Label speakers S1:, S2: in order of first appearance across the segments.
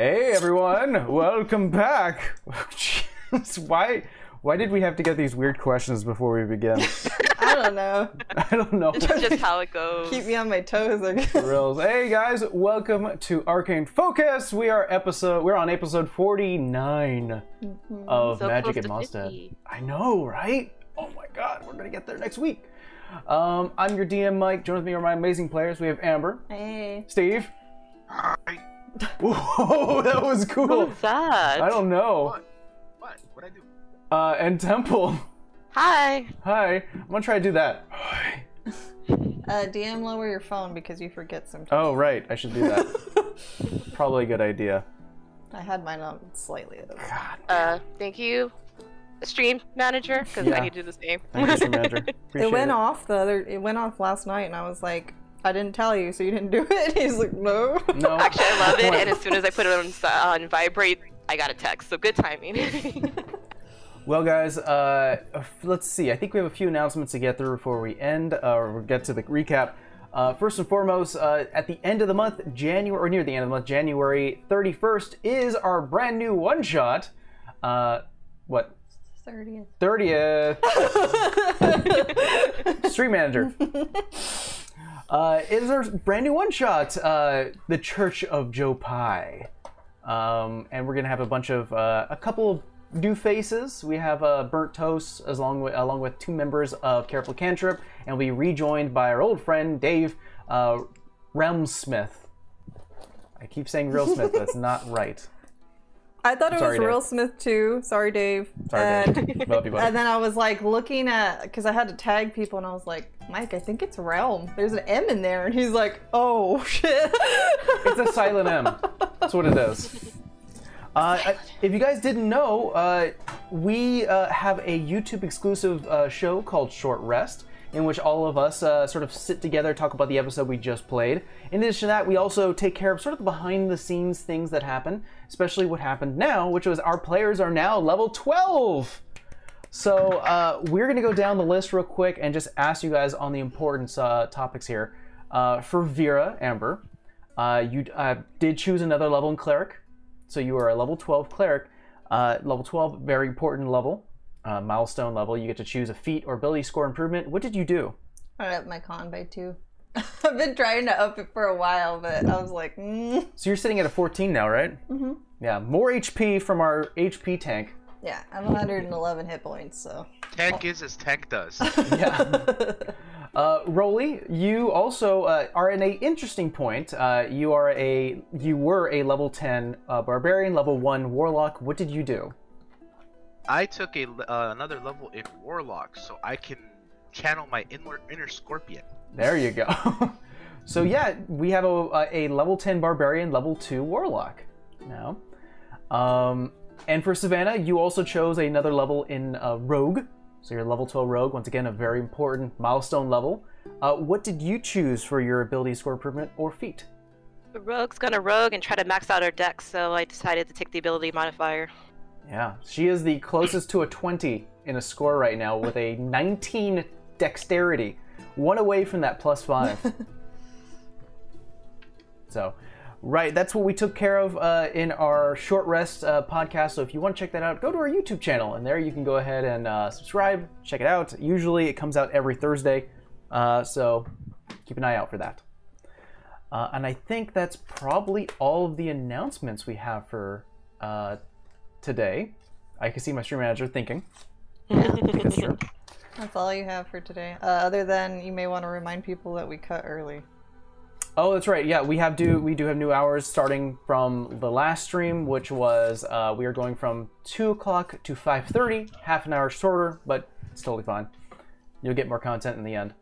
S1: Hey everyone, welcome back. Jeez, why why did we have to get these weird questions before we begin?
S2: I don't know.
S1: I don't know.
S3: It's just how it goes.
S2: Keep me on my toes. I
S1: Hey guys, welcome to Arcane Focus. We are episode we're on episode 49 of
S3: So
S1: Magic
S3: close
S1: at
S3: to
S1: Mostead.
S3: 50.
S1: I know, right? Oh my god, we're gonna get there next week. Um, I'm your DM Mike. Join with me are my amazing players. We have Amber,
S2: Hey.
S1: Steve. Whoa, that was cool.
S3: What's that?
S1: I don't know.
S4: What? What? What'd I do?
S1: Uh, and Temple.
S3: Hi.
S1: Hi. I'm gonna try to do that. Hi.
S2: Uh, DM lower your phone because you forget sometimes.
S1: Oh, right. I should do that. Probably a good idea.
S2: I had mine on slightly. though.
S3: Uh, thank you, stream manager, because
S1: Yeah.
S3: I need to do the same.
S1: Thank you, Stream Manager. Appreciate
S2: It went off the other. It went off last night, and I was like, I didn't tell you, so you didn't do it. He's like, no.
S1: No.
S3: Actually, I love it, and as soon as I put it on, on vibrate, I got a text. So good timing.
S1: Well, guys, uh, let's see. I think we have a few announcements to get through before we end, uh, or get to the recap. Uh, first and foremost, uh, at the end of the month, January, or near the end of the month, January 31st, is our brand new one shot. Uh, what?
S2: 30th.
S1: 30th. Street manager. Uh, is our brand new one shot, uh, The Church of Joe Pye. Um, and we're going to have a bunch of, uh, a couple of new faces. We have uh, Burnt Toast as along with, along with two members of Careful Cantrip, and we'll be rejoined by our old friend Dave uh, Realmsmith. I keep saying Real Smith, but it's not right.
S2: I thought it
S1: Sorry,
S2: was
S1: Dave.
S2: Real Smith too. Sorry, Dave.
S1: Sorry,
S2: and,
S1: Dave. Love you, buddy.
S2: and then I was like looking at because I had to tag people, and I was like, Mike, I think it's Realm. There's an M in there, and he's like, Oh shit.
S1: It's a silent M. That's what it is. Uh, if you guys didn't know, uh, we uh, have a YouTube exclusive uh, show called Short Rest, in which all of us uh, sort of sit together, talk about the episode we just played. In addition to that, we also take care of sort of the behind the scenes things that happen, especially what happened now, which was our players are now level 12. So uh, we're going to go down the list real quick and just ask you guys on the importance uh, topics here. Uh, for Vera, Amber, uh, you uh, did choose another level in cleric, so you are a level 12 cleric. Uh, level 12, very important level, uh, milestone level. You get to choose a feat or ability score improvement. What did you do?
S2: I upped my con by two. I've been trying to up it for a while, but I was like, mm.
S1: So you're sitting at a 14 now, right? Mm-hmm. Yeah, more HP from our HP tank.
S2: yeah, I'm 111 hit points, so.
S4: Tank is as tank does.
S1: Yeah. Uh, Rolly, you also uh, are in a interesting point. Uh, you are a you were a level 10 uh, barbarian, level 1 warlock. What did you do?
S4: I took a uh, another level in warlock, so I can channel my inner inner scorpion.
S1: There you go. so yeah, we have a, a level 10 barbarian, level 2 warlock now. Um, and for Savannah, you also chose another level in uh, rogue. So you're level 12 rogue, once again, a very important milestone level. Uh, what did you choose for your ability score improvement or feat?
S3: the rogue's gonna rogue and try to max out her dex, so I decided to take the ability modifier.
S1: Yeah, she is the closest to a 20 in a score right now with a 19 dexterity, one away from that plus five. so, right, that's what we took care of uh, in our short rest uh, podcast. So, if you want to check that out, go to our YouTube channel, and there you can go ahead and uh, subscribe, check it out. Usually, it comes out every Thursday, uh, so keep an eye out for that. Uh, and I think that's probably all of the announcements we have for uh, today. I can see my stream manager thinking. I think that's.
S2: That's all you have for today. Uh, other than you may want to remind people that we cut early.
S1: Oh, that's right. Yeah, we have do we do have new hours starting from the last stream, which was uh, we are going from two o'clock to five thirty, half an hour shorter, but it's totally fine. You'll get more content in the end.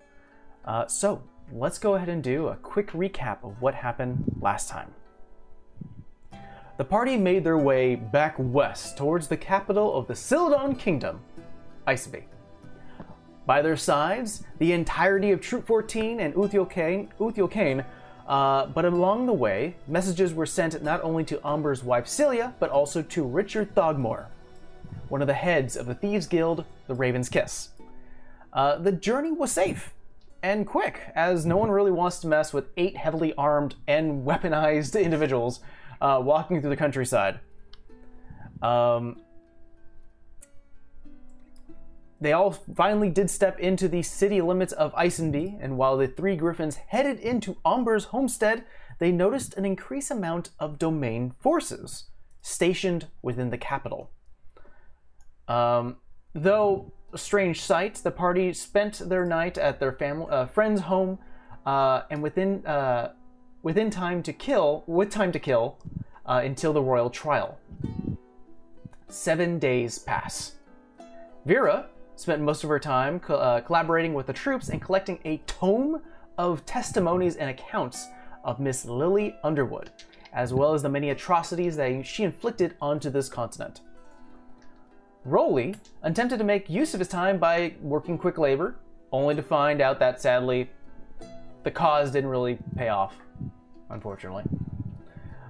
S1: Uh, so let's go ahead and do a quick recap of what happened last time. The party made their way back west towards the capital of the Celadon Kingdom, Isenby. By their sides, the entirety of Troop 14 and Uthiel Kane, uh, but along the way, messages were sent not only to Umber's wife Celia, but also to Richard Thogmore, one of the heads of the Thieves Guild, the Raven's Kiss. Uh, the journey was safe and quick, as no one really wants to mess with eight heavily armed and weaponized individuals uh, walking through the countryside. Um, they all finally did step into the city limits of Isenby, and while the three griffins headed into Umber's homestead, they noticed an increased amount of domain forces stationed within the capital. Um, though a strange sight, the party spent their night at their family uh, friend's home, uh, and within uh, within time to kill, with time to kill, uh, until the royal trial. Seven days pass. Vera spent most of her time co- uh, collaborating with the troops and collecting a tome of testimonies and accounts of Miss Lily Underwood, as well as the many atrocities that she inflicted onto this continent. Rowley attempted to make use of his time by working quick labor, only to find out that sadly, the cause didn't really pay off, unfortunately.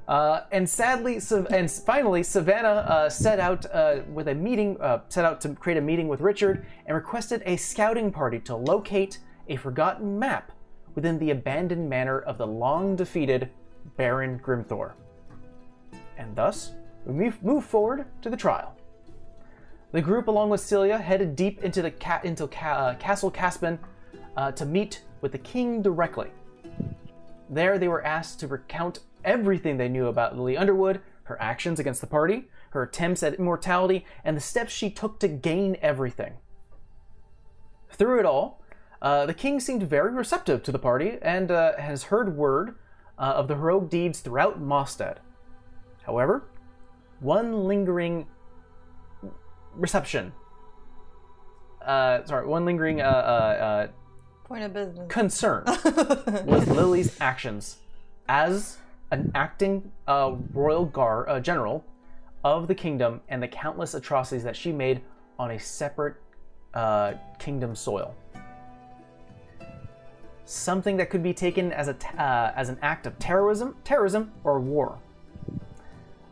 S1: Uh, and sadly, and finally, Savannah uh, set out uh, with a meeting, uh, set out to create a meeting with Richard, and requested a scouting party to locate a forgotten map within the abandoned manor of the long-defeated Baron Grimthor. And thus, we move, move forward to the trial. The group, along with Celia, headed deep into the ca- into ca- uh, Castle Caspin uh, to meet with the king directly. There, they were asked to recount everything they knew about Lily Underwood, her actions against the party, her attempts at immortality, and the steps she took to gain everything. Through it all, uh, the king seemed very receptive to the party and uh, has heard word uh, of the heroic deeds throughout Mostead. However, one lingering reception. Uh, sorry, one lingering uh, uh,
S2: Point of business.
S1: concern was Lily's actions as an acting uh, royal gar uh, general of the kingdom and the countless atrocities that she made on a separate uh, kingdom soil. Something that could be taken as a t- uh, as an act of terrorism, terrorism or war.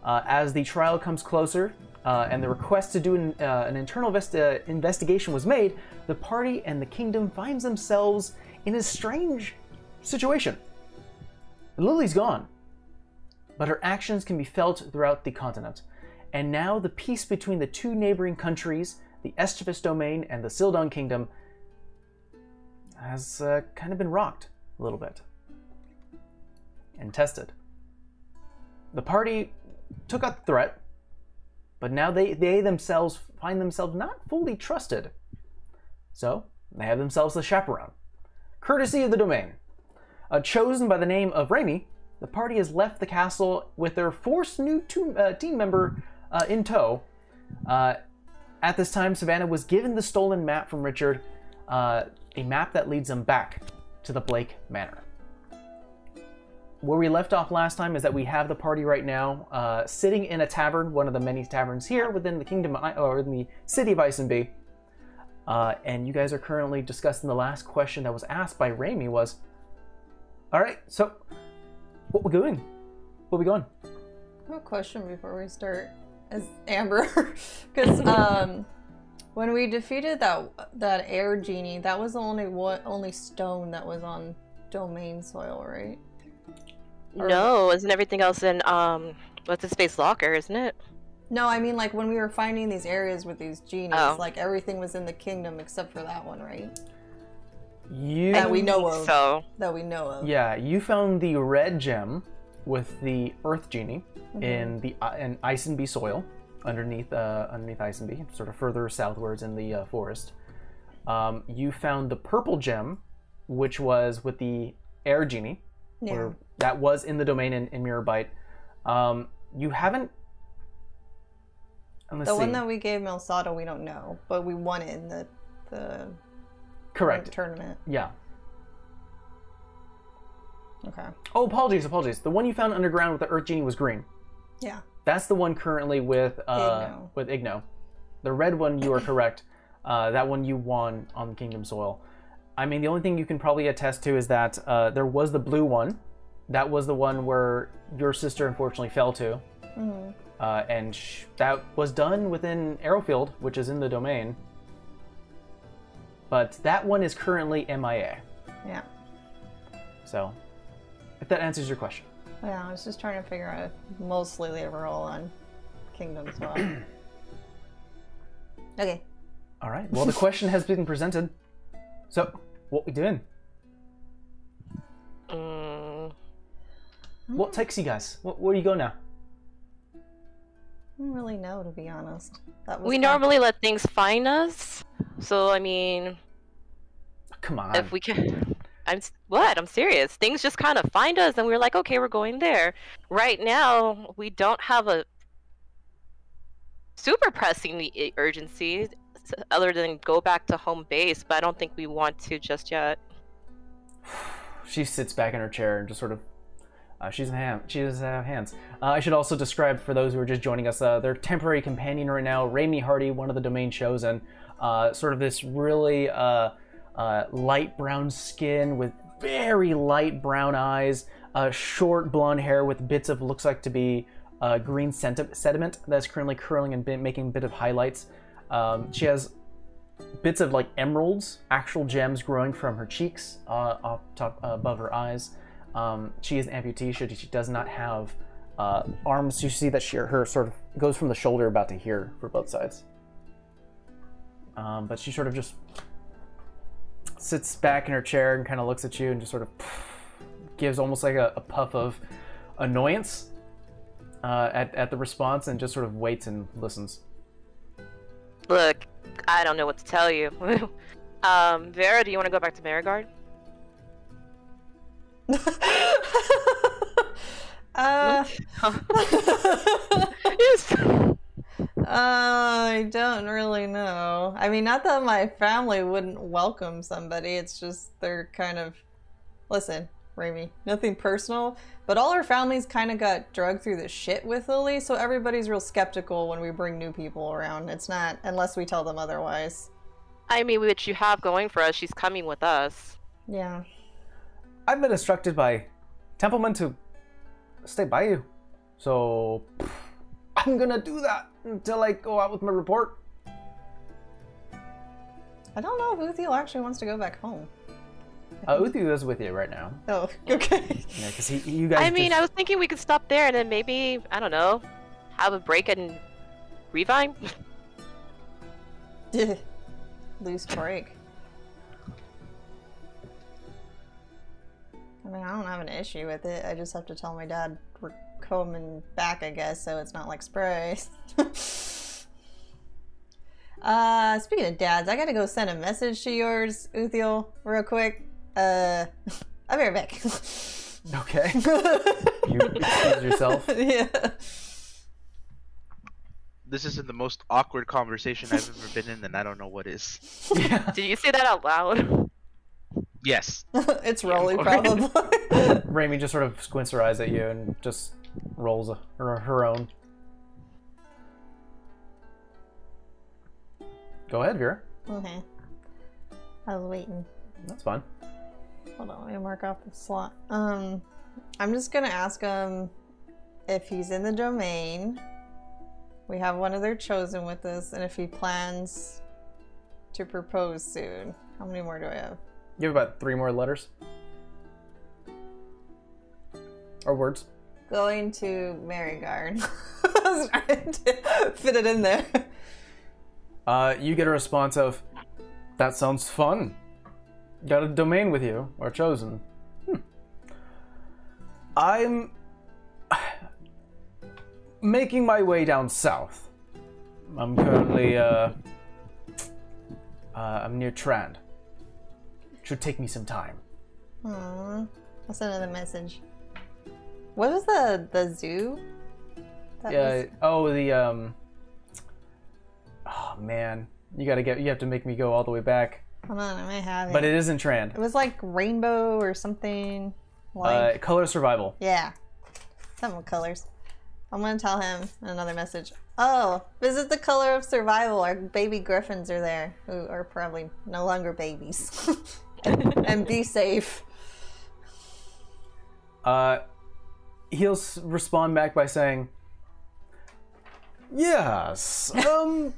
S1: Uh, as the trial comes closer uh, and the request to do an, uh, an internal invest- uh, investigation was made, the party and the kingdom finds themselves in a strange situation. Lily's gone, but her actions can be felt throughout the continent. And now the peace between the two neighboring countries, the Estivus domain and the Sildon kingdom, has uh, kind of been rocked a little bit and tested. The party took out the threat, but now they, they themselves find themselves not fully trusted. So they have themselves a chaperone, courtesy of the domain. Uh, chosen by the name of Raimi, the party has left the castle with their fourth new two, uh, team member uh, in tow. Uh, at this time, Savannah was given the stolen map from Richard, uh, a map that leads them back to the Blake Manor. Where we left off last time is that we have the party right now uh, sitting in a tavern, one of the many taverns here within the kingdom or in the city of Isenby. Uh, and you guys are currently discussing the last question that was asked by Raimi was, all right, so what we doing? What we going?
S2: I have a question before we start. As Amber, because um, when we defeated that that air genie, that was the only what only stone that was on domain soil, right? Or-
S3: No, isn't everything else in um what's the space locker, isn't it?
S2: No, I mean like when we were finding these areas with these genies,
S3: Oh.
S2: like everything was in the kingdom except for that one, right?
S1: You
S2: That we know of.
S3: So
S2: That we know of.
S1: Yeah, you found the red gem with the Earth Genie in the uh, in Isenby soil underneath uh, underneath Isenby, sort of further southwards in the uh, forest. Um, you found the purple gem, which was with the Air Genie,
S2: Yeah.
S1: or that was in the domain in, in Mirrorbite. Um, you haven't.
S2: The
S1: see.
S2: one that we gave Melsato, we don't know, but we won it in the the
S1: correct.
S2: tournament.
S1: Yeah.
S2: Okay.
S1: Oh, apologies, apologies. The one you found underground with the Earth Genie was green.
S2: Yeah.
S1: That's the one currently with uh,
S2: Igno.
S1: with Igno. The red one, you are correct. Uh, that one you won on Kingdom Soil. I mean, the only thing you can probably attest to is that uh, there was the blue one. That was the one where your sister unfortunately fell to,
S2: hmm
S1: uh, and sh- that was done within Arrowfield, which is in the domain. But that one is currently MIA.
S2: Yeah.
S1: So, if that answers your question.
S2: Yeah, I was just trying to figure out if mostly leave a roll on Kingdoms Swap. okay.
S1: All right. Well, the question has been presented. So, what we doing?
S3: Mm,
S1: What takes you guys? What, where do you go now?
S2: I don't really know, to be honest. That was
S3: we
S2: kind
S3: normally let things find us. So I mean,
S1: Come on.
S3: if we can, I'm what? I'm serious. Things just kind of find us, and we're like, okay, we're going there. Right now, we don't have a super pressing i- i- urgency other than go back to home base, but I don't think we want to just yet.
S1: She sits back in her chair and just sort of. Uh, she's in ham. She doesn't have hands. Uh, I should also describe for those who are just joining us. Uh, their temporary companion right now, Raimi Hardy, one of the domain chosen. Uh, sort of this really uh, uh, light brown skin with very light brown eyes, short blonde hair with bits of looks like to be green sediment that's currently curling and making a bit of highlights. Um, she has bits of like emeralds, actual gems growing from her cheeks, top above her eyes. Um, she is an amputee. She, she does not have uh, arms. You see that she her sort of goes from the shoulder about to here for both sides. Um, but she sort of just sits back in her chair and kind of looks at you and just sort of gives almost like a, a puff of annoyance uh, at, at the response and just sort of waits and listens.
S3: Look, I don't know what to tell you. um, Vera, do you want to go back to Marigard?
S2: Uh,
S3: yes.
S2: I don't really know. I mean, not that my family wouldn't welcome somebody. It's just they're kind of. Listen, Raimi, nothing personal, but all our families kind of got drugged through the shit with Lily, so everybody's real skeptical when we bring new people around. It's not unless we tell them otherwise.
S3: I mean, what you have going for us, she's coming with us.
S2: Yeah.
S1: I've been instructed by Templeman to stay by you. So I'm gonna do that until I go out with my report.
S2: I don't know if Uthiel actually wants to go back home.
S1: Uh, Uthu is with you right now.
S2: Oh, okay.
S1: Yeah, because he, you guys.
S3: I mean,
S1: just-
S3: I was thinking we could stop there and then maybe, I don't know, have a break and revive?
S2: Loose break. I mean, I don't have an issue with it. I just have to tell my dad we're coming back, I guess, so it's not like spray. uh, speaking of dads, I gotta go send a message to yours, Uthiel, real quick. Uh, I'll be right back.
S1: Okay. you excuse yourself.
S2: yeah.
S4: This isn't the most awkward conversation I've ever been in, and I don't know what is.
S1: Yeah.
S3: Did you say that out loud?
S4: Yes.
S2: it's Rolly, probably.
S1: Raimi just sort of squints her eyes at you and just rolls a, her, her own. Go ahead, Vera.
S2: okay. I was waiting.
S1: That's fine.
S2: Hold on, let me mark off the slot. Um, I'm just gonna ask him if he's in the domain. We have one of their chosen with us, and if he plans to propose soon. How many more do I have?
S1: You have about three more letters. Or words.
S2: Going to Marigard. Trying to fit it in there.
S1: Uh, you get a response of, "That sounds fun. Got a domain with you, or chosen." Hmm. I'm making my way down south. I'm currently uh, uh, I'm near Trand. Should take me some time.
S2: I'll send another message. What was the the zoo?
S1: Yeah.
S2: was-
S1: Oh, the um. Oh man, you gotta get. You have to make me go all the way back.
S2: hold on, I might have it.
S1: But it is in Trand.
S2: It was like rainbow or something. Like
S1: Uh, color survival.
S2: yeah, something with colors. I'm gonna tell him another message. Oh, visit the color of survival. Our baby griffins are there, who are probably no longer babies. and be safe.
S1: Uh, he'll s- respond back by saying, "Yes. Um,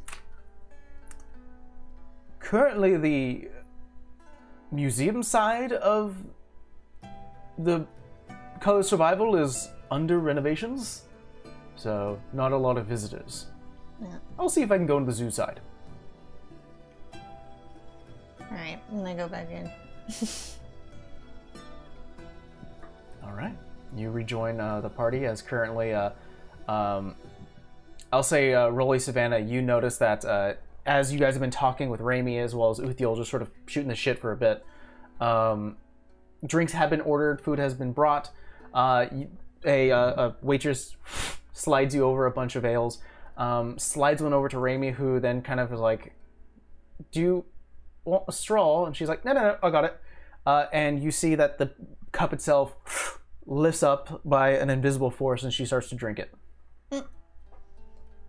S1: currently the museum side of the Color Survival is under renovations, so not a lot of visitors.
S2: Yeah.
S1: I'll see if I can go to the zoo side.
S2: Alright, gonna go back in.
S1: All right. You rejoin uh, the party as currently, uh, um, I'll say, uh, Rolly Savannah, you notice that uh, as you guys have been talking with Raimi as well as Uthiel, just sort of shooting the shit for a bit, um, drinks have been ordered, food has been brought. Uh, a, uh, a waitress slides you over a bunch of ales, um, slides one over to Raimi, who then kind of is like, Do you want a straw? And she's like, No, no, no, I got it. Uh, and you see that the cup itself lifts up by an invisible force and she starts to drink it.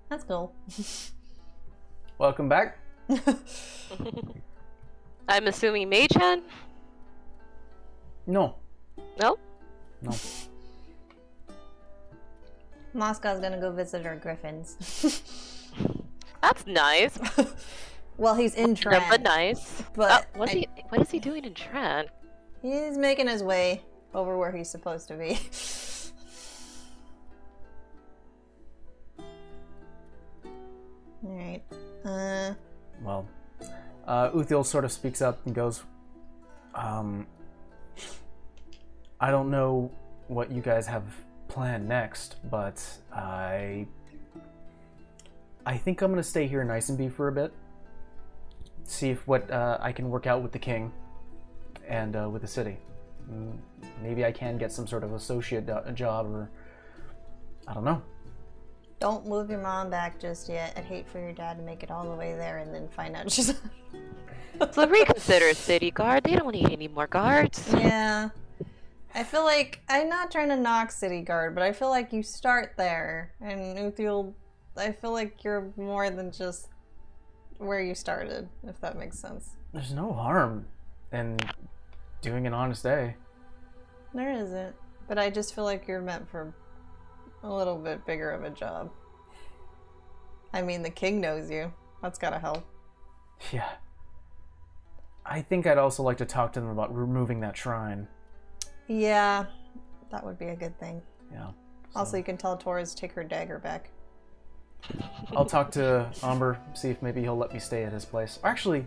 S2: That's cool.
S1: Welcome back.
S3: I'm assuming Mage Hand?
S1: No,
S3: No?
S1: no.
S2: Moscow's gonna go visit our griffins.
S3: That's nice.
S2: well, he's in
S3: Yeah, but nice.
S2: but
S3: Oh, what's
S2: I-
S3: he, what is he doing in Tran?
S2: he's making his way over where he's supposed to be. Alright. Uh,
S1: Well, uh, Uthiel sort of speaks up and goes, um, I don't know what you guys have planned next, but I. I think I'm gonna stay here in Isenby for a bit. See if what uh, I can work out with the king and uh, with the city. Mm, Maybe I can get some sort of associate do- job or. I don't know.
S2: don't move your mom back just yet. I'd hate for your dad to make it all the way there and then find out she's.
S3: So reconsider City Guard. They don't need any more guards.
S2: yeah. I feel like I'm not trying to knock City Guard, but I feel like you start there, and Uthiel. I feel like you're more than just where you started, if that makes sense.
S1: There's no harm in doing an honest day.
S2: There isn't, but I just feel like you're meant for a little bit bigger of a job. I mean, the king knows you. That's gotta help.
S1: Yeah. I think I'd also like to talk to them about removing that shrine.
S2: Yeah, that would be a good thing.
S1: Yeah.
S2: Also, you can tell Torres to take her dagger back.
S1: I'll talk to Umber, see if maybe he'll let me stay at his place. Actually,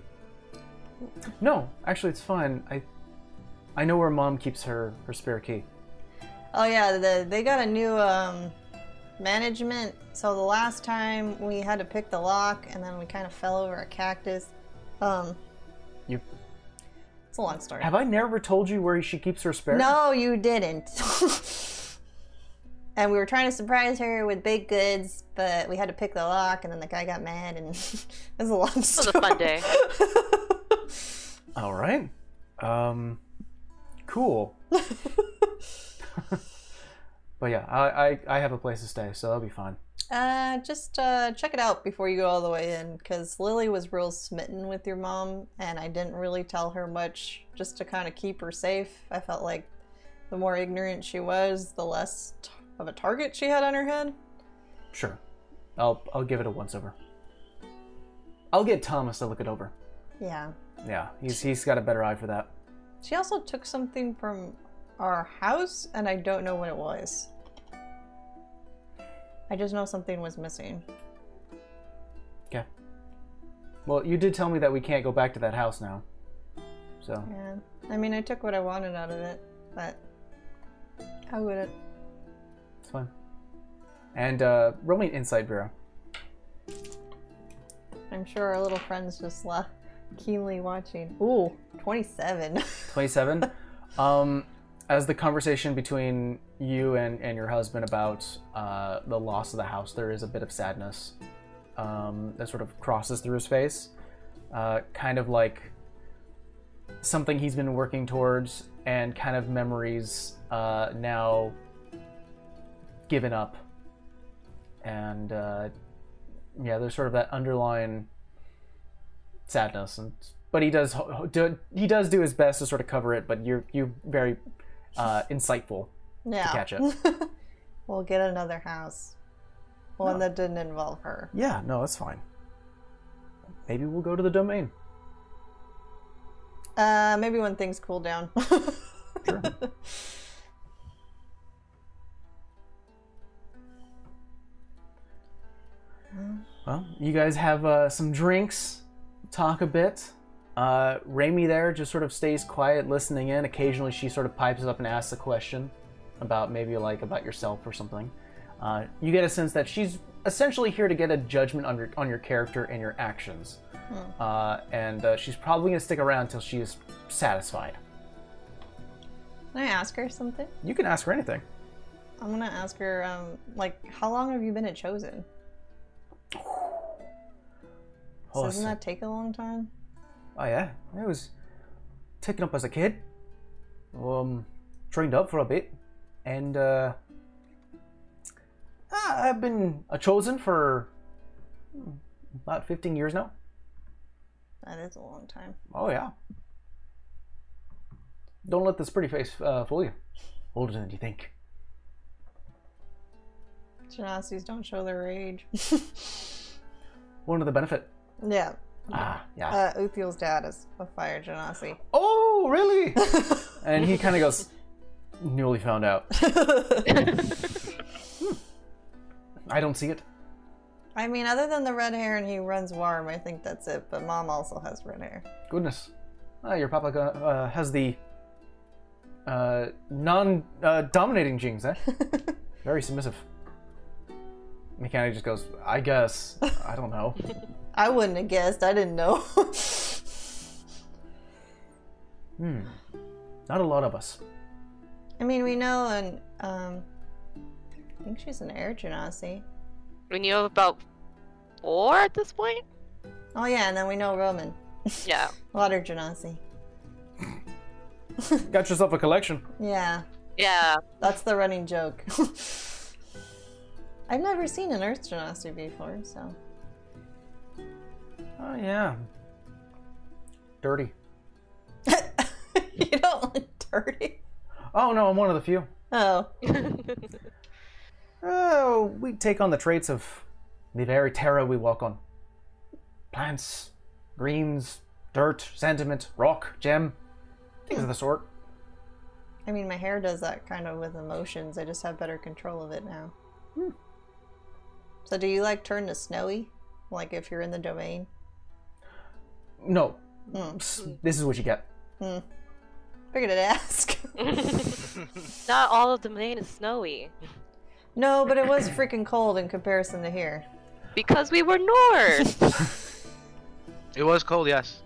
S1: no. Actually, it's fine. I, I know where Mom keeps her her spare key.
S2: Oh yeah, the, they got a new um, management. So the last time we had to pick the lock, and then we kind of fell over a cactus. Um,
S1: You
S2: it's a long story.
S1: have I never told you where she keeps her spare?
S2: No, you didn't. and we were trying to surprise her with baked goods, but we had to pick the lock, and then the guy got mad, and it was a long story.
S3: It was a fun day.
S1: All right. Um, cool. but yeah, I, I I have a place to stay, so that'll be fine.
S2: Uh, just uh, check it out before you go all the way in, because Lily was real smitten with your mom, and I didn't really tell her much just to kind of keep her safe. I felt like the more ignorant she was, the less t- of a target she had on her head.
S1: Sure. I'll I'll give it a once over. I'll get Thomas to look it over.
S2: Yeah.
S1: Yeah, he's he's got a better eye for that.
S2: She also took something from our house, and I don't know what it was. I just know something was missing.
S1: Okay. Well, you did tell me that we can't go back to that house now. So
S2: Yeah. I mean, I took what I wanted out of it, but I wouldn't.
S1: Fine. And uh, roll me an insight, Vera.
S2: I'm sure our little friends just la- keenly watching. Ooh, 27.
S1: Twenty-seven. um, as the conversation between you and, and your husband about uh, the loss of the house, there is a bit of sadness um, that sort of crosses through his face, uh, kind of like something he's been working towards, and kind of memories uh, now given up, and uh, yeah, there's sort of that underlying sadness, and but he does do, he does do his best to sort of cover it, but you're you very uh, insightful.
S2: yeah.
S1: catch it.
S2: we'll get another house. One
S1: No.
S2: that didn't involve her.
S1: Yeah, no, that's fine. Maybe we'll go to the domain.
S2: Uh, maybe when things cool down.
S1: Sure. Well, you guys have uh, some drinks, talk a bit. Uh, Raimi there just sort of stays quiet, listening in. Occasionally, she sort of pipes up and asks a question about maybe like about yourself or something. Uh, you get a sense that she's essentially here to get a judgment on your on your character and your actions, uh, and uh, she's probably gonna stick around until she is satisfied.
S2: Can I ask her something?
S1: You can ask her anything.
S2: I'm gonna ask her, um, like, how long have you been at Chosen?
S1: Oh,
S2: Doesn't that take a long time?
S1: Oh yeah, I was taken up as a kid. Um, trained up for a bit, and uh, ah, I've been a chosen for about fifteen years now.
S2: That is a long time.
S1: Oh yeah. Don't let this pretty face uh, fool you. Older than you think.
S2: Genasis don't show their age.
S1: One of the benefit.
S2: yeah.
S1: Ah, yeah.
S2: Uh, Uthiel's dad is a fire Genasi.
S1: oh, really? and he kind of goes, newly found out. I don't see it.
S2: I mean, other than the red hair and he runs warm, I think that's it. But mom also has red hair.
S1: Goodness. Ah, your papa uh, has the uh, non uh, dominating genes, eh? Very submissive. Mechanic just goes, I guess. I don't know.
S2: I wouldn't have guessed. I didn't know.
S1: Hmm. Not a lot of us.
S2: I mean, we know, and um, I think she's an air Genasi.
S3: We knew about four at this point.
S2: Oh yeah, and then we know Roman,
S3: Yeah.
S2: water Genasi.
S1: Got yourself a collection.
S2: Yeah,
S3: Yeah.
S2: that's the running joke. I've never seen an Earth Genasi before, so
S1: Oh, yeah. Dirty.
S2: you don't look dirty.
S1: Oh, no, I'm one of the few.
S2: Oh,
S1: Oh, we take on the traits of the very terra we walk on plants, greens, dirt, sentiment, rock, gem, things of the sort.
S2: I mean, my hair does that kind of with emotions. I just have better control of it now. Hmm. So, do you like turn to snowy? Like if you're in the domain?
S1: No,
S2: hmm.
S1: s- this is what you get. Hmm.
S2: Figured I'd ask.
S3: Not all of the domain is snowy.
S2: no, but it was freaking cold in comparison to here.
S3: Because we were north.
S4: It was cold, yes.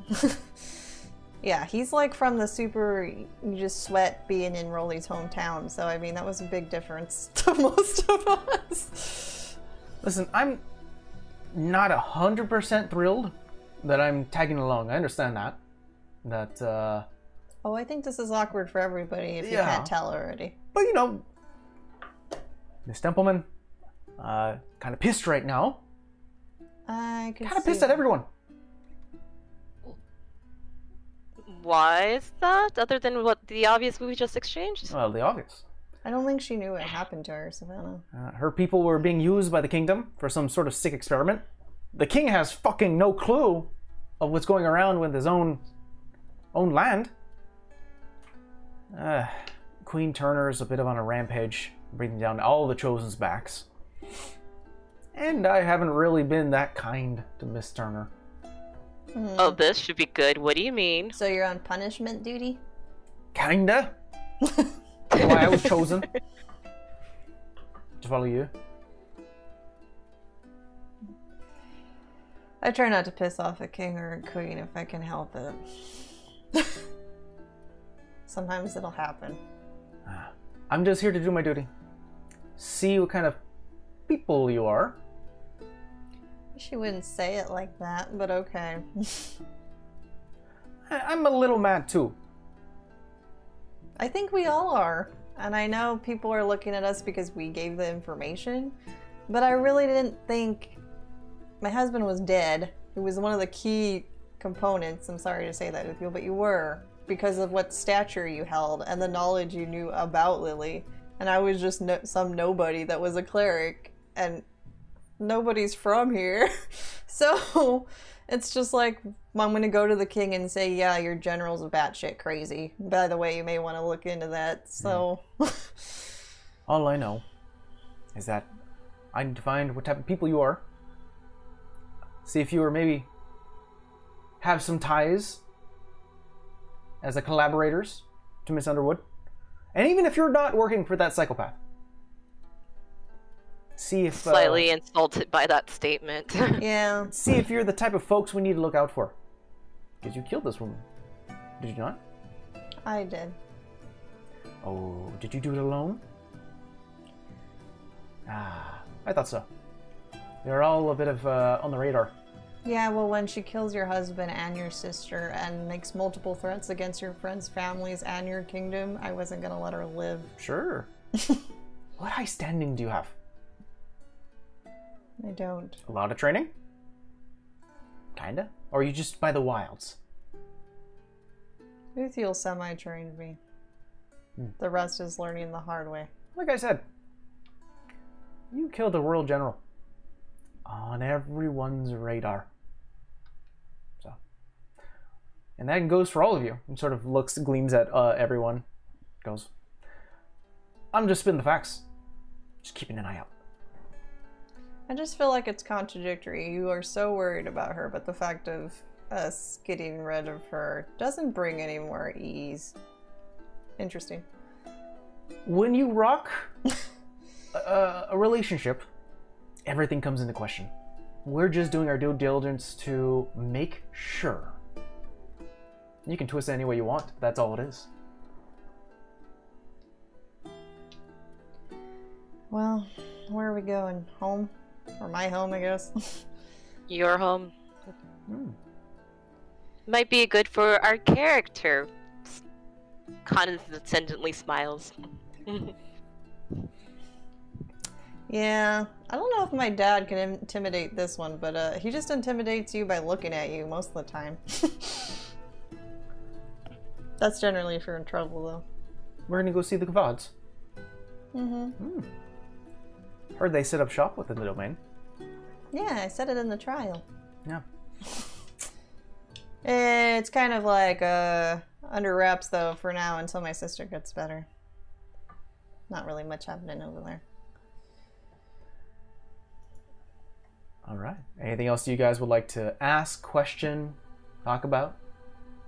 S2: Yeah, he's like from the super. You just sweat being in Rolly's hometown. So I mean, that was a big difference to most of us.
S1: Listen, I'm not a hundred percent thrilled that I'm tagging along. I understand that. That, uh,
S2: Oh, I think this is awkward for everybody if you can't tell already.
S1: but you know, Miss Templeman, uh, kind of pissed right now.
S2: I could
S1: Kind of
S2: see
S1: pissed at everyone.
S3: Why is that? Other than what the obvious we just exchanged?
S1: Well, the obvious.
S2: I don't think she knew what happened to her, Savannah.
S1: Uh, her people were being used by the kingdom for some sort of sick experiment. The king has fucking no clue of what's going around with his own own land. Uh, Queen is a bit of on a rampage, bringing down all the chosen's backs. And I haven't really been that kind to Miss Turner.
S3: Oh, this should be good. What do you mean?
S2: So you're on punishment duty?
S1: Kinda. Why I was chosen to follow you.
S2: I try not to piss off a king or a queen if I can help it. Sometimes it'll happen. Ah.
S1: I'm just here to do my duty. See what kind of people you are.
S2: She wouldn't say it like that, but okay.
S1: I'm a little mad too.
S2: I think we all are. And I know people are looking at us because we gave the information, but I really didn't think my husband was dead. He was one of the key components. I'm sorry to say that with you, but you were because of what stature you held and the knowledge you knew about Lily. And I was just no- some nobody that was a cleric, and nobody's from here. so it's just like I'm gonna go to the king and say, "Yeah, your general's a batshit crazy." By the way, you may want to look into that. So,
S1: All I know is that I need to find what type of people you are See if you were maybe have some ties as a collaborators to Miss Underwood. And even if you're not working for that psychopath. See if uh,
S3: Slightly insulted by that statement.
S2: Yeah.
S1: see if you're the type of folks we need to look out for. Because you killed this woman. Did you not?
S2: I did.
S1: Oh, did you do it alone? Ah, I thought so. They're all a bit of uh, on the radar.
S2: Yeah, well, when she kills your husband and your sister and makes multiple threats against your friends' families and your kingdom, I wasn't gonna let her live.
S1: Sure. what high standing do you have?
S2: I don't.
S1: A lot of training? Kinda? Or are you just by the wilds?
S2: Uthiel semi trained me. The rest is learning the hard way.
S1: Like I said, you killed a royal general on everyone's radar. So, and that goes for all of you. And sort of looks, gleams at uh, everyone. Goes, I'm just spitting the facts. Just keeping an eye out.
S2: I just feel like it's contradictory. You are so worried about her, but the fact of us getting rid of her doesn't bring any more ease. Interesting.
S1: When you rock a, a relationship, everything comes into question. We're just doing our due diligence to make sure. You can twist it any way you want. That's all it is.
S2: Well, where are we going? Home? Or my home, I guess?
S3: Your home
S1: Hmm.
S3: might be good for our character. Condescendently smiles.
S2: yeah. I don't know if my dad can intimidate this one, but uh, he just intimidates you by looking at you most of the time. That's generally if you're in trouble, though.
S1: We're gonna go see the Kavads.
S2: Mm-hmm.
S1: Heard they set up shop within the domain.
S2: Yeah, I said it in the trial.
S1: Yeah.
S2: It's kind of like uh, under wraps though for now until my sister gets better. Not really much happening over there.
S1: All right. Anything else you guys would like to ask, question, talk about,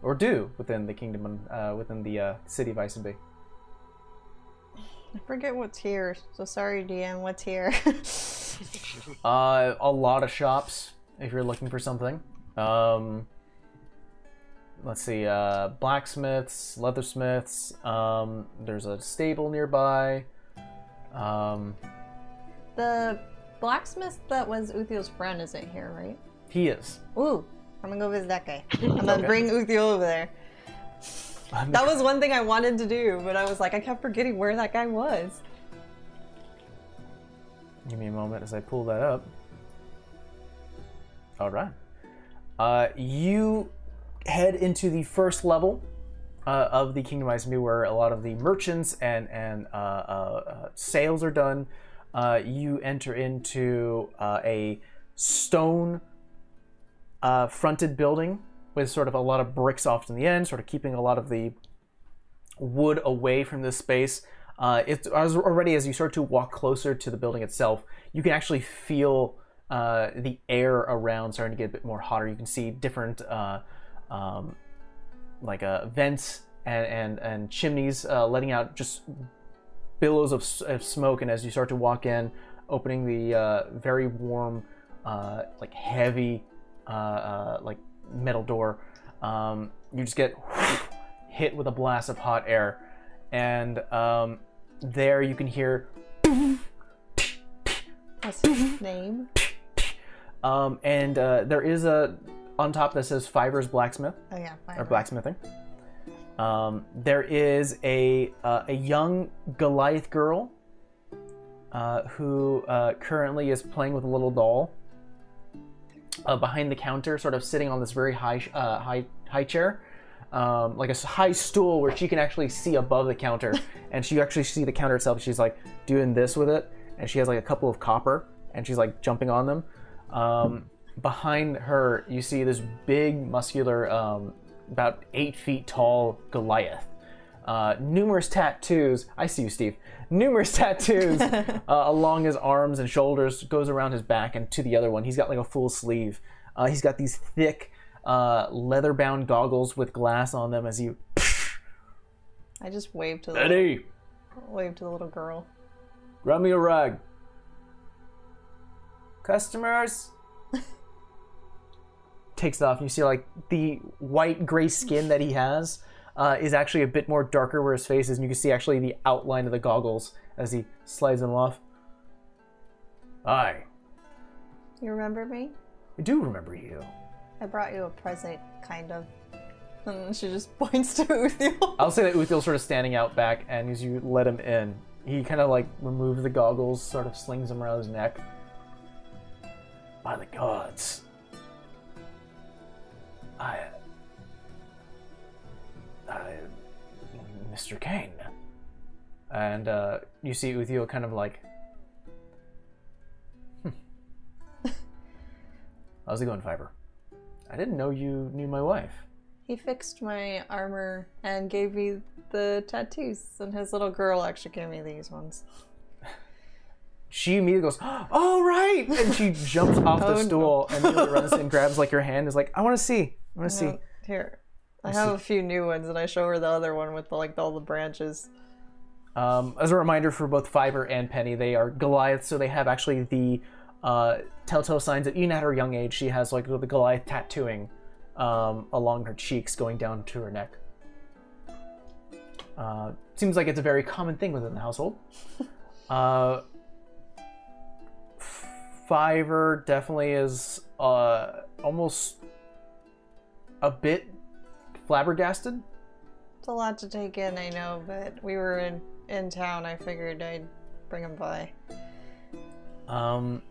S1: or do within the kingdom, uh, within the uh, city of Isenby?
S2: I forget what's here, so sorry, DM. What's here?
S1: Uh, a lot of shops if you're looking for something. Um, let's see, uh, blacksmiths, leathersmiths. Um, there's a stable nearby. Um,
S2: the blacksmith that was Uthiel's friend isn't here, right?
S1: he is.
S2: Ooh, I'm gonna go visit that guy. I'm gonna
S1: Okay.
S2: bring Uthiel over there. That was one thing I wanted to do, but I was like, I kept forgetting where that guy was.
S1: Give me a moment as I pull that up. All right. Uh, you head into the first level uh, of the Kingdom Me, where a lot of the merchants and and uh, uh, uh, sales are done. Uh, you enter into uh, a stone uh, fronted building with sort of a lot of bricks off in the end, sort of keeping a lot of the wood away from this space. Uh, it's as already as you start to walk closer to the building itself, you can actually feel uh, the air around starting to get a bit more hotter. You can see different uh, um, like uh, vents and and, and chimneys uh, letting out just billows of, of smoke. And as you start to walk in, opening the uh, very warm, uh, like heavy, uh, uh, like metal door, um, you just get hit with a blast of hot air, and um, there you can hear.
S2: What's his name?
S1: Um, and uh, there is a on top that says Fivers Blacksmith
S2: Oh yeah,
S1: or blacksmithing. Um, there is a uh, a young Goliath girl uh, who uh, currently is playing with a little doll uh, behind the counter, sort of sitting on this very high uh, high high chair. Um, like a high stool where she can actually see above the counter, and she actually see the counter itself. She's like doing this with it, and she has like a couple of copper, and she's like jumping on them. Um, behind her, you see this big, muscular, um, about eight feet tall Goliath. Uh, numerous tattoos. I see you, Steve. Numerous tattoos uh, along his arms and shoulders, goes around his back and to the other one. He's got like a full sleeve Uh, he's got these thick, uh, leather-bound goggles with glass on them as you.
S2: I just waved to the
S1: Eddie,
S2: waved to the little girl.
S1: grab me a rag. Customers. Takes it off, and you see like the white gray skin that he has uh, is actually a bit more darker where his face is, and you can see actually the outline of the goggles as he slides them off. Hi,
S2: You remember me?
S1: I do remember you.
S2: I brought you a present, kind of. And she just points to Uthiel.
S1: I'll say that Uthiel's sort of standing out back, and as you let him in, he kind of like removes the goggles, sort of slings them around his neck. By the gods, I, I, Mr. Kane, and uh, you see Uthiel kind of like, hmm. how's it going, Fiber? I didn't know you knew my wife.
S2: He fixed my armor and gave me the tattoos, and his little girl actually gave me these ones.
S1: she immediately goes, "Oh right!" and she jumps off the
S2: Oh, no.
S1: stool and immediately runs and grabs like your hand. Is like, "I want to see. I want to see."
S2: Here, I have a few new ones, and I show her the other one with the, like all the branches.
S1: Um, as a reminder for both Fiverr and Penny, they are Goliath, so they have actually the uh, telltale signs that even at her young age, she has like the Goliath tattooing um, along her cheeks, going down to her neck. Uh, seems like it's a very common thing within the household. uh, Fiverr definitely is uh, almost a bit flabbergasted.
S2: It's a lot to take in, I know, but we were in in town. I figured I'd bring him by.
S1: Um,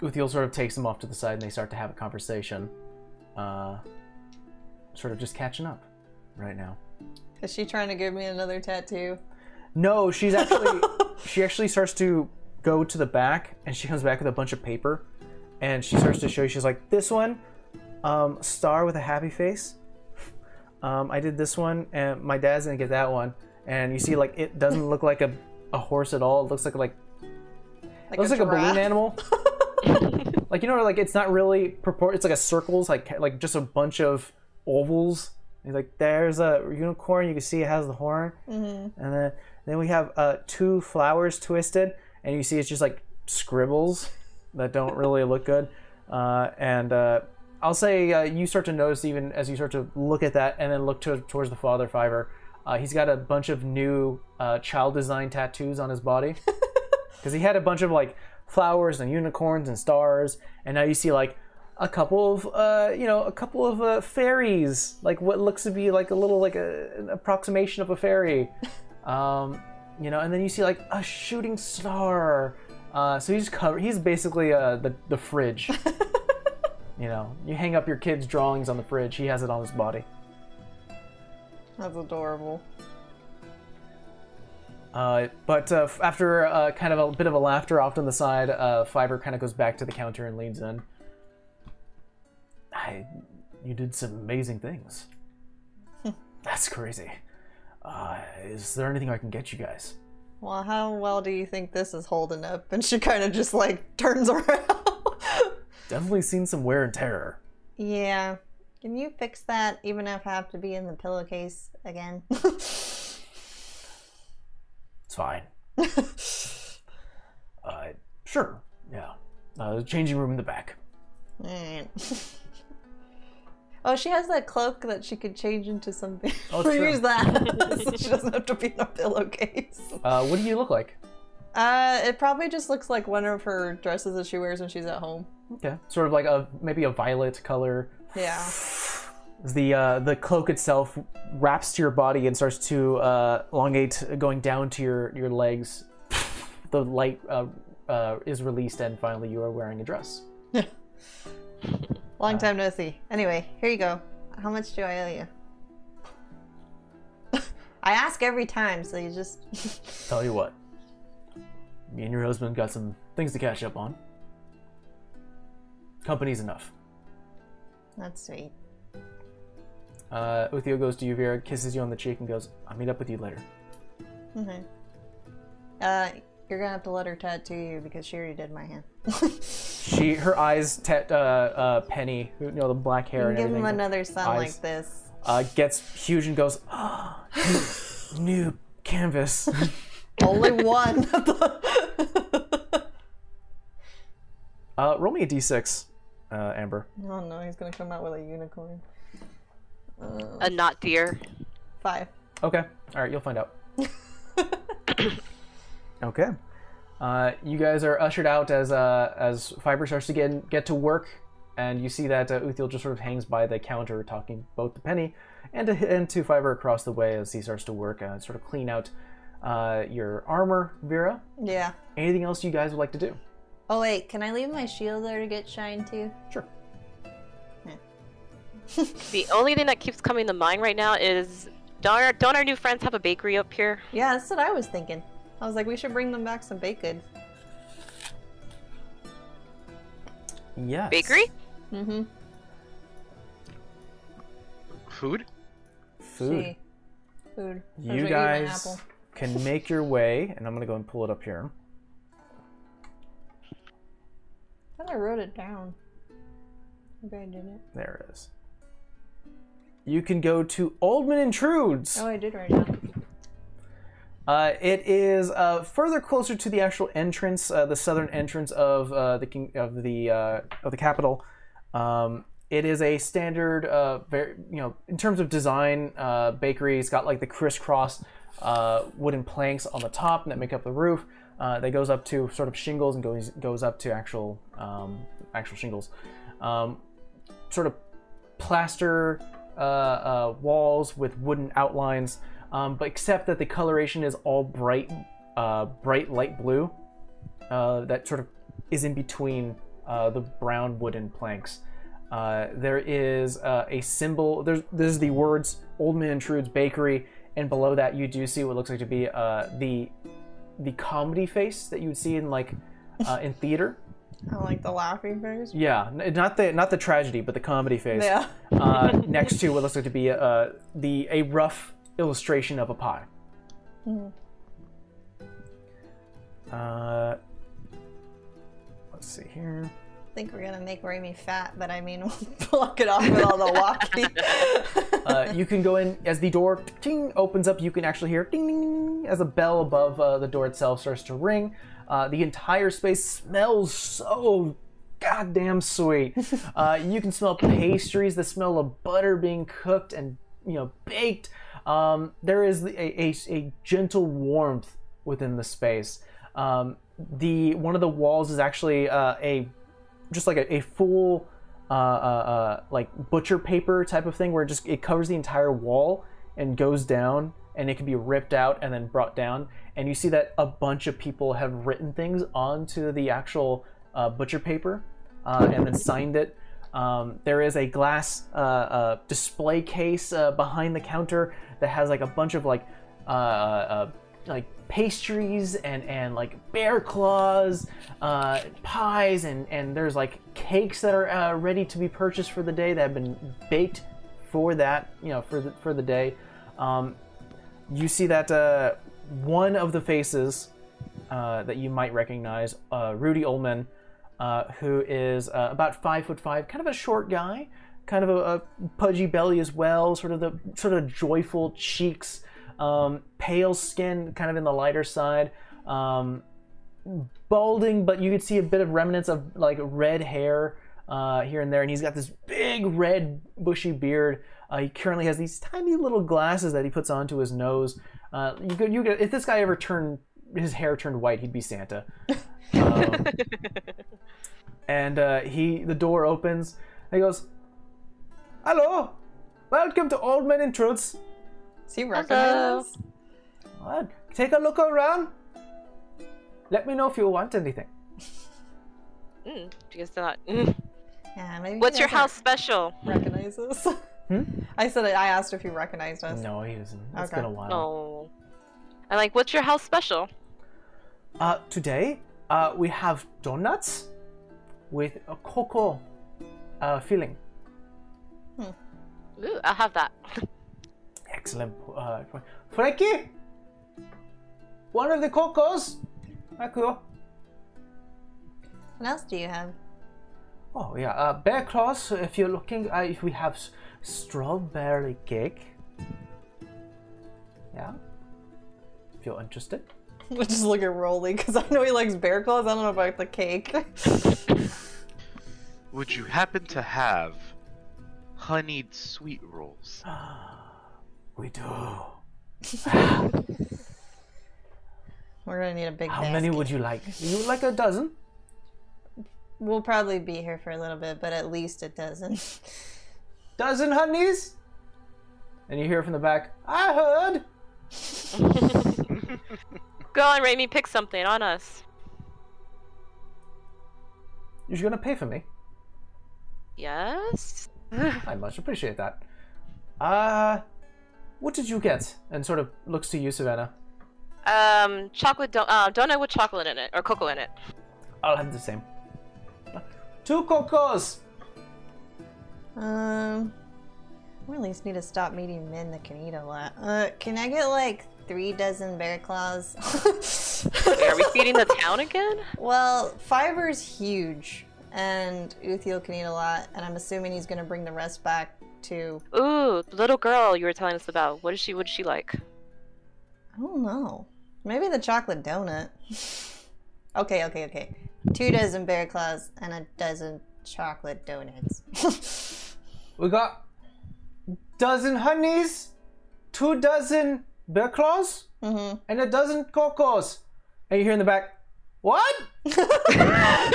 S1: Uthiel sort of takes him off to the side and they start to have a conversation. Uh, sort of just catching up right now.
S2: Is she trying to give me another tattoo?
S1: No, she's actually she actually starts to go to the back and she comes back with a bunch of paper and she starts to show you she's like this one um star with a happy face um i did this one and my dad's gonna get that one. And you see like it doesn't look like a, a horse at all. It looks like like
S2: Like
S1: it looks like a balloon animal. Like you know like it's not really propor it's like a circles like like just a bunch of ovals. He's like there's a unicorn you can see it has the horn. And then then we have uh, two flowers twisted, and you see it's just like scribbles that don't really look good. Uh, and uh, I'll say uh, you start to notice even as you start to look at that, and then look to, towards the father Fiverr. Uh, he's got a bunch of new uh, child design tattoos on his body because he had a bunch of like flowers and unicorns and stars, and now you see like a couple of uh, you know a couple of uh, fairies, like what looks to be like a little like a, an approximation of a fairy. Um, you know, and then you see like a shooting star. Uh, so he's covered. He's basically uh, the the fridge. you know, you hang up your kid's drawings on the fridge. He has it on his body.
S2: That's adorable.
S1: Uh, but uh, after uh, kind of a bit of a laughter off on the side, uh, Fiverr kind of goes back to the counter and leans in. I, you did some amazing things. That's crazy. Uh, is there anything I can get you guys?
S2: Well, how well do you think this is holding up? And she kind of just like turns around.
S1: Definitely seen some wear and tear.
S2: yeah. Can you fix that even if I have to be in the pillowcase again?
S1: It's fine. uh, sure. Yeah. Uh, changing room in the back.
S2: Alright. oh, she has that cloak that she could change into something.
S1: Oh, true.
S2: use that. so she doesn't have to be in a pillowcase.
S1: Uh, what do you look like?
S2: Uh, it probably just looks like one of her dresses that she wears when she's at home.
S1: Okay. Sort of like a maybe a violet color.
S2: Yeah.
S1: The uh, the cloak itself wraps to your body and starts to uh, elongate, going down to your your legs. The light uh, uh, is released, and finally you are wearing a dress.
S2: Long time no see. Anyway, here you go. How much do I owe you? I ask every time, so you just.
S1: Tell you what, me and your husband got some things to catch up on. Company's enough.
S2: That's sweet.
S1: Uh, Uthiel goes to you, Vera, kisses you on the cheek, and goes, "I'll meet up with you later."
S2: Okay. Uh, You're gonna have to let her tattoo you because she already did my hand.
S1: She, her eyes, te- uh, uh, Penny, you know, the black hair and
S2: Give him another son
S1: eyes.
S2: like this.
S1: uh, gets huge and goes, "Ah, new, new canvas.
S2: Only one.
S1: Uh, roll me a d6, uh, Amber.
S2: oh no, he's gonna come out with a unicorn.
S3: A not deer.
S2: Five.
S1: Okay. All right, you'll find out. okay. Uh, you guys are ushered out as uh, as Fiber starts to get get to work, and you see that uh, Uthiel just sort of hangs by the counter, talking both to Penny and to and to Fiber across the way as he starts to work and sort of clean out uh, your armor, Vera.
S2: Yeah.
S1: Anything else you guys would like to do?
S2: Oh wait, can I leave my shield there to get shine too?
S1: Sure.
S3: The only thing that keeps coming to mind right now is don't our, don't our new friends have a bakery up here?
S2: Yeah, that's what I was thinking. I was like, we should bring them back some baked goods.
S1: Yes.
S3: Bakery?
S2: Mm-hmm.
S4: Food?
S1: Food.
S2: Food. That's
S1: You
S2: what eat my
S1: guys can make your way, and I'm gonna go and pull it up here.
S2: I thought I wrote it down. Maybe I didn't.
S1: There it is. You can go to Ullman and Trudes.
S2: Oh, I did write it down.
S1: Uh, it is uh, further closer to the actual entrance, uh, the southern entrance of uh, the king of the uh, of the capital. Um, it is a standard, uh, very you know, in terms of design, uh, bakery. It's got like the crisscross uh, wooden planks on the top that make up the roof. Uh, that goes up to sort of shingles and goes goes up to actual um, actual shingles. Um, sort of plaster uh, uh, walls with wooden outlines, um, but except that the coloration is all bright, uh, bright light blue. Uh, that sort of is in between uh, the brown wooden planks. There is a symbol. There's there's the words "Old Man Trude's Bakery, and below that you do see what looks like to be the the comedy face that you would see in like uh, in theater.
S2: I like the laughing face.
S1: Yeah, n- not the not the tragedy, but the comedy face.
S2: Yeah.
S1: uh, next to what looks like to be uh, the a rough illustration of a pie. Uh, let's see here.
S2: I think we're gonna make Raimi fat, but I mean, we'll block it off with all the walking.
S1: Uh, you can go in as the door ting, opens up. You can actually hear ding ding ding as a bell above uh, the door itself starts to ring. Uh, the entire space smells so goddamn sweet. Uh, you can smell pastries, the smell of butter being cooked and you know baked. Um, there is a, a, a gentle warmth within the space. Um, the one of the walls is actually uh, a just like a, a full uh, uh, uh, like butcher paper type of thing where it just it covers the entire wall and goes down and it can be ripped out and then brought down. And you see that a bunch of people have written things onto the actual uh, butcher paper uh, and then signed it. Um, there is a glass uh, display case behind the counter that has like a bunch of like like pastries and and like bear claws, uh, pies, and and there's like cakes that are uh, ready to be purchased for the day that have been baked for that you know for the for the day. Um, you see that uh, one of the faces uh, that you might recognize, uh, Rudy Ullman, uh, who is about five foot five, kind of a short guy, kind of a, a pudgy belly as well, sort of the sort of joyful cheeks, um, pale skin, kind of in the lighter side, um, balding, but you could see a bit of remnants of like red hair uh, here and there, and he's got this big red bushy beard. Uh, he currently has these tiny little glasses that he puts onto his nose. Uh, you could, you could, if this guy ever turned his hair turned white, he'd be Santa. Um, and uh, he, the door opens. He goes, "Hello, welcome to Ullman and Trudes.
S2: Does he recognize us?
S1: What? Take a look around. Let me know if you want anything."
S3: Mm, you guys not. Mm.
S2: Yeah, maybe.
S3: What's
S2: he
S3: your house special?
S2: Recognize us? I said I asked if he recognized us.
S1: No, he doesn't. It's
S2: Okay.
S1: been a while.
S3: Oh. I like, what's your house special?
S1: Uh, today, uh, we have donuts with a cocoa uh, filling.
S3: Ooh, I'll have that.
S1: Excellent. Uh, Frankie, one of the cocos. Ah, cool.
S2: What else do you have?
S1: Oh yeah, uh, bear claws. If you're looking, uh, if we have s- strawberry cake. Yeah. If you're interested.
S2: We'll just look at Rolly because I know he likes bear claws. I don't know about the cake.
S4: Would you happen to have honeyed sweet rolls?
S1: We do.
S2: We're gonna need a big.
S1: How many would you like? You would like a dozen?
S2: We'll probably be here for a little bit, but at least a dozen.
S1: Dozen honeys? And you hear from the back, I heard.
S3: Go on, Raimi, pick something on us.
S1: You're gonna pay for me.
S3: Yes.
S1: I much appreciate that. Uh, what did you get? And sort of looks to you, Savannah.
S3: um, chocolate do- uh, donut with chocolate in it or cocoa in it.
S1: I'll have the same. Two cocos.
S2: Um, we at least need to stop meeting men that can eat a lot. Uh, can I get like three dozen bear claws?
S3: Wait, are we feeding the town again?
S2: well, Fiver's huge, and Uthiel can eat a lot, and I'm assuming he's gonna bring the rest back to.
S3: Ooh, the little girl you were telling us about. What is she? What is she like?
S2: I don't know. Maybe the chocolate donut. okay, okay, okay. Two dozen bear claws and a dozen chocolate donuts.
S1: We got dozen honeys, two dozen bear claws,
S2: mm-hmm.
S1: and a dozen cocos. And you hear in the back, what?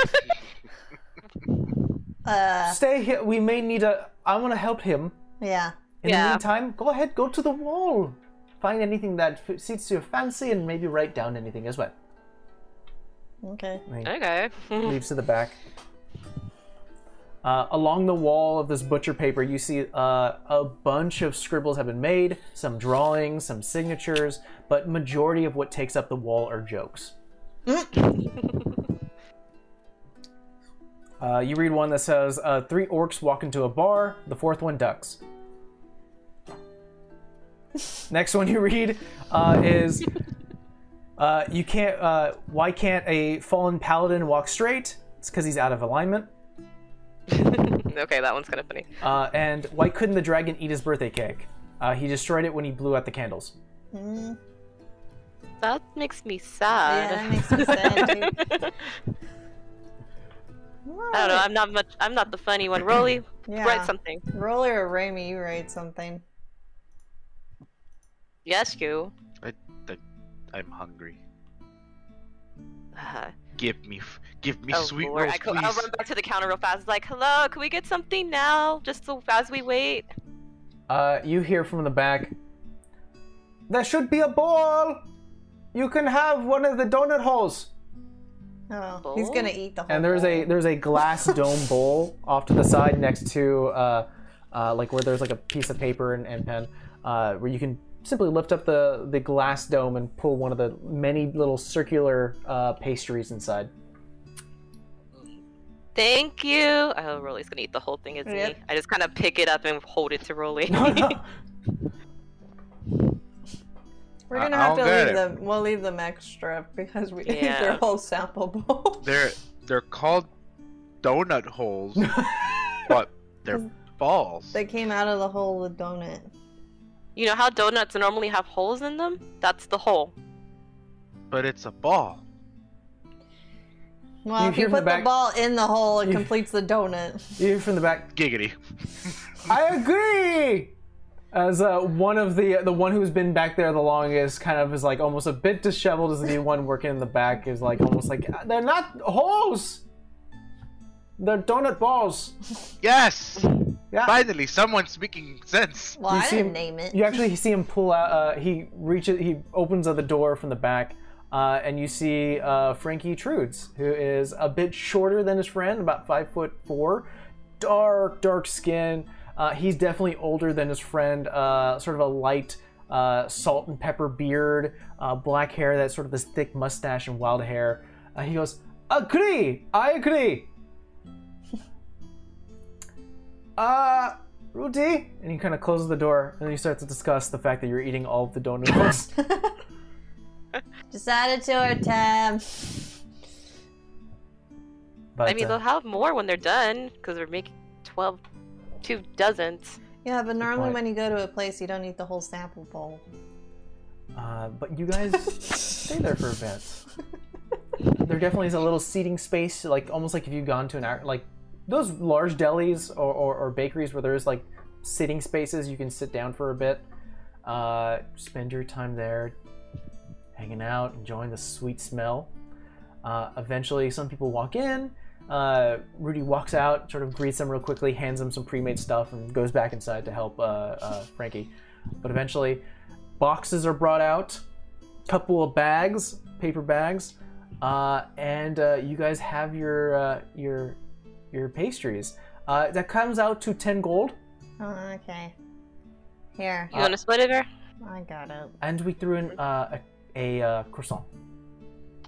S2: Uh,
S1: Stay here. We may need a. I want to help him.
S2: yeah.
S1: In
S3: Yeah.
S1: the meantime, go ahead, go to the wall. Find anything that suits your fancy and maybe write down anything as well.
S2: Okay.
S1: And
S3: Okay.
S1: leaves to the back. Uh, along the wall of this butcher paper, you see uh, a bunch of scribbles have been made, some drawings, some signatures, but majority of what takes up the wall are jokes. Uh, you read one that says, uh, Three orcs walk into a bar, the fourth one ducks. Next one you read uh, is, uh, You can't, uh, Why can't a fallen paladin walk straight? It's because he's out of alignment.
S3: okay, that one's kind of funny.
S1: Uh, and why couldn't the dragon eat his birthday cake? Uh, he destroyed it when he blew out the candles.
S2: Mm,
S3: That makes me sad.
S2: yeah, that makes me sad too.
S3: I don't know. I'm not much. I'm not the funny one. Rolly,
S2: Yeah.
S3: write something.
S2: Rolly or Raimi, you write something.
S3: Yes, you.
S4: I, I, I'm hungry.
S3: Uh,
S4: Give me, give me
S3: oh
S4: sweet
S3: Lord,
S4: rolls,
S3: I co-
S4: please.
S3: I'll run back to the counter real fast. Like, hello, can we get something now? Just so as we wait.
S1: Uh, you hear from the back, There should be a ball! You can have one of the donut holes!
S2: Oh, he's gonna eat the whole.
S1: And there's a there's a glass dome bowl off to the side next to uh, uh, like where there's like a piece of paper and, and pen uh, where you can simply lift up the the glass dome and pull one of the many little circular uh, pastries inside.
S3: Thank you. Oh, Rolly's gonna eat the whole thing, isn't
S2: Yep.
S3: he? I just kind of pick it up and hold it to Rolly.
S2: We're gonna have
S4: I'll
S2: to leave
S4: it.
S2: them. We'll leave them extra because we ate
S3: Yeah.
S2: their whole sample bowl.
S4: They're they're called donut holes, but they're balls.
S2: they came out of the hole of the donut.
S3: you know how donuts normally have holes in them? That's the hole.
S4: But it's a ball.
S2: Well,
S1: You
S2: if you put
S1: the
S2: the, ball in the hole, it
S1: You-
S2: completes the donut.
S1: You hear from the back,
S4: Giggity.
S1: I agree. As uh, one of the the one who's been back there the longest, kind of is like almost a bit disheveled. As the new one working in the back is like almost like they're not holes. They're donut balls.
S4: Yes.
S1: Yeah.
S4: Finally, someone speaking sense.
S2: Well,
S1: you
S2: I didn't
S1: him-
S2: name it.
S1: You actually see him pull out. Uh, he reaches. He opens the door from the back, uh, and you see uh, Frankie Trudes, who is a bit shorter than his friend, about five foot four, dark, dark skin. Uh, he's definitely older than his friend. Uh, sort of a light uh, salt and pepper beard, uh, black hair, that sort of this thick mustache and wild hair. Uh, he goes, "Agree, I agree." Uh, Rudy, and he kind of closes the door, and then you start to discuss the fact that you're eating all of the donuts.
S2: Just add it to our tab.
S1: But,
S3: I mean,
S1: uh,
S3: they'll have more when they're done because we're making 12, two dozens.
S2: Yeah, but normally when you go to a place, you don't eat the whole sample bowl.
S1: Uh, but you guys stay there for a bit. There definitely is a little seating space, like almost like if you've gone to an like those large delis or, or, or bakeries where there's like sitting spaces you can sit down for a bit, uh, spend your time there, hanging out, enjoying the sweet smell. Uh, eventually, some people walk in. Uh, Rudy walks out, sort of greets them real quickly, hands them some pre-made stuff, and goes back inside to help uh, uh, Frankie. But eventually, boxes are brought out, couple of bags, paper bags, uh, and uh, you guys have your uh, your your pastries. Uh, that comes out to ten gold,
S2: Oh, okay. Here,
S3: You want to split it, or?
S2: I got it.
S1: and we threw in uh, a, a uh, croissant.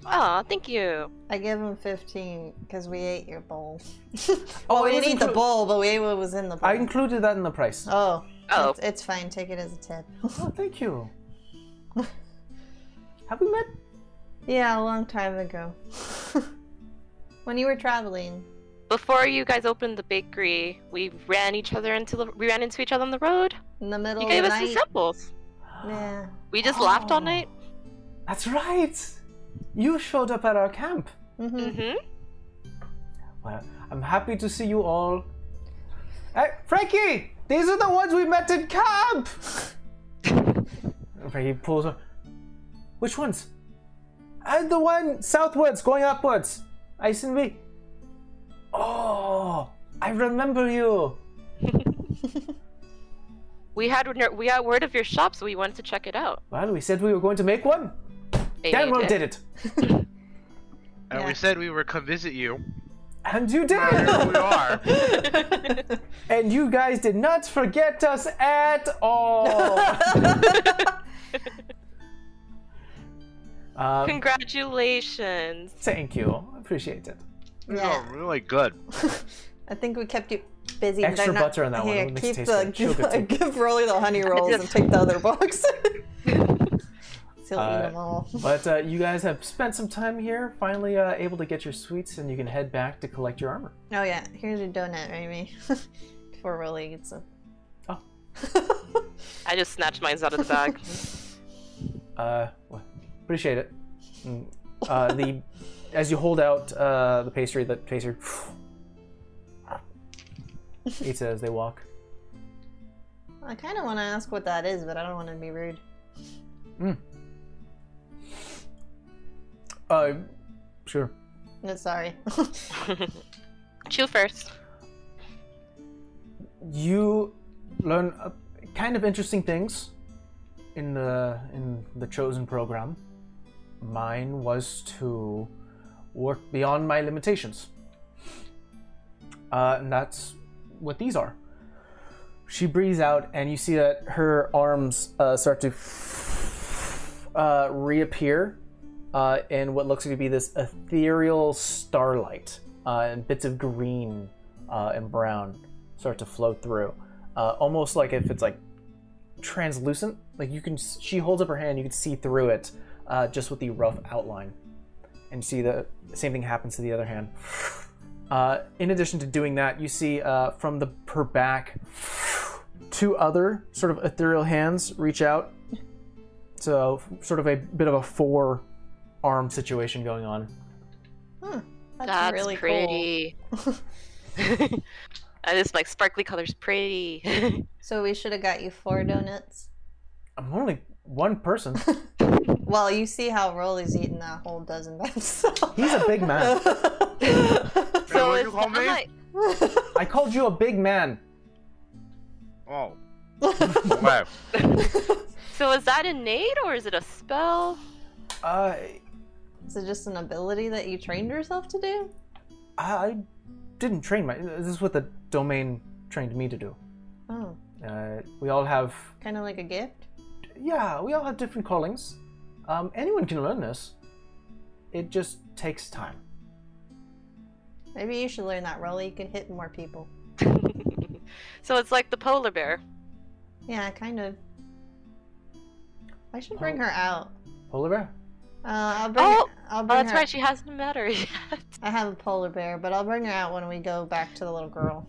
S3: Oh, thank you.
S2: I give him 15 because we ate your bowl.
S1: Oh,
S2: we didn't eat the bowl, but we ate what was in the bowl.
S1: I included that in the price.
S2: Oh.
S3: Oh.
S2: It's, it's fine. Take it as a tip.
S1: Oh, thank you. have we met?
S2: yeah, a long time ago. when you were traveling.
S3: Before you guys opened the bakery, we ran each other into the we ran into each other on the road.
S2: In the middle of the road.
S3: You gave us the
S2: night.
S3: samples.
S2: Yeah.
S3: We just laughed all
S1: Oh.
S3: night.
S1: That's right. You showed up at our camp.
S2: hmm
S3: Mm-hmm.
S1: Well, I'm happy to see you all. Hey, Frankie! These are the ones we met in camp! Frankie pulls up. Which ones? And the one southwards, going upwards. Isenby. Oh, I remember you.
S3: We had we had word of your shop, so we wanted to check it out.
S1: Well, we said we were going to make one.
S3: They
S1: Damn well did it.
S4: And
S2: Yeah.
S4: we said we would come visit you.
S1: And you did.
S4: Here we are.
S1: and you guys did not forget us at all. uh,
S3: Congratulations.
S1: thank you. Appreciate it.
S4: These
S2: Yeah.
S4: are really good.
S2: I think we kept you busy. but
S1: Extra
S2: I'm not-
S1: butter on that one.
S2: Here,
S1: It makes it
S2: keep
S1: taste
S2: the
S1: good. She'll
S2: give,
S1: get
S2: Rolly the honey rolls and take the other box. He'll eat
S1: Uh,
S2: them all.
S1: But uh, you guys have spent some time here, finally uh, able to get your sweets, and you can head back to collect your armor.
S2: Oh yeah, here's your donut, Amy. Before Rolly gets a.
S1: Oh.
S3: I just snatched mine out of the bag.
S1: Uh, well, appreciate it. Mm, Uh, the as you hold out uh, the pastry, the pastry eats it as they walk.
S2: I kind of want to ask what that is, but I don't want to be rude.
S1: Uh, sure.
S2: No, sorry.
S3: Chew first.
S1: you learn uh, kind of interesting things in the in the chosen program. Mine was to work beyond my limitations, uh, and that's what these are. She breathes out, and you see that her arms uh, start to uh, reappear uh, in what looks to be this ethereal starlight, uh, and bits of green uh, and brown start to flow through, uh, almost like if it's like translucent. Like you can, she holds up her hand, you can see through it, uh, just with the rough outline, and see the same thing happens to the other hand. Uh, in addition to doing that, you see from the her back, two other sort of ethereal hands reach out. So sort of a bit of a four arm situation going on.
S2: That's,
S3: That's
S2: really
S3: pretty. and this like sparkly color's pretty.
S2: So we should have got you four donuts.
S1: I'm only one person.
S2: Well, you see how Rolly's eating that whole dozen by himself.
S1: He's a big man.
S3: so
S4: what'd
S3: is
S4: you call me?
S3: that
S1: I called you a big man.
S4: Oh. Okay.
S3: so is that innate or is it a spell?
S1: Uh,
S2: Is it just an ability that you trained yourself to do?
S1: I didn't train my. This is what the domain trained me to do.
S2: Oh,
S1: Uh, we all have,
S2: kind of like a gift.
S1: yeah, we all have different callings. Um, anyone can learn this. It just takes time.
S2: Maybe you should learn that, Rolly. You could hit more people.
S3: so it's like the polar bear.
S2: Yeah, kind of. I should bring
S1: Oh.
S2: her out.
S1: Polar bear.
S2: Uh, I'll bring.
S3: Oh,
S2: I'll
S3: Oh, that's
S2: her.
S3: right. She hasn't met her yet.
S2: I have a polar bear, but I'll bring her out when we go back to the little girl.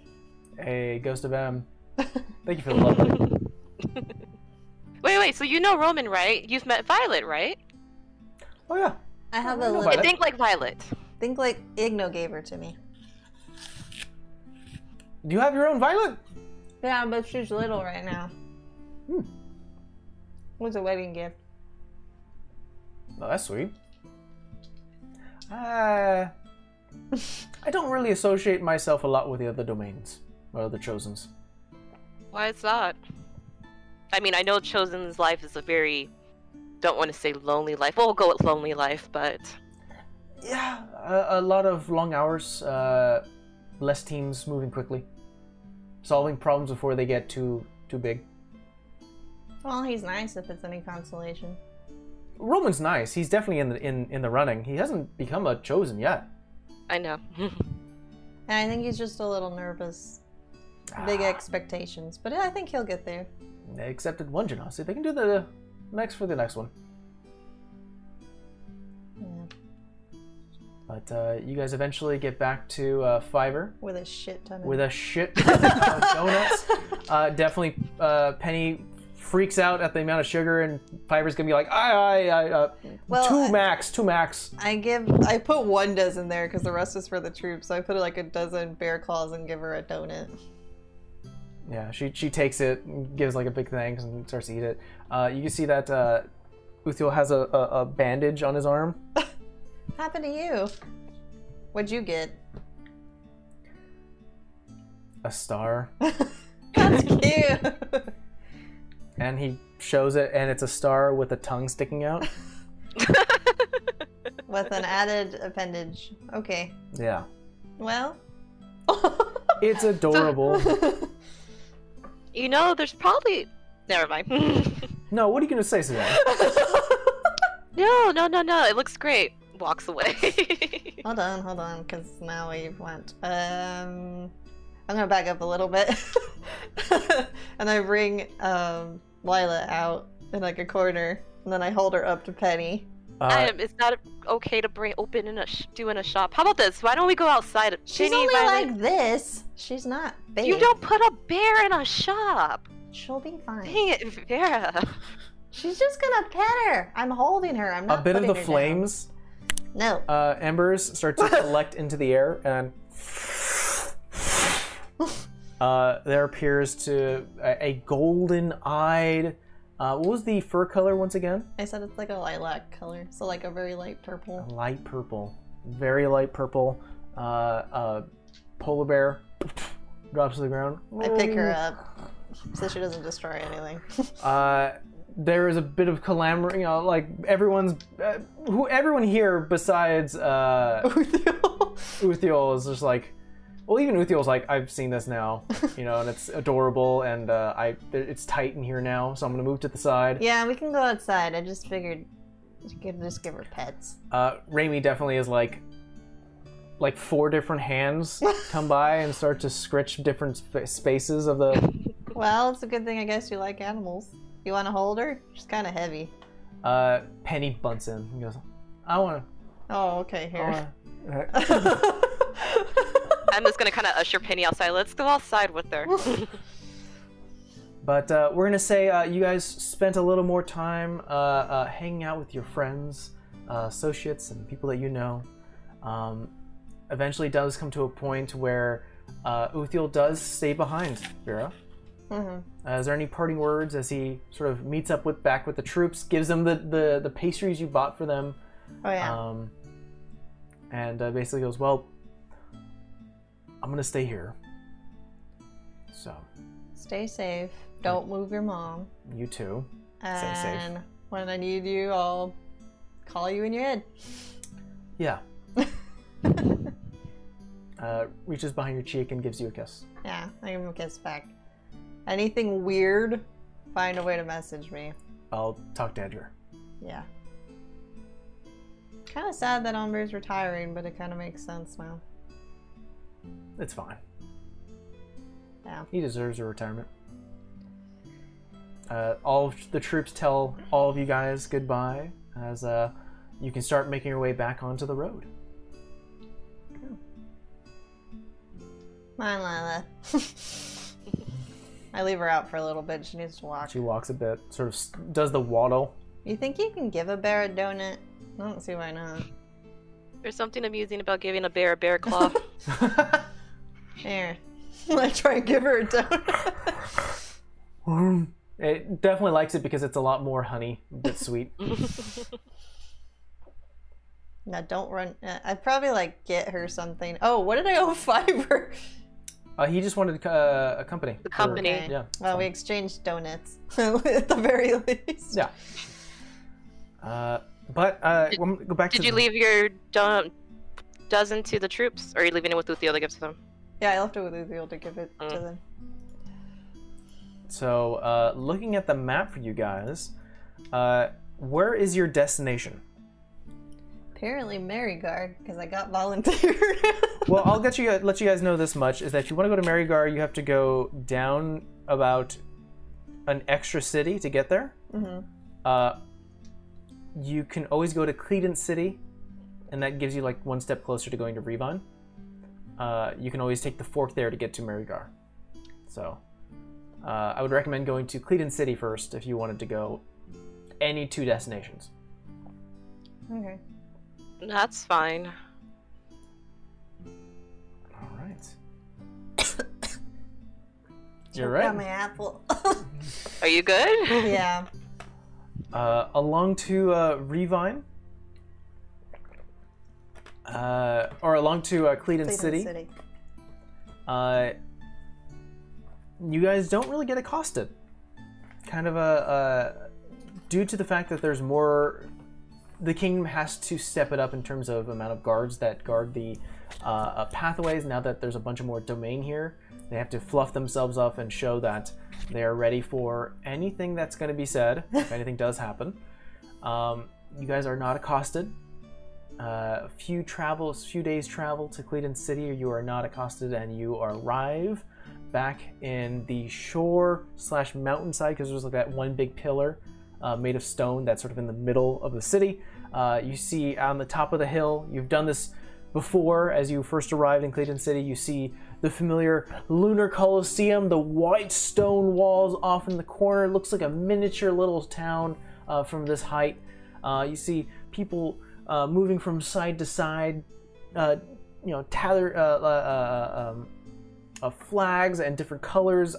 S1: Hey, Ghost of M. Thank you for the love.
S3: wait, wait. So you know Roman, right? You've met Violet, right?
S1: Oh yeah.
S2: I have
S1: I
S2: a little.
S3: I think like Violet.
S2: Think like Igno gave her to me.
S1: Do you have your own Violet?
S2: Yeah, but she's little right now.
S1: Hmm.
S2: Was a wedding gift.
S1: Oh, that's sweet. Uh, I don't really associate myself a lot with the other domains or the chosens.
S3: Why is that? I mean, I know Chosen's life is a very don't want to say lonely life. Well, we'll go with lonely life, but
S1: Yeah, a, a lot of long hours, uh, less teams moving quickly, solving problems before they get too too big.
S2: Well, he's nice if it's any consolation.
S1: Roman's nice. He's definitely in the in, in the running. He hasn't become a chosen yet.
S3: I know.
S2: And I think he's just a little nervous. Big
S1: Ah,
S2: expectations, but I think he'll get there.
S1: They accepted one Genasi. They can do the next for the next one.
S2: Yeah.
S1: But uh, you guys eventually get back to uh, Fiverr
S2: With a shit ton of
S1: with a shit ton of donuts. Uh, definitely, uh, Penny freaks out at the amount of sugar, and Fiverr's gonna be like, "I, I, I, uh,
S2: Well,
S1: two
S2: I-
S1: max, two max."
S2: I give I put one dozen there because the rest is for the troops. So I put like a dozen bear claws and give her a donut.
S1: Yeah, she she takes it, and gives like a big thanks, and starts to eat it. Uh, you can see that uh, Uthiel has a, a, a bandage on his arm.
S2: Happened to you? What'd you get?
S1: A star,
S2: That's cute.
S1: and he shows it, and it's a star with a tongue sticking out.
S2: With an added appendage. Okay.
S1: Yeah,
S2: Well.
S1: it's adorable.
S3: you know, there's probably never mind.
S1: no, what are you gonna say, Suzanne?
S3: no, no, no, no. It looks great. Walks away.
S2: hold on, hold on, because now we went. Um, I'm gonna back up a little bit, and I bring um Lila out in like a corner, and then I hold her up to Penny.
S1: Uh,
S3: Adam, it's not okay to bring open in a sh- do in a shop. How about this? Why don't we go outside?
S2: She's
S3: Penny,
S2: only
S3: Violet,
S2: like this. She's not big.
S3: you don't put a bear in a shop.
S2: She'll be fine.
S3: Dang it, Vera.
S2: She's just gonna pet her. I'm holding her. I'm not.
S1: a bit of the flames,
S2: down. No.
S1: uh, embers, start to collect into the air, and uh, there appears to a, a golden-eyed. Uh, what was the fur color once again?
S2: I said it's like a lilac color, so like a very light purple.
S1: Light purple, very light purple. Uh, uh, polar bear drops to the ground.
S2: I pick her up so she doesn't destroy anything.
S1: Uh, there is a bit of calamity. You know, like everyone's, uh, who everyone here besides uh, Uthiel is just like, well, even Uthiel's like, I've seen this now, you know, and it's adorable, and uh, I it's tight in here now, so I'm gonna move to the side.
S2: yeah, we can go outside. I just figured you could just give her pets.
S1: Uh, Raimi definitely is like, like four different hands come by and start to scritch different sp- spaces of the.
S2: Well, it's a good thing I guess you like animals. You want to hold her? She's kind of heavy.
S1: Uh, Penny bunts in and goes, I want to."
S2: Oh, okay, here.
S3: I'm just gonna kind of usher Penny outside. Let's go outside with her.
S1: But uh, we're gonna say uh, you guys spent a little more time uh, uh, hanging out with your friends, uh, associates, and people that you know. Um, eventually, does come to a point where uh, Uthiel does stay behind. Vera,
S2: Mhm.
S1: uh, is there any parting words as he sort of meets up with back with the troops, gives them the the, the pastries you bought for them,
S2: Oh yeah.
S1: um, and uh, basically goes, "Well, I'm gonna stay here." So
S2: Stay safe. Don't move your mom.
S1: you too.
S2: And
S1: safe.
S2: when I need you, I'll call you in your head.
S1: Yeah. uh, reaches behind your cheek and gives you a kiss.
S2: Yeah, I give him a kiss back. Anything weird, find a way to message me.
S1: I'll talk to Edgar.
S2: Yeah. Kind of sad that Umber's retiring, but it kind of makes sense now.
S1: It's fine.
S2: Yeah.
S1: He deserves a retirement. Uh, all of the troops tell all of you guys goodbye as uh, you can start making your way back onto the road.
S2: Come on, Lila. I leave her out for a little bit. She needs to walk.
S1: She walks a bit, sort of does the waddle.
S2: You think you can give a bear a donut? I don't see why not.
S3: There's something amusing about giving a bear a bear claw.
S2: Here. I try and give her a donut.
S1: it definitely likes it because it's a lot more honey, a bit sweet.
S2: now don't run. Uh, I'd probably like get her something. Oh, what did I owe Fiverr?
S1: Uh, he just wanted uh, a company.
S3: The company.
S2: Okay.
S1: yeah.
S2: Well, we exchanged donuts at the very least.
S1: Yeah. Uh, but uh,
S3: Did-
S1: we'll go back to
S3: Did
S1: to
S3: you
S1: the-
S3: leave your do- dozen to the troops, or are you leaving it with Uthiel to give to them?
S2: Yeah, I left it with Uthiel to give it to
S3: Mm.
S2: them.
S1: So, uh, looking at the map for you guys, uh, where is your destination?
S2: Apparently, Maryguard, because I got volunteered.
S1: Well, I'll get you let you guys know this much: is that if you want to go to Marygar, you have to go down about an extra city to get there.
S2: Mhm.
S1: Uh, you can always go to Cledent City, and that gives you like one step closer to going to Revon. Uh, you can always take the fork there to get to Marygar. So, uh, I would recommend going to Cledent City first if you wanted to go any two destinations.
S2: okay.
S3: That's fine.
S1: All right. You're
S2: Choke
S1: right.
S2: on my apple.
S3: Are you good?
S2: yeah.
S1: Uh, along to uh, Revine, uh, or along to uh, City.
S2: City.
S1: Uh, you guys don't really get accosted. Kind of a, uh, due to the fact that there's more, the kingdom has to step it up in terms of amount of guards that guard the uh, uh, pathways. Now that there's a bunch of more domain here, they have to fluff themselves up and show that they are ready for anything that's going to be said if anything does happen. Um, you guys are not accosted. Uh, a few travels, few days travel to Cleveland City, you are not accosted, and you arrive back in the shore slash mountainside because there's like that one big pillar uh, made of stone that's sort of in the middle of the city. Uh, you see on the top of the hill, you've done this before as you first arrived in Cleveland City. You see the familiar Lunar Coliseum, the white stone walls off in the corner. It looks like a miniature little town uh, from this height. Uh, you see people uh, moving from side to side, uh, you know, tather, uh, uh, um, flags and different colors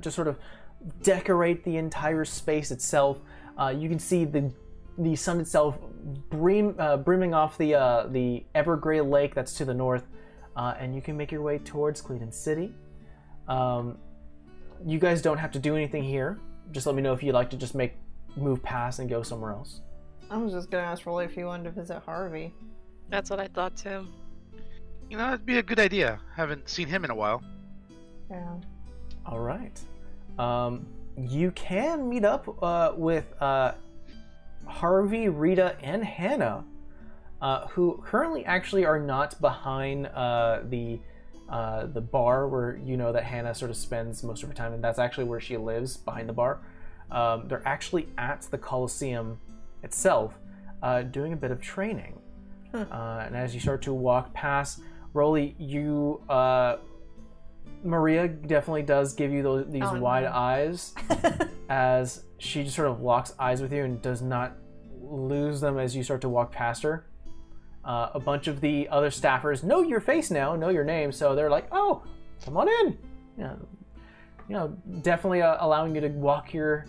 S1: just sort of decorate the entire space itself. You can see the the sun itself brim, brimming off the the Evergrey Lake that's to the north, uh, and you can make your way towards Cleveland City. Um, you guys don't have to do anything here. Just let me know if you'd like to just make move past and go somewhere else.
S2: I was just gonna ask Rolly if he wanted to visit Harvey.
S3: That's what I thought too.
S4: You know, that'd be a good idea. Haven't seen him in a while.
S2: Yeah.
S1: All right. Um, you can meet up uh, with uh, Harvey, Rita, and Hannah, uh, who currently actually are not behind uh, the uh, the bar where you know that Hannah sort of spends most of her time, and that's actually where she lives behind the bar. Um, they're actually at the Coliseum itself, uh, doing a bit of training.
S2: Hmm.
S1: Uh, and as you start to walk past, Rolly, you uh, Maria definitely does give you those these
S2: Oh, no.
S1: wide eyes as she just sort of locks eyes with you and does not lose them as you start to walk past her. Uh, a bunch of the other staffers know your face now, know your name, so they're like, "Oh, come on in." You know, you know definitely uh, allowing you to walk your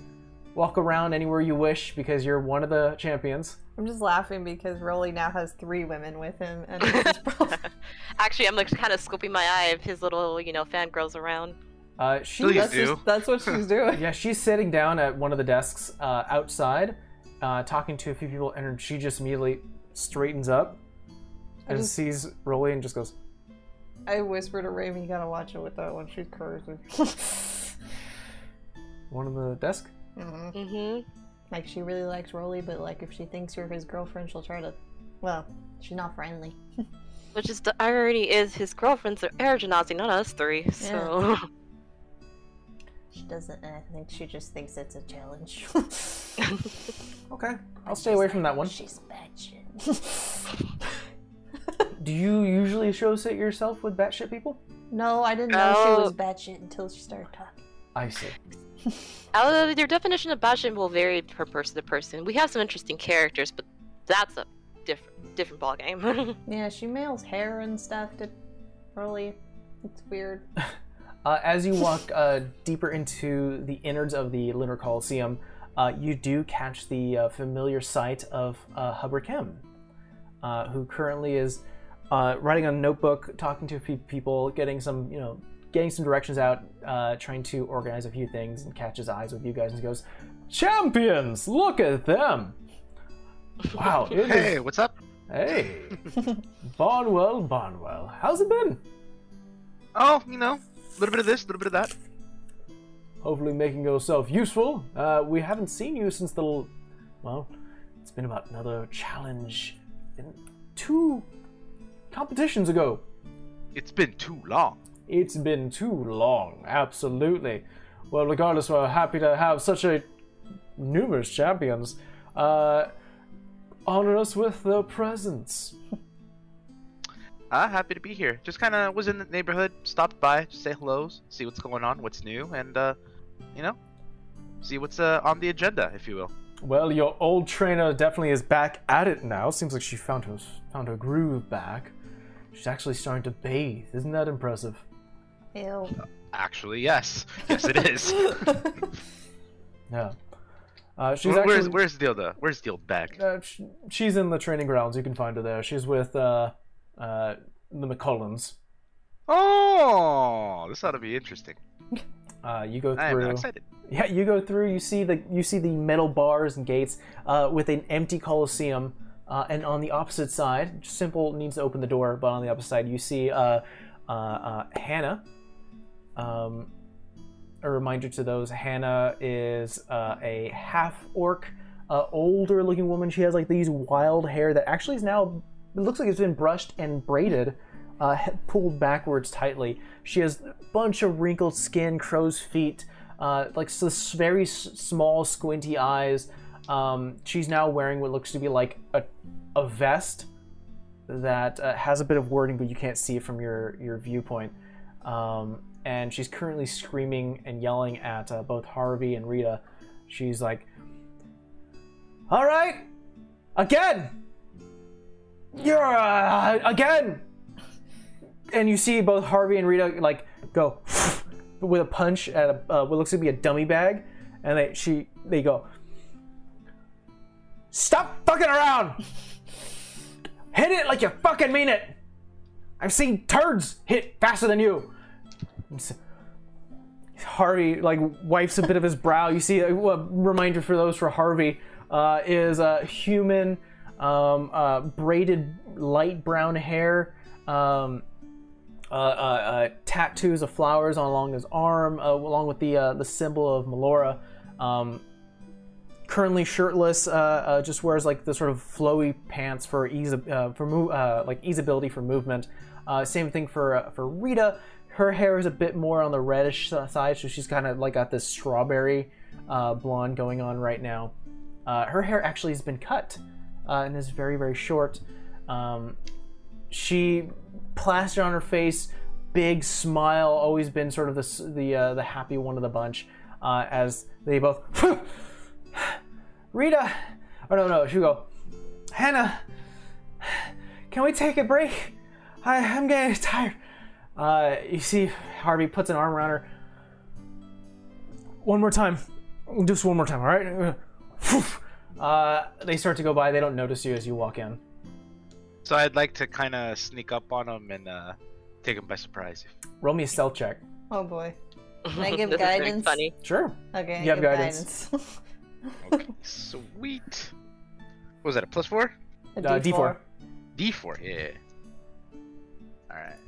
S1: walk around anywhere you wish because you're one of the champions.
S2: I'm just laughing because Rolly now has three women with him, and
S3: Actually, I'm like kind of scooping my eye if his little, you know, fangirls around.
S1: Uh, she
S4: Please
S2: that's,
S4: do.
S2: just, that's what she's doing.
S1: Yeah, she's sitting down at one of the desks uh, outside, uh, talking to a few people, and she just immediately straightens up and
S2: just-
S1: sees Rolly and just goes,
S2: I whisper to Raven, you gotta watch it with that one. She's crazy.
S1: "One on the desk."
S2: Mhm.
S3: Mm-hmm.
S2: Like she really likes Rolly, but like if she thinks you're his girlfriend, she'll try to. Well, she's not friendly.
S3: Which is the irony is his girlfriends are air not us three. So
S2: She doesn't. I think she just thinks it's a challenge.
S1: Okay, I'll stay away from that one.
S2: She's batshit.
S1: Do you usually associate yourself with batshit people?
S2: no, I didn't know she was batshit until she started talking.
S1: I see.
S3: Uh, your definition of Bashin will vary per person to person. We have some interesting characters, but that's a different different ballgame.
S2: Yeah, she mails hair and stuff to Rolly. It's weird.
S1: Uh, as you walk uh, deeper into the innards of the Lunar Coliseum, uh, you do catch the uh, familiar sight of uh, Hubbard Kim, uh, who currently is uh, writing on a notebook, talking to a few people, getting some, you know, getting some directions out, uh, trying to organize a few things, and catches eyes with you guys and goes, "Champions, look at them! Wow, it is-
S4: Hey, what's up?
S1: hey, Barnwell, Barnwell, how's it been?
S4: Oh, you know, a little bit of this, a little bit of that.
S1: hopefully making yourself useful. Uh, we haven't seen you since the, l- well, it's been about another challenge in two competitions ago.
S4: It's been too long.
S1: It's been too long, absolutely. Well, regardless, we're happy to have such a numerous champions uh, honor us with their presence.
S4: Uh, happy to be here. Just kind of was in the neighborhood, stopped by, just say hellos, see what's going on, what's new, and uh, you know, see what's uh, on the agenda, if you will.
S1: Well, your old trainer definitely is back at it now. Seems like she found her found her groove back. She's actually starting to bathe. Isn't that impressive?
S2: Ew.
S4: Actually, yes, yes, it is.
S1: Yeah. Uh, she's
S4: Where-
S1: actually
S4: where's where's Dilda? Where's Dilda back?
S1: uh, sh- she's in the training grounds. You can find her there. She's with uh, uh, the McCullens.
S4: Oh, this ought to be interesting.
S1: Uh, you go through. Yeah, you go through. You see the you see the metal bars and gates uh, with an empty coliseum, uh, and on the opposite side, Simple needs to open the door, but on the opposite side, you see uh, uh, uh, Hannah. Um, a reminder to those: Hannah is uh, a half orc, uh, older looking woman. She has like these wild hair that actually is now it looks like it's been brushed and braided, uh, pulled backwards tightly. She has a bunch of wrinkled skin, crow's feet, uh, like this very s- small, squinty eyes. Um, she's now wearing what looks to be like a, a vest that uh, has a bit of wording, but you can't see it from your your viewpoint. Um, and she's currently screaming and yelling at uh, both Harvey and Rita. She's like, "All right, again, you're uh, again." And you see both Harvey and Rita like go with a punch at a, uh, what looks to be a dummy bag, and they she they go, "Stop fucking around! Hit it like you fucking mean it! I've seen turds hit faster than you." Harvey like wipes a bit of his brow. You see a, a reminder for those for Harvey uh, is a human um, uh, braided light brown hair. Um, uh, uh, uh, tattoos of flowers on along his arm, uh, along with the uh, the symbol of Melora. Um, currently shirtless, just wears like the sort of flowy pants for ease for move like easeability for movement. Same thing for for Rita. Her hair is a bit more on the reddish side, so she's kind of like got this strawberry blonde going on right now. Her hair actually has been cut and is very very short. Um, she plastered on her face, big smile, always been sort of the the uh, the happy one of the bunch. Uh, as they both, Rita, or no no, she go, Hannah, can we take a break? I I'm getting tired. Uh, you see, Harvey puts an arm around her. One more time, just one more time, all right? Uh, they start to go by. They don't notice you as you walk in.
S4: So I'd like to kind of sneak up on him and uh, take him by surprise.
S1: Roll me a stealth check.
S2: Oh boy. Can I give
S3: this Is
S2: guidance?
S3: funny.
S1: Sure.
S2: Okay. I
S1: You have
S2: give
S1: guidance.
S4: Okay, sweet. What was that? A plus four?
S2: A
S1: Uh, D4.
S4: D four. Yeah. All right.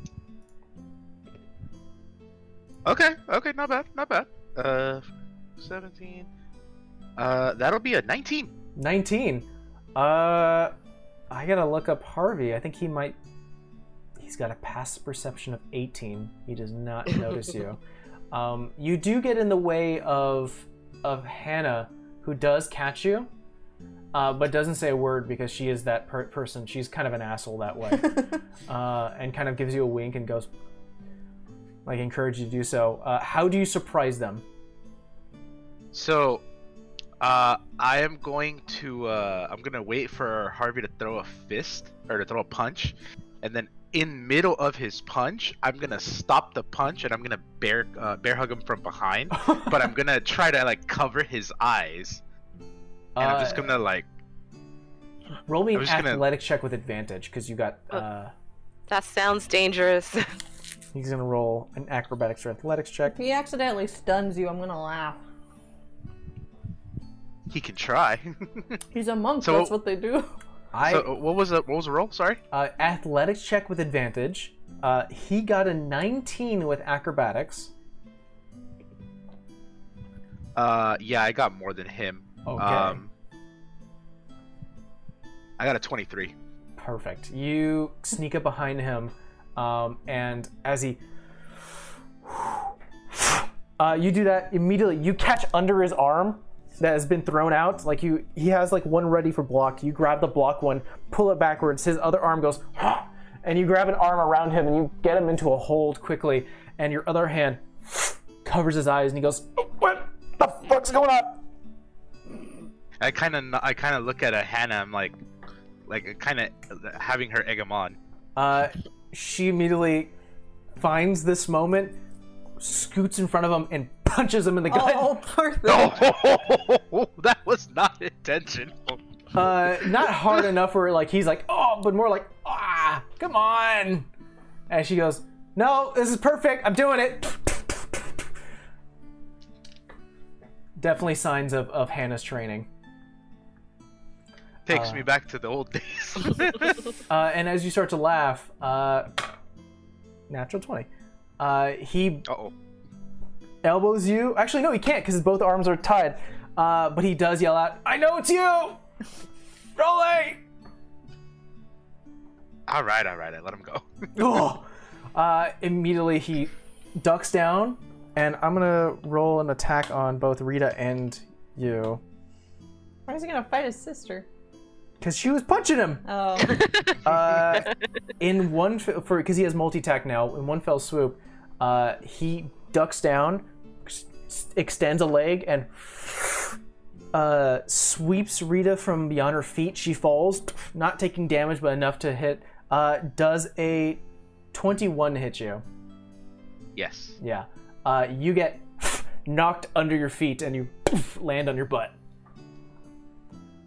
S4: Okay. Okay. Not bad. Not bad. Uh, seventeen. Uh, that'll be a nineteen.
S1: 19. Uh, I gotta look up Harvey. I think he might. He's got a passive perception of 18. He does not notice you. Um, you do get in the way of of Hannah, who does catch you, uh, but doesn't say a word because she is that per- person. She's kind of an asshole that way, uh, and kind of gives you a wink and goes, like, encourage you to do so. Uh, how do you surprise them?
S4: So, uh, I am going to uh, I'm gonna wait for Harvey to throw a fist or to throw a punch, and then in middle of his punch, I'm gonna stop the punch and I'm gonna bear uh, bear hug him from behind, but I'm gonna try to like cover his eyes, and I'm just
S1: Uh,
S4: gonna like
S1: roll me
S4: I'm
S1: an
S4: just gonna-
S1: check with advantage because you got. Uh,
S3: That sounds dangerous.
S1: he's gonna roll an acrobatics or athletics check.
S2: If he accidentally stuns you, I'm gonna laugh.
S4: He can try.
S2: He's a monk.
S4: So-
S2: that's what they do.
S1: I
S4: so what was the what was the roll? Sorry.
S1: uh, athletics check with advantage. Uh, he got a 19 with acrobatics.
S4: Uh, yeah, I got more than him.
S1: Okay.
S4: Um, I got a 23.
S1: Perfect. You sneak up behind him, um, and as he, uh, you do that immediately. You catch under his arm that has been thrown out. Like you, he has like one ready for block. You grab the block one, pull it backwards. His other arm goes, and you grab an arm around him and you get him into a hold quickly. And your other hand covers his eyes, and he goes, "What the fuck's going on?"
S4: I kind of I kind of look at a Hannah. I'm like, like kind of having her egg him on.
S1: Uh, she immediately finds this moment, scoots in front of him, and punches him in the gut.
S2: Oh, poor thing.
S4: Oh, that was not intentional.
S1: Uh, not hard enough where like he's like, oh, but more like, ah, come on. And she goes, no, this is perfect. I'm doing it. Definitely signs of, of Hannah's training.
S4: Takes
S1: Uh.
S4: me back to the old days.
S1: Uh, and as you start to laugh, uh, natural 20. Uh, he
S4: oh.
S1: elbows you. Actually, no, he can't because both arms are tied. Uh, but he does yell out, I know it's you! Rolly!
S4: All right, all right. I let him go.
S1: oh. uh, immediately he ducks down, and I'm gonna roll an attack on both Rita and you
S2: Why is he gonna fight his sister?
S1: because she was punching him.
S2: Oh,
S1: Uh, in one f- for because he has multi attack now. In one fell swoop, uh, he ducks down, extends a leg, and uh, sweeps Rita from beyond her feet. She falls, not taking damage, but enough to hit. Uh, does a 21 hit you?
S4: yes.
S1: Yeah. Uh, you get knocked under your feet and you land on your butt.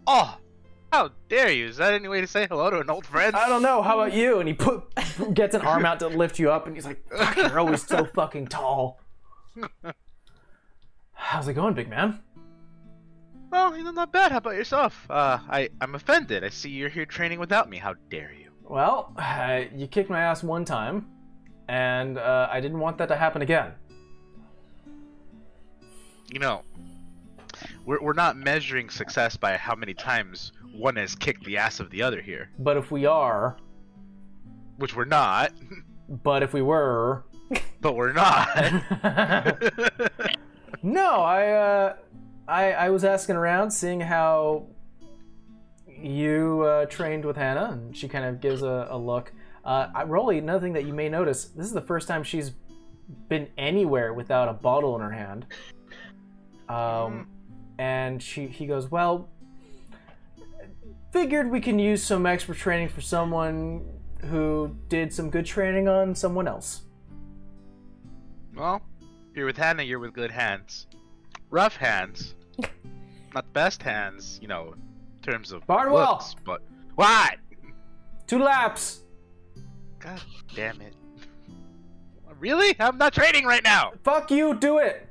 S4: Oh, how dare you? Is that any way to say hello to an old friend?
S1: I don't know. How about you? And he put gets an arm out to lift you up, and he's like, "You're always so fucking tall." How's it going, big man?
S4: Well, you know, not bad. How about yourself? Uh, I I'm offended. I see you're here training without me. How dare you?
S1: Well, uh, you kicked my ass one time, and uh, I didn't want that to happen again.
S4: You know, we're we're not measuring success by how many times one has kicked the ass of the other here,
S1: But if we are,
S4: which we're not.
S1: but if we were,
S4: But we're not.
S1: no, I, uh, I, I was asking around, seeing how you uh, trained with Hannah, and she kind of gives a, a look. Uh, Rolly, another thing that you may notice, this is the first time she's been anywhere without a bottle in her hand. Um, and she, he goes, well, figured we can use some extra training for someone who did some good training on someone else.
S4: well, you're with Hannah. You're with good hands. Rough hands. not the best hands, you know, in terms of
S1: Barnwell!
S4: looks, but what?
S1: Two laps.
S4: God damn it! Really? I'm not training right now.
S1: Fuck you, do it.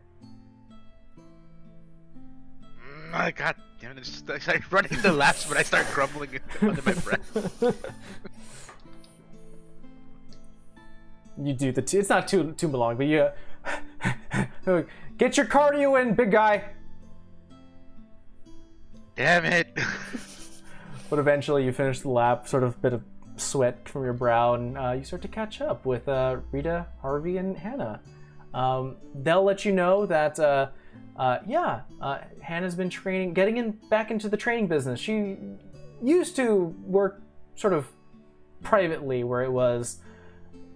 S4: Mm, God it! It's just, I start running the laps, but I start grumbling under my breath.
S1: You do the two. It's not too too long, but you uh, get your cardio in, big guy.
S4: Damn it!
S1: But eventually, you finish the lap, sort of bit of sweat from your brow, and uh, you start to catch up with uh, Rita, Harvey, and Hannah. Um, they'll let you know that, uh, yeah, uh, Hannah's been training, getting in back into the training business. She used to work sort of privately, where it was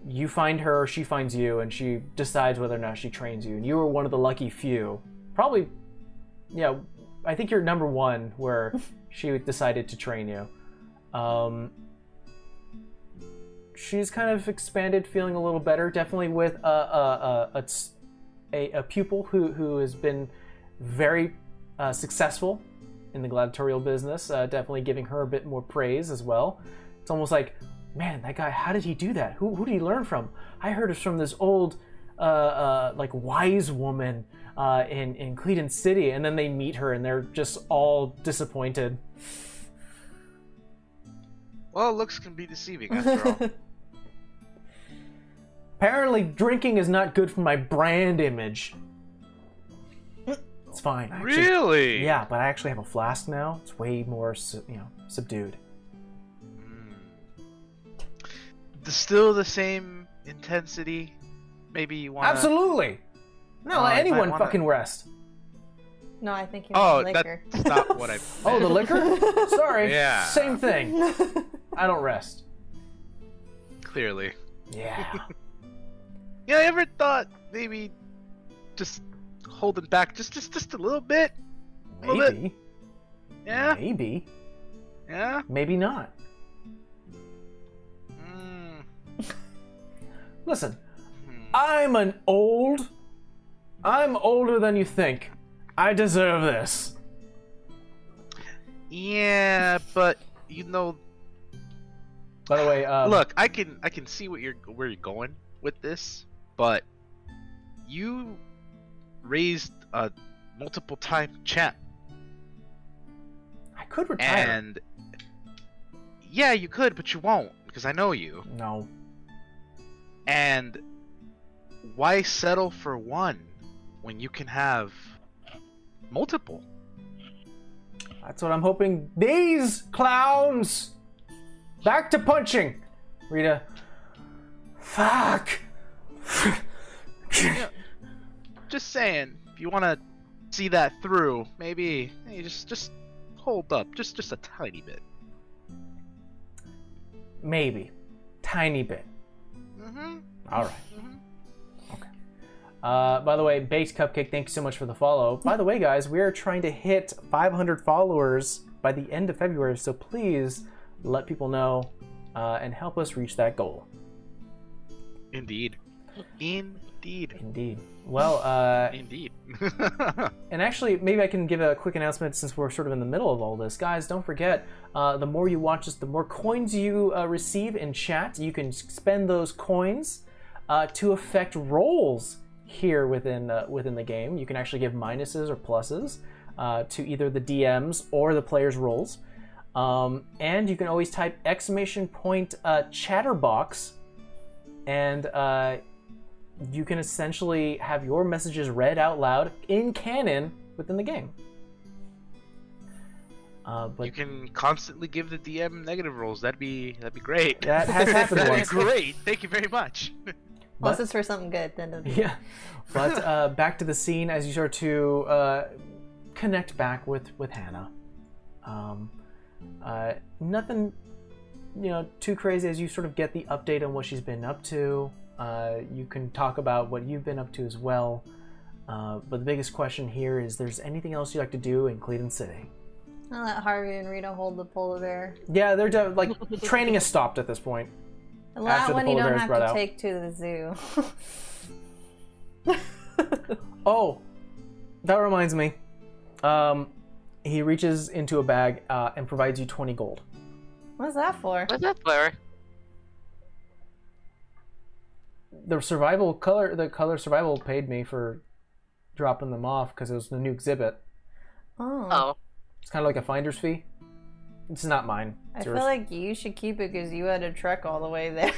S1: you find her, she finds you, and she decides whether or not she trains you. And you were one of the lucky few. Probably, yeah, I think you're number one where she decided to train you. Um, she's kind of expanded, feeling a little better. Definitely with a a, a, a, a pupil who who has been very uh, successful in the gladiatorial business. Uh, definitely giving her a bit more praise as well. It's almost like, man, that guy. How did he do that? Who who did he learn from? I heard it's from this old. Uh, uh, like wise woman uh, in in Cleveland City, and then they meet her, and they're just all disappointed.
S4: Well, looks can be deceiving after all.
S1: Apparently, drinking is not good for my brand image. It's fine. I actually-
S4: really?
S1: Yeah, but I actually have a flask now. It's way more, you know, subdued.
S4: Mm. Still the same intensity. Maybe you want.
S1: Absolutely. No,
S4: Oh,
S1: let anyone
S4: wanna-
S1: fucking rest.
S2: No, I think you
S4: Oh,
S2: meant liquor.
S4: that's not what I.
S1: Oh, the liquor? Sorry.
S4: Yeah.
S1: Same thing. I don't rest.
S4: Clearly.
S1: Yeah.
S4: Yeah, I ever thought maybe just holding back just just just a little bit? A little bit.
S1: Maybe.
S4: Yeah.
S1: Maybe.
S4: Yeah.
S1: Maybe not.
S4: Mm.
S1: Listen,
S4: Hmm.
S1: I'm an old. I'm older than you think. I deserve this.
S4: Yeah, but you know,
S1: By the way, um,
S4: look, I can I can see what you're where you're going with this, but you raised a multiple time champ,
S1: I could retire.
S4: and yeah, you could, but you won't because I know you.
S1: No.
S4: And why settle for one when you can have multiple?
S1: That's what I'm hoping. These clowns! Back to punching! Rita. Fuck!
S4: Just saying, if you want to see that through, maybe hey, just just hold up, just just a tiny bit.
S1: Maybe. Tiny bit.
S4: Mm-hmm.
S1: Alright.
S4: Mhm.
S1: Okay. Uh, by the way, Baked Cupcake, thank you so much for the follow. By the way, guys, we are trying to hit 500 followers by the end of February, so please let people know uh, and help us reach that goal.
S4: Indeed. Indeed.
S1: Indeed. Well, uh,
S4: Indeed.
S1: And actually, maybe I can give a quick announcement since we're sort of in the middle of all this. Guys, don't forget, uh, the more you watch us, the more coins you uh, receive in chat. You can spend those coins uh, to affect rolls here within uh, within the game. You can actually give minuses or pluses uh, to either the DMs or the players' rolls. Um, and you can always type exclamation point uh, chatterbox, and uh, you can essentially have your messages read out loud in canon within the game. Uh, but
S4: you can constantly give the DM negative rolls. That'd be that'd be great.
S1: That has happened
S4: That'd
S1: once.
S4: be great. Thank you very much.
S2: Unless it's for something good, then it'll be
S1: yeah, but uh, back to the scene as you start to uh, connect back with with Hannah. Um, uh, nothing, you know, too crazy as you sort of get the update on what she's been up to. Uh, you can talk about what you've been up to as well. Uh, but the biggest question here is: There's anything else you like to do in Cleveland City?
S2: I'll let Harvey and Rita hold the polar bear.
S1: Yeah, they're de- like training has stopped at this point.
S2: And
S1: After
S2: that
S1: the
S2: one you
S1: polar
S2: don't
S1: bear's
S2: have
S1: brought
S2: to
S1: out.
S2: take to the zoo.
S1: Oh, that reminds me. Um, he reaches into a bag uh, and provides you 20 gold.
S2: What's that for?
S3: What's that for?
S1: The survival color, the color survival paid me for dropping them off because it was the new exhibit.
S2: Oh.
S3: Oh.
S1: It's kind of like a finder's fee. It's not mine.
S2: I
S1: It's
S2: feel like you should keep it because you had to trek all the way there.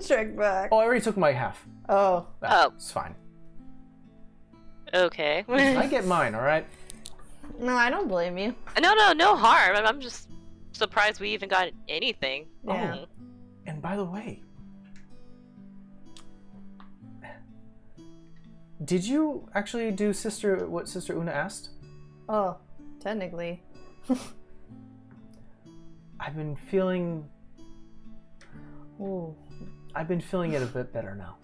S2: trek back.
S1: Oh, I already took my half.
S2: Oh.
S3: Oh.
S1: It's fine.
S3: Okay.
S1: I get mine, all right?
S2: No, I don't blame you.
S3: no, no, no harm. I'm- I'm just surprised we even got anything.
S2: Yeah.
S3: Mm.
S1: And by the way, did you actually do Sister what Sister Una asked?
S2: Oh, technically.
S1: I've been feeling
S2: Ooh.
S1: I've been feeling it a bit better now.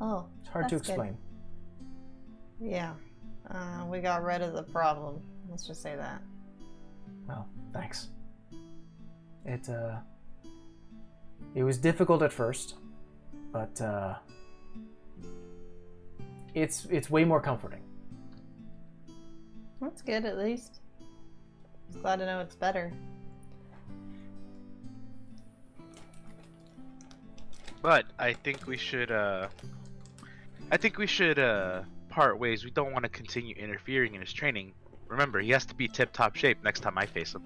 S2: Oh.
S1: It's hard to
S2: That's good.
S1: explain.
S2: Yeah. Uh, we got rid of the problem. Let's just say that.
S1: Well, thanks. It uh it was difficult at first, but uh it's it's way more comforting.
S2: That's good, at least. Just glad to know it's better.
S4: But I think we should uh I think we should uh part ways. We don't want to continue interfering in his training. Remember, he has to be tip top shape next time I face him.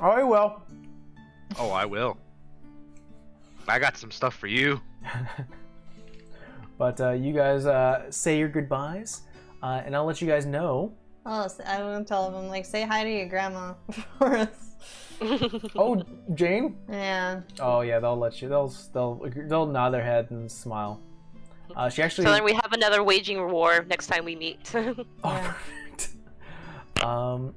S1: Oh, I will.
S4: Oh, I will. I got some stuff for you.
S1: But uh, you guys uh, say your goodbyes, uh, and I'll let you guys know.
S2: Oh, s- I want to tell them, like, say hi to your grandma for us.
S1: Oh, Jane.
S2: Yeah.
S1: Oh yeah, they'll let you. They'll they'll they'll nod their head and smile. Uh, she actually.
S3: so then we have another waging war next time we meet.
S1: Oh, perfect. Um,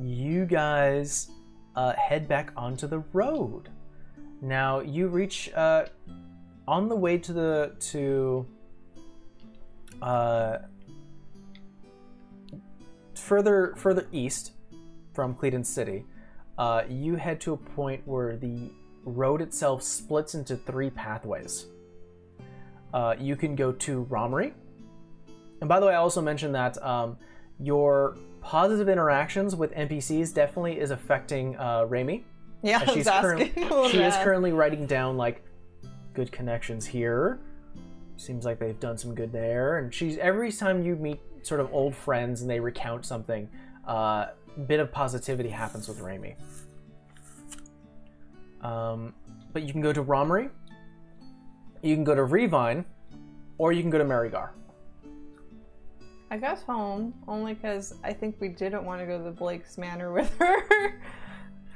S1: you guys uh, head back onto the road. Now you reach uh, on the way to the to uh, further further east from Cleveland City. Uh, you head to a point where the road itself splits into three pathways. Uh, you can go to Romery, and by the way, I also mentioned that um, your positive interactions with NPCs definitely is affecting uh, Raimi.
S2: Yeah,
S1: she's she is currently writing down like good connections here. Seems like they've done some good there, and she's every time you meet sort of old friends and they recount something, uh, bit of positivity happens with Raimi. Um, but you can go to Romery, you can go to Revine, or you can go to Marigar.
S2: I guess home, only because I think we didn't want to go to the Blake's Manor with her.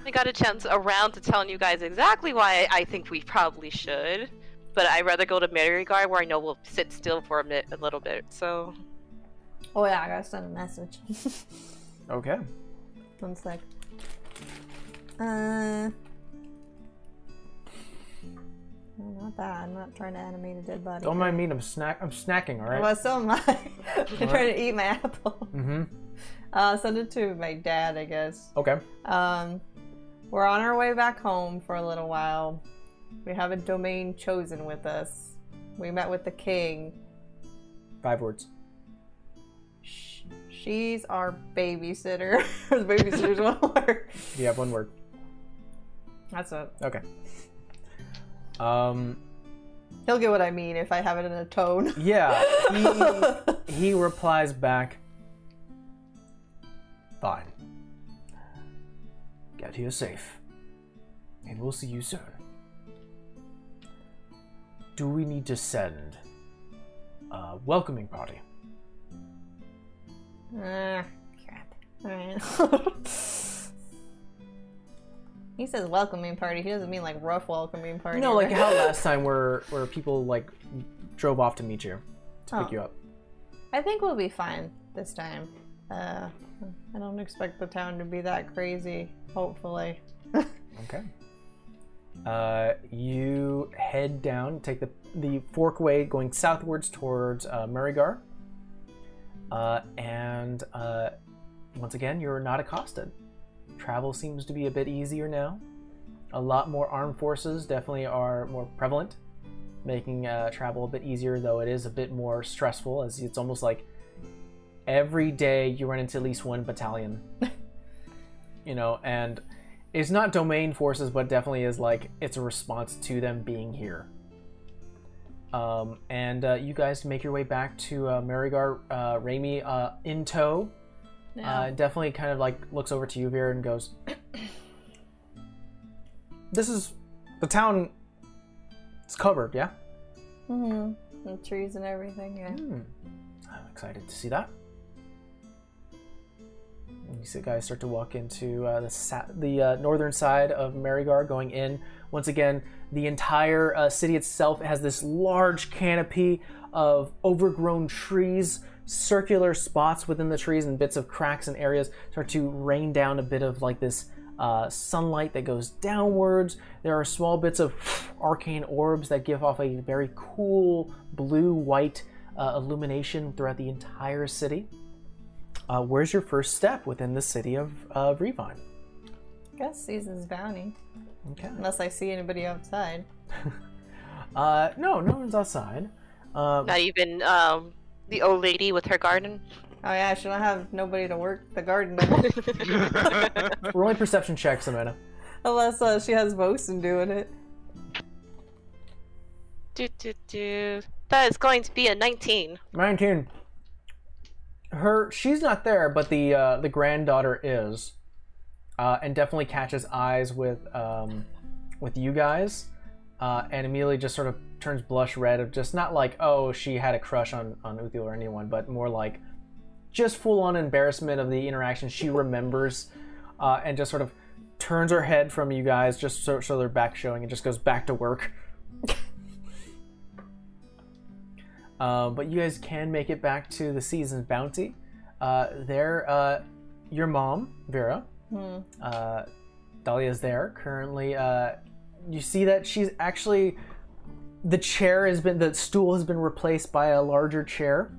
S3: I got a chance around to telling you guys exactly why I think we probably should. But I'd rather go to Marigar where I know we'll sit still for a, minute, a little bit. So
S2: oh yeah, I gotta send a message.
S1: Okay.
S2: One sec. Uh. Not that. I'm not trying to animate a dead body.
S1: Don't mind me. I'm snack. I'm snacking. All right.
S2: Well, so am I. I'm trying to eat my apple.
S1: Mm-hmm.
S2: Uh, send it to my dad, I guess.
S1: Okay.
S2: Um, we're on our way back home for a little while. We have a domain chosen with us. We met with the king.
S1: Five words.
S2: Sh- She's our babysitter. the babysitter's one word.
S1: You have one word.
S2: That's it.
S1: Okay. Um.
S2: He'll get what I mean if I have it in a tone.
S1: Yeah. He he replies back. Fine. Get here safe, and we'll see you soon. Do we need to send a welcoming party?
S2: Ah, crap. Alright. he says welcoming party. He doesn't mean like rough welcoming party.
S1: No, like how last time where where people like drove off to meet you to pick
S2: Oh.
S1: you up.
S2: I think we'll be fine this time. Uh, I don't expect the town to be that crazy. Hopefully.
S1: Okay. Uh, you head down, take the the forkway going southwards towards uh, uh, and uh, once again, you're not accosted. Travel seems to be a bit easier now. A lot more armed forces definitely are more prevalent, making uh, travel a bit easier. Though it is a bit more stressful, as it's almost like every day you run into at least one battalion. you know, and it's not domain forces, but definitely is like it's a response to them being here. Um, and uh, you guys make your way back to uh, Marigar, uh, Raimi uh, in tow. Uh, definitely kind of like looks over to you, Vera, and goes, "This is the town. It's covered, yeah.
S2: hmm The trees and everything. Yeah.
S1: Hmm. I'm excited to see that. You see guys start to walk into uh, the the uh, northern side of Marigar, going in. Once again, the entire uh, city itself has this large canopy of overgrown trees. Circular spots within the trees and bits of cracks and areas start to rain down a bit of like this uh, sunlight that goes downwards. There are small bits of arcane orbs that give off a very cool blue white uh, illumination throughout the entire city. Uh, where's your first step within the city of uh, Revine?
S2: guess season's bounty.
S1: Okay.
S2: Unless I see anybody outside.
S1: Uh, no, no one's outside. Uh,
S3: Not even um, the old lady with her garden.
S2: Oh yeah, she don't have nobody to work the garden with.
S1: rolling perception checks, Amanda.
S2: Unless uh, she has Vosen doing it.
S3: Do, do, do. That is going to be a 19.
S1: 19. Her, she's not there, but the uh, the granddaughter is, uh, and definitely catches eyes with um, with you guys, uh, and immediately just sort of turns blush red of just not like oh she had a crush on on Uthiel or anyone, but more like just full on embarrassment of the interaction she remembers, uh, and just sort of turns her head from you guys just so so they're back showing and just goes back to work. Uh, but you guys can make it back to the season's bounty. Uh, there, uh, your mom, Vera,
S2: Hmm.
S1: uh, Dahlia's there currently. Uh, you see that she's actually the chair has been the stool has been replaced by a larger chair.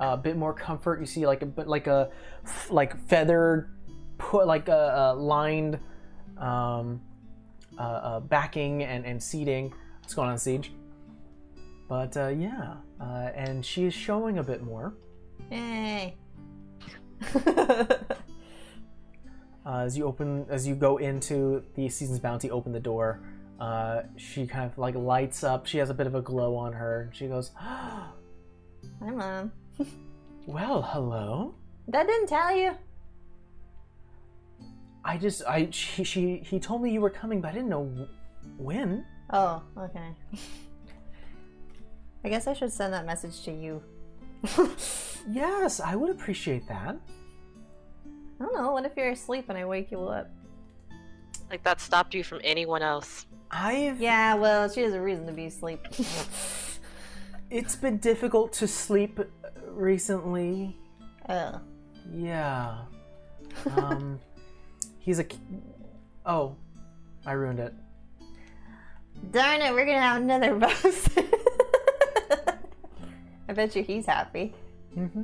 S1: a bit more comfort. You see like a bit like a like feathered, put like a, a lined um, uh, uh, backing and, and seating. What's going on, Siege? But uh, yeah, uh, and she is showing a bit more
S2: Hey.
S1: uh, as you open as you go into the season's bounty. Open the door. Uh, she kind of like lights up. She has a bit of a glow on her. She goes,
S2: Hi, mom.
S1: "Well, hello.
S2: That didn't tell you.
S1: I just I she, she he told me you were coming, but I didn't know when."
S2: Oh, okay. I guess I should send that message to you.
S1: Yes, I would appreciate that.
S2: I don't know. What if you're asleep and I wake you up?
S3: Like that stopped you from anyone else.
S1: I've
S2: Yeah, well, she has a reason to be asleep.
S1: it's been difficult to sleep recently.
S2: oh.
S1: Yeah. Um, he's a. Oh, I ruined it.
S2: Darn it, we're gonna have another boss. I bet you he's happy.
S1: Mm-hmm.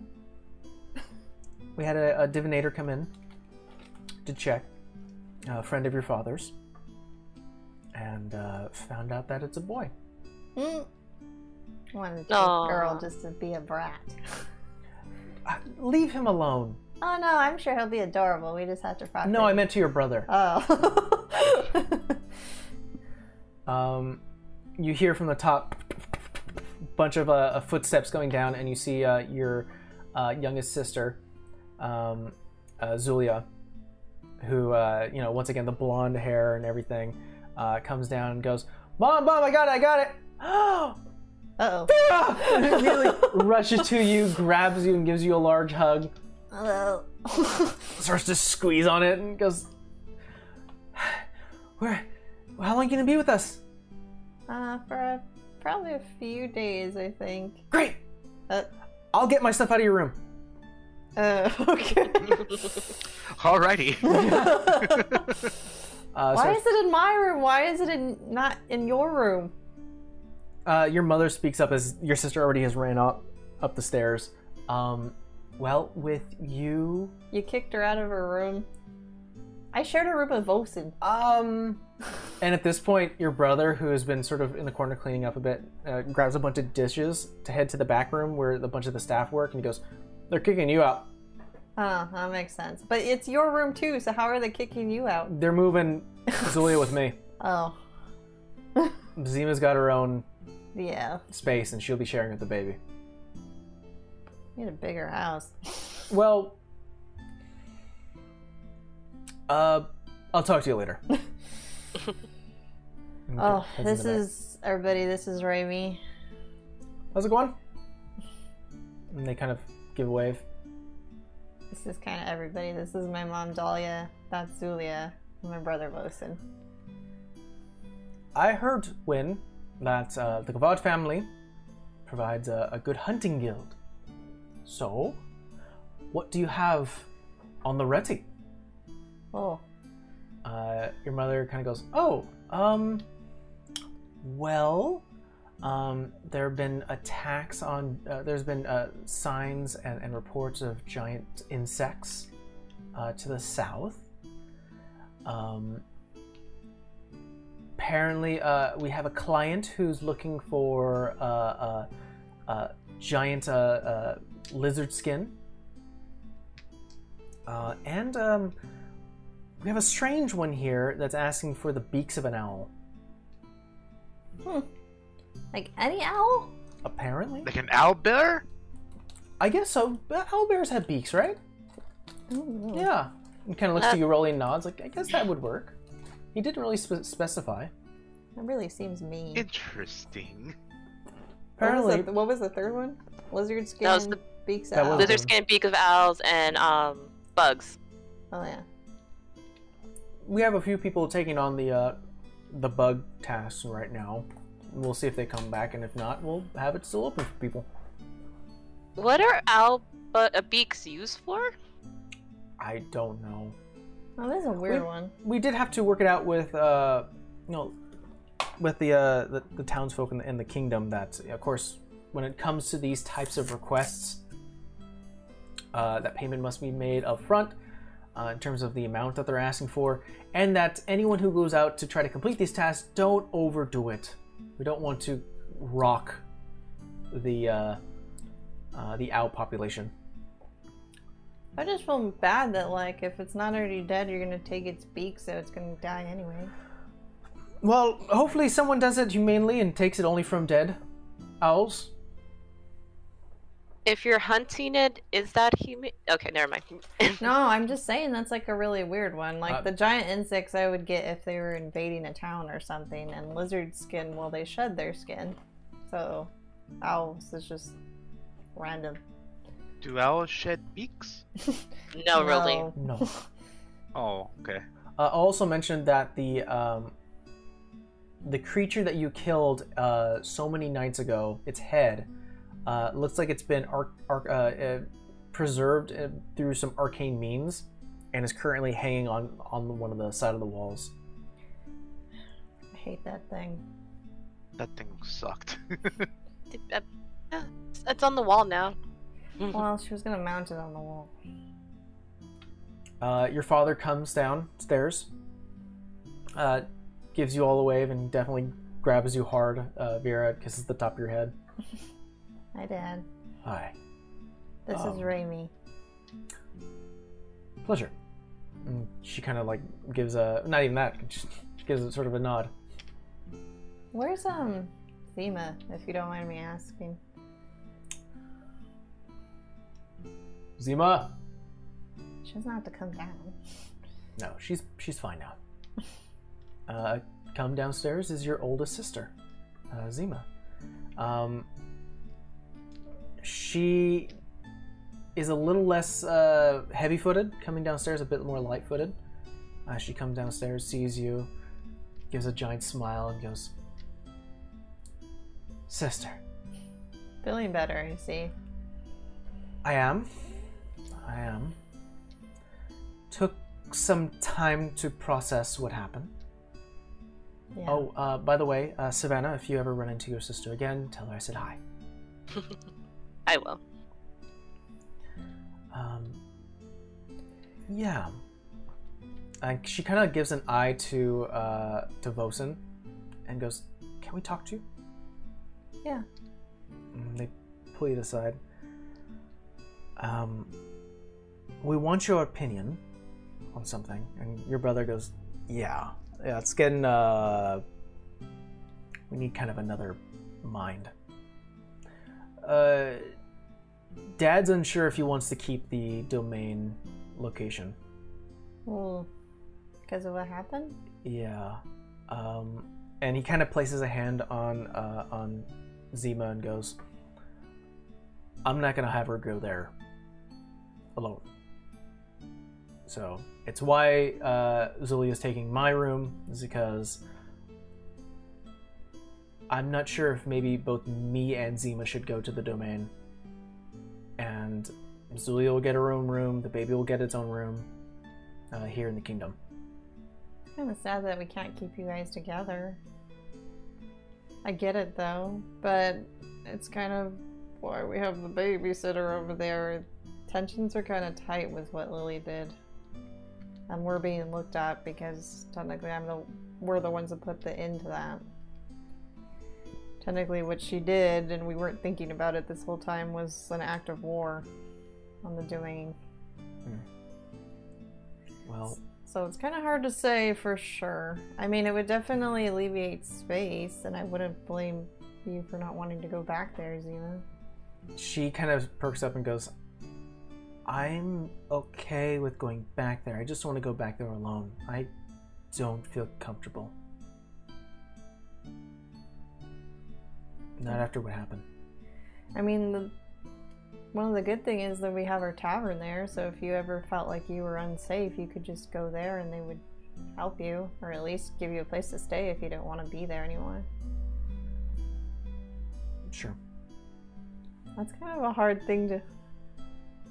S1: We had a, a divinator come in to check, a friend of your father's, and uh, found out that it's a boy.
S2: Hmm. Wanted a
S3: Aw.
S2: girl just to be a brat.
S1: Uh, leave him alone.
S2: Oh no, I'm sure he'll be adorable. We just have to process.
S1: No, I meant to your brother.
S2: Oh.
S1: Um, you hear from the top bunch of uh, footsteps going down, and you see uh, your uh, youngest sister, um, uh, Zulia, who uh, you know once again the blonde hair and everything uh, comes down and goes, "Mom, mom, I got it, I got it!"
S2: Uh
S1: and immediately rushes to you, grabs you, and gives you a large hug.
S2: oh.
S1: Starts to squeeze on it and goes, "Where? How long are you gonna be with us?"
S2: uh, for a, probably a few days, I think.
S1: Great.
S2: Uh,
S1: I'll get my stuff out of your room.
S2: uh, okay.
S4: Alrighty.
S1: Uh,
S2: Why
S1: so,
S2: is it in my room? Why is it in not in your room?
S1: uh, your mother speaks up as your sister already has ran up up the stairs. Um, well, with you,
S2: You kicked her out of her room. I shared a room with Vosen.
S1: um, and at this point, your brother, who has been sort of in the corner cleaning up a bit, uh, grabs a bunch of dishes to head to the back room where a bunch of the staff work, and he goes, "They're kicking you out.
S2: Oh, that makes sense. But it's your room too, so how are they kicking you out?
S1: They're moving Zulia with me.
S2: Oh,
S1: Zima's got her own
S2: yeah.
S1: space, and she'll be sharing with the baby."
S2: You need a bigger house.
S1: Well, uh, I'll talk to you later.
S2: Oh, this is everybody. This is Raimi.
S1: How's it going? And they kind of give a wave.
S2: This is kind of everybody. This is my mom, Dahlia. That's Zulia. And my brother, Vosen.
S1: I heard, Win, that uh, the Gavad family provides a, a good hunting guild. So, what do you have on the ready?
S2: Oh,
S1: uh, your mother kind of goes, "Oh, um, well, um, there have been attacks on. Uh, there's been uh, signs and, and reports of giant insects uh, to the south. Um, apparently, uh, we have a client who's looking for uh, a, giant lizard skin, and um." We have a strange one here that's asking for the beaks of an owl. Hmm.
S2: like any owl?
S1: Apparently.
S4: Like an owl bear?
S1: I guess so. But Owl bears have beaks, right?
S2: Ooh.
S1: Yeah. He kind of looks
S3: Uh,
S1: to you, Rolly, and nods. Like, I guess that would work. He didn't really spe- specify.
S2: That really seems mean.
S4: Interesting.
S2: What was,
S1: Apparently,
S2: the, what was the third one? Lizard skin,
S3: That was the-
S2: beaks
S1: That was
S3: Lizard skin, beak of owls, and um, bugs.
S2: Oh yeah.
S1: We have a few people taking on the uh, the bug tasks right now. We'll see if they come back, and if not, we'll have it still open for people.
S3: What are owl bu- uh, beaks used for?
S1: I don't know.
S2: Oh, this is a weird
S1: We-
S2: one.
S1: We did have to work it out with, uh, you know, with the uh, the, the townsfolk in the, in the kingdom. That, of course, when it comes to these types of requests, uh, that payment must be made up front uh, in terms of the amount that they're asking for, and that anyone who goes out to try to complete these tasks don't overdo it. We don't want to rock the uh, uh, the owl population.
S2: I just feel bad that like if it's not already dead, you're gonna take its beak, so it's gonna die anyway.
S1: Well, hopefully someone does it humanely and takes it only from dead owls.
S3: If you're hunting it, is that human? Okay, never mind.
S2: No, I'm just saying that's like a really weird one. Like
S1: Uh,
S2: the giant insects, I would get if they were invading a town or something, and lizard skin, well, they shed their skin. So, owls is just random.
S4: Do owls shed beaks?
S3: no, really.
S2: No.
S1: No.
S4: Oh, okay.
S1: Uh, I also mentioned that the um, the creature that you killed uh, so many nights ago, its head, uh, looks like it's been arc, arc, uh, uh, preserved uh, through some arcane means, and is currently hanging on on one of the side of the walls.
S2: I hate that thing.
S4: That thing sucked.
S3: It's- It's on the wall now.
S2: Well, she was gonna mount it on the wall.
S1: Uh, your father comes downstairs, uh, gives you all a wave, and definitely grabs you hard, uh, Vera, kisses the top of your head.
S2: Hi, Dad.
S1: Hi.
S2: This
S1: Um,
S2: is Raimi.
S1: Pleasure. And she kind of like gives a not even that. She gives it sort of a nod.
S2: Where's um Zima, if you don't mind me asking?
S1: Zima.
S2: She doesn't have to come down.
S1: No, she's she's fine now. Uh, come downstairs is your oldest sister, uh, Zima. Um, she is a little less uh, heavy-footed, coming downstairs a bit more light-footed. Uh, she comes downstairs, sees you, gives a giant smile, and goes, "Sister,
S2: Feeling better, I see.
S1: I am. I am. Took some time to process what happened."
S2: Yeah.
S1: Oh, uh, by the way, uh, Savannah, if you ever run into your sister again, tell her I said hi.
S3: I will.
S1: Um, yeah. And she kind of gives an eye to uh, to Vosen and goes, "Can we talk to you?"
S2: Yeah.
S1: And they pull you aside. Um, we want your opinion on something, and your brother goes, "Yeah, yeah, it's getting. Uh, we need kind of another mind." Uh, Dad's unsure if he wants to keep the domain location.
S2: Well, because of what happened?
S1: Yeah. Um, and he kind of places a hand on uh, on Zima and goes, "I'm not gonna have her go there alone. So it's why uh, Zulia is taking my room, is because I'm not sure if maybe both me and Zima should go to the domain. And Zulia will get her own room, the baby will get its own room uh, here in the kingdom.
S2: Kind of sad that we can't keep you guys together. I get it though, but it's kind of why we have the babysitter over there. Tensions are kind of tight with what Lily did, and we're being looked at because technically I'm the we're the ones that put the end to that. Technically, what she did, and we weren't thinking about it this whole time, was an act of war on the domain. Hmm.
S1: Well,
S2: So it's kind of hard to say for sure. I mean, it would definitely alleviate space, and I wouldn't blame you for not wanting to go back there, Zena.
S1: she kind of perks up and goes, I'm okay with going back there. I just want to go back there alone. I don't feel comfortable. Not after what happened.
S2: I mean, the, one of the good thing is that we have our tavern there, so if you ever felt like you were unsafe, you could just go there and they would help you, or at least give you a place to stay if you didn't want to be there anymore.
S1: Sure.
S2: That's kind of a hard thing to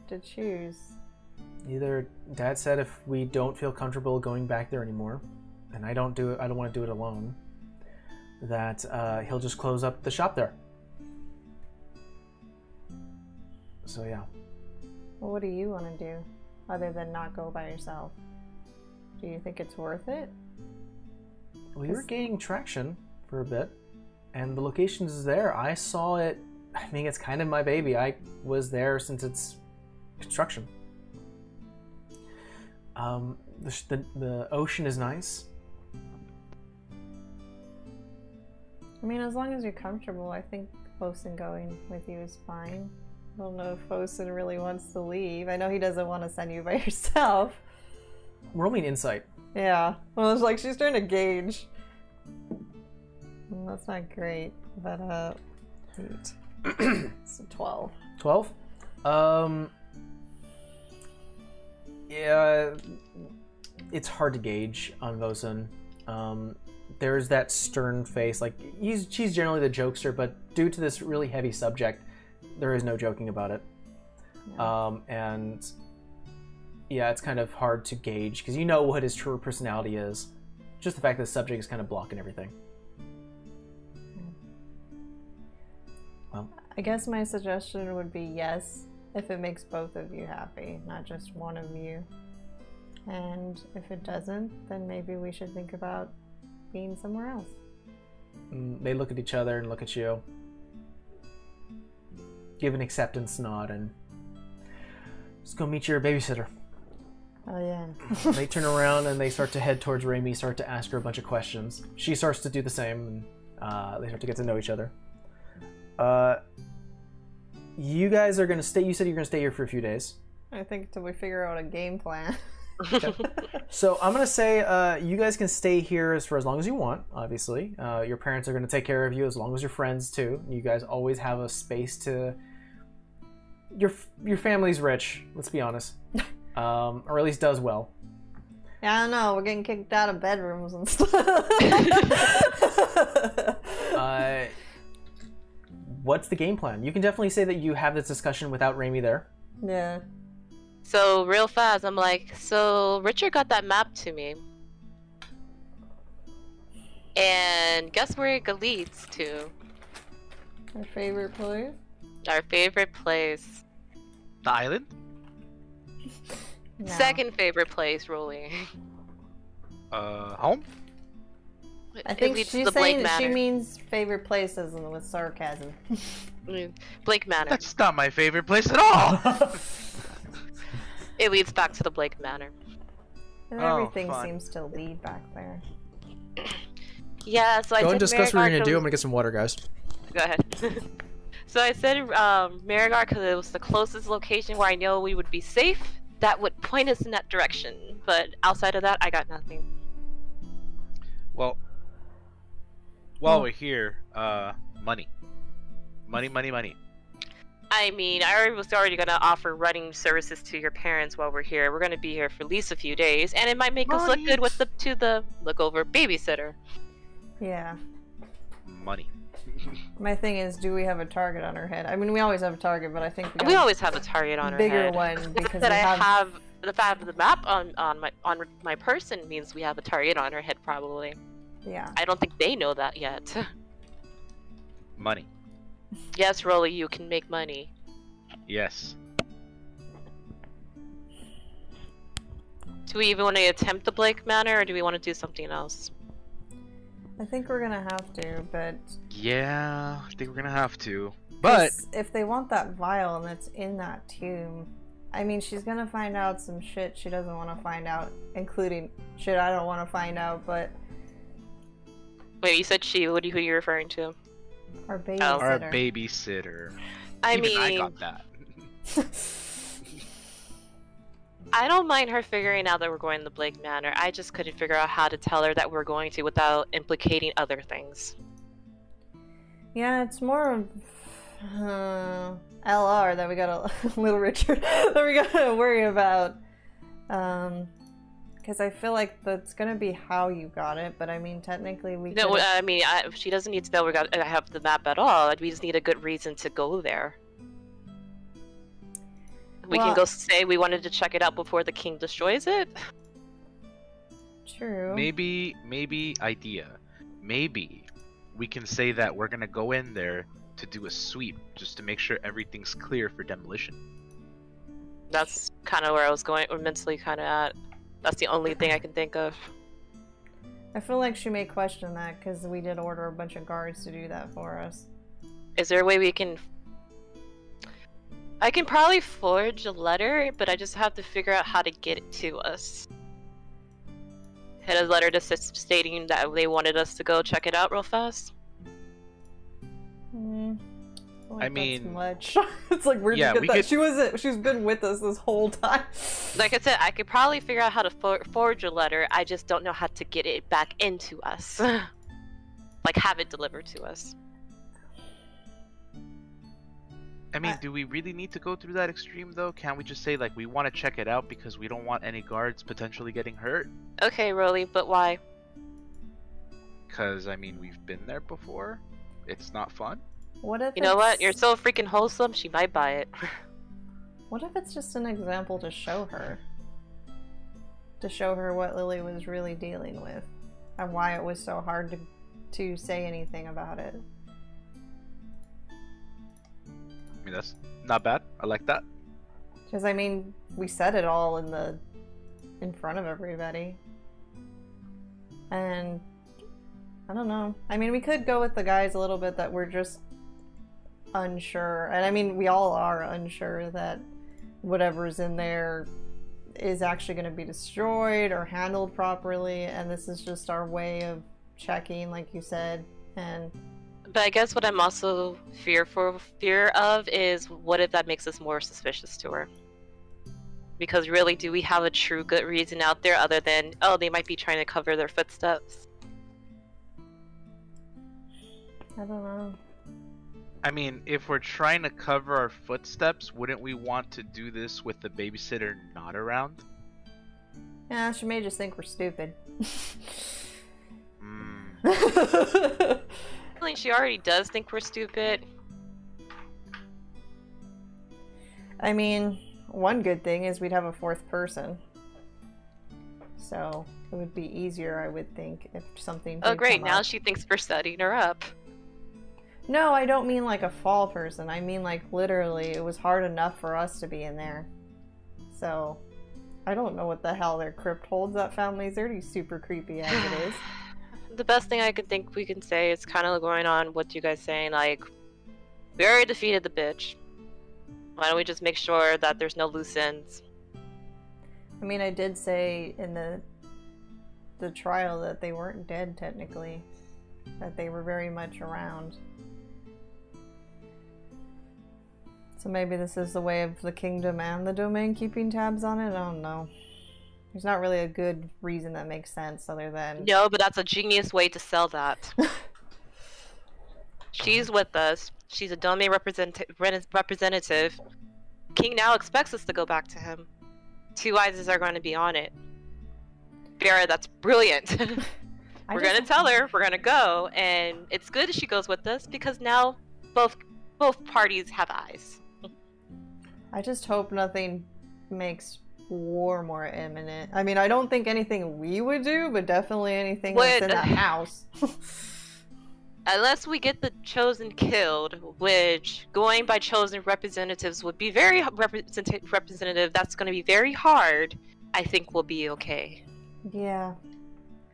S2: to choose.
S1: Either Dad said if we don't feel comfortable going back there anymore, and I don't do it, I don't want to do it alone, that uh, he'll just close up the shop there. So yeah.
S2: Well, what do you want to do, other than not go by yourself? Do you think it's worth it?
S1: We were
S2: Cause-
S1: gaining traction for a bit, and the location is there. I saw it. I mean, it's kind of my baby. I was there since its construction. Um, the, the the ocean is nice.
S2: I mean, as long as you're comfortable, I think Fosun going with you is fine. I don't know if Fosun really wants to leave. I know he doesn't want to send you by yourself.
S1: Roll me an insight.
S2: Yeah. Well, it's like she's trying to gauge. Mm, That's not great, but uh, eight. twelve.
S1: Twelve. Um. Yeah, it's hard to gauge on Vosen. Um, there's that stern face. Like he's she's generally the jokester, but due to this really heavy subject, there is no joking about it. Um, and yeah, it's kind of hard to gauge because you know what his true personality is. Just the fact that the subject is kind of blocking everything.
S2: I guess my suggestion would be yes, if it makes both of you happy, not just one of you. And if it doesn't, then maybe we should think about being somewhere else.
S1: And they look at each other and look at you. Give an acceptance nod and just go meet your babysitter.
S2: Oh yeah.
S1: they turn around and they start to head towards Raimi, start to ask her a bunch of questions. She starts to do the same, and uh, they start to get to know each other. Uh, you guys are gonna stay. You said you're gonna stay here for a few days.
S2: I think till we figure out a game plan.
S1: So I'm gonna say uh, you guys can stay here as for as long as you want. Obviously, uh, your parents are gonna take care of you as long as your friends too. You guys always have a space to. Your your family's rich. Let's be honest, um, or at least does well.
S2: Yeah, I don't know. We're getting kicked out of bedrooms and stuff.
S1: Uh, what's the game plan? You can definitely say that you have this discussion without Raimi there.
S2: yeah.
S3: So real fast, I'm like, so Richard got that map to me. And guess where it leads to?
S2: Our favorite place?
S3: Our favorite place.
S4: The island?
S2: No.
S3: Second favorite place, Rolly.
S4: Uh, home?
S2: I think she's
S3: the
S2: saying that she means favorite places and with sarcasm.
S3: I Blake Manor.
S4: That's not my favorite place at all.
S3: It leads back to the Blake Manor.
S2: And
S4: Oh,
S2: everything
S4: fun.
S2: seems to lead back there.
S3: Yeah, so I
S1: Go
S3: said
S1: and discuss what you're gonna do. I'm gonna get some water, guys.
S3: Go ahead. so I said um, Marigar because it was the closest location where I know we would be safe. That would point us in that direction. But outside of that, I got nothing.
S4: well, while
S2: Hmm.
S4: we're here, uh, money. Money, money, money.
S3: I mean, I already was already gonna offer running services to your parents while we're here. We're gonna be here for at least a few days, and it might make us look good with the to the look over babysitter.
S2: Yeah.
S4: Money.
S2: My thing is, do we have a target on our head? I mean, we always have a target, but I think we,
S3: We always have a target on
S2: a
S3: our
S2: bigger
S3: head.
S2: one because
S3: that I
S2: have,
S3: have the fact of the map on on my on my person means we have a target on our head. Probably.
S2: Yeah.
S3: I don't think they know that yet.
S4: Money.
S3: Yes, Rolly, you can make money.
S4: Yes.
S3: Do we even want to attempt the Blake Manor, or do we want to do something else?
S2: I think we're gonna have to, but
S4: Yeah, I think we're gonna have to. But...
S2: if they want that vial and it's in that tomb, I mean, she's gonna find out some shit she doesn't want to find out, including shit I don't want to find out. But
S3: Wait, you said she. What are you, who are you referring to?
S2: Our babysitter.
S4: Our babysitter.
S3: I
S4: Even
S3: mean,
S4: I got that.
S3: I don't mind her figuring out that we're going to the Blake Manor. I just couldn't figure out how to tell her that we're going to without implicating other things.
S2: Yeah, it's more of uh, LR that we got a little Richard that we gotta worry about. Um, because I feel like that's gonna be how you got it, but I mean, technically we.
S3: No,
S2: could've-
S3: I mean, I, she doesn't need to know we got. I have the map at all. We just need a good reason to go there. We
S2: Well-
S3: can go say we wanted to check it out before the king destroys it.
S2: True.
S4: Maybe, maybe idea. Maybe we can say that we're gonna go in there to do a sweep just to make sure everything's clear for demolition.
S3: That's kind of where I was going, or mentally kind of at. That's the only thing I can think of.
S2: I feel like she may question that because we did order a bunch of guards to do that for us.
S3: Is there a way we can? I can probably forge a letter, but I just have to figure out how to get it to us. Hit a letter just stating that they wanted us to go check it out real fast.
S2: Hmm. Feel
S4: I
S2: that's
S4: mean-
S2: much. it's like where'd
S4: Yeah,
S2: you
S4: we
S2: get that?
S4: could-
S2: She was she's been with us this whole time.
S3: Like I said, I could probably figure out how to for- forge a letter. I just don't know how to get it back into us. like have it delivered to us.
S4: I mean,
S2: I-
S4: do we really need to go through that extreme though? Can't we just say like we want to check it out because we don't want any guards potentially getting hurt?
S3: Okay, Rolly, but why?
S4: Because I mean, we've been there before. It's not fun.
S2: What if
S3: You know what? You're so freaking wholesome. She might buy it.
S2: What if it's just an example to show her? To show her what Lily was really dealing with and why it was so hard to to say anything about it.
S4: I mean, that's not bad. I like that.
S2: Because I mean, we said it all in the in front of everybody. And I don't know. I mean, we could go with the guys a little bit that we're just unsure. And I mean, we all are unsure that whatever's in there is actually going to be destroyed or handled properly and this is just our way of checking like you said and
S3: But I guess what I'm also fearful fear of is what if that makes us more suspicious to her? Because really, do we have a true good reason out there other than oh they might be trying to cover their footsteps?
S2: I don't know.
S4: I mean, if we're trying to cover our footsteps, wouldn't we want to do this with the babysitter not around?
S2: Yeah, she may just think we're stupid.
S4: Mm,
S3: I think she already does think we're stupid.
S2: I mean, one good thing is we'd have a fourth person. So it would be easier, I would think, if something.
S3: Oh
S2: did
S3: great,
S2: come
S3: now
S2: up.
S3: she thinks we're setting her up.
S2: No, I don't mean like a fall person. I mean like literally, it was hard enough for us to be in there. So, I don't know what the hell their crypt holds. That family's already super creepy as it is.
S3: the best thing I could think we can say is kind of going on what you guys saying. Like, we already defeated the bitch. Why don't we just make sure that there's no loose ends?
S2: I mean, I did say in the the trial that they weren't dead technically, that they were very much around. So maybe this is the way of the kingdom and the domain keeping tabs on it. I don't know. There's not really a good reason that makes sense other than
S3: No, but that's a genius way to sell that. She's with us. She's a domain represent- representative. King now expects us to go back to him. Two eyes are going to be on it. Vera, that's brilliant. We're
S2: just-
S3: gonna tell her we're gonna go, and it's good she goes with us because now both both parties have eyes.
S2: I just hope nothing makes war more imminent. I mean, I don't think anything we would do, but definitely anything that's in the house.
S3: Unless we get the chosen killed, which going by chosen representatives would be very represent- representative. That's going to be very hard. I think we'll be okay.
S2: yeah.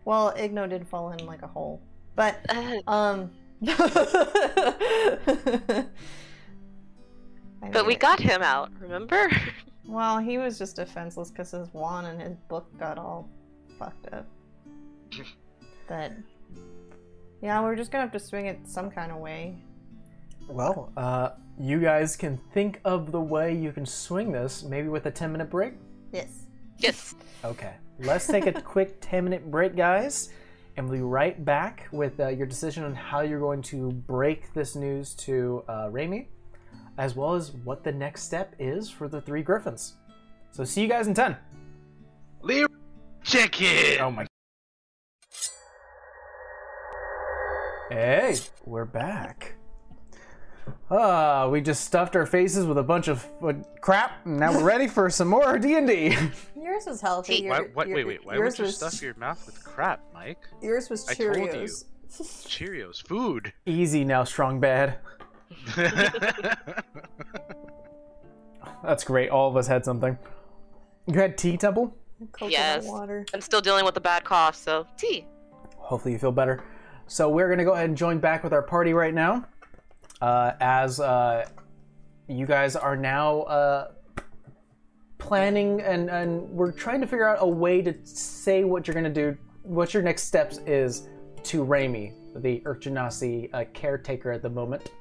S2: Well, Igno did fall in like a hole. But,
S3: Uh,
S2: um. I
S3: but we got him out, remember?
S2: Well, he was just defenseless because his wand and his book got all fucked up. but. Yeah, we're just gonna have to swing it some kind of way.
S1: Well, uh, you guys can think of the way you can swing this, maybe with a 10 minute break?
S2: Yes.
S3: yes.
S1: Okay, let's take a quick 10 minute break, guys, and we'll be right back with uh, your decision on how you're going to break this news to uh, Raimi, as well as what the next step is for the three Griffins. So, see you guys in 10.
S4: Leave check it.
S1: Oh my. Hey, we're back. Ah, we just stuffed our faces with a bunch of uh, crap, and now we're ready for some more D&D.
S2: Yours was healthy.
S3: Wait,
S4: Why, what,
S2: your-
S4: wait, wait. Why
S2: yours
S4: would you stuff your mouth with crap, Mike?
S2: Yours was
S4: I told you.
S2: Cheerios.
S4: Cheerios, food.
S1: Easy now, strong bad. That's great. All of us had something. You had tea, Temple?
S2: Coconut
S3: Yes.
S2: water.
S3: I'm still dealing with a bad cough, so tea.
S1: Hopefully you feel better. So we're gonna go ahead and join back with our party right now, uh, as uh, you guys are now uh, planning and and we're trying to figure out a way to say what you're gonna do, what your next steps is to Raimi, the Urchinasi uh, caretaker at the moment.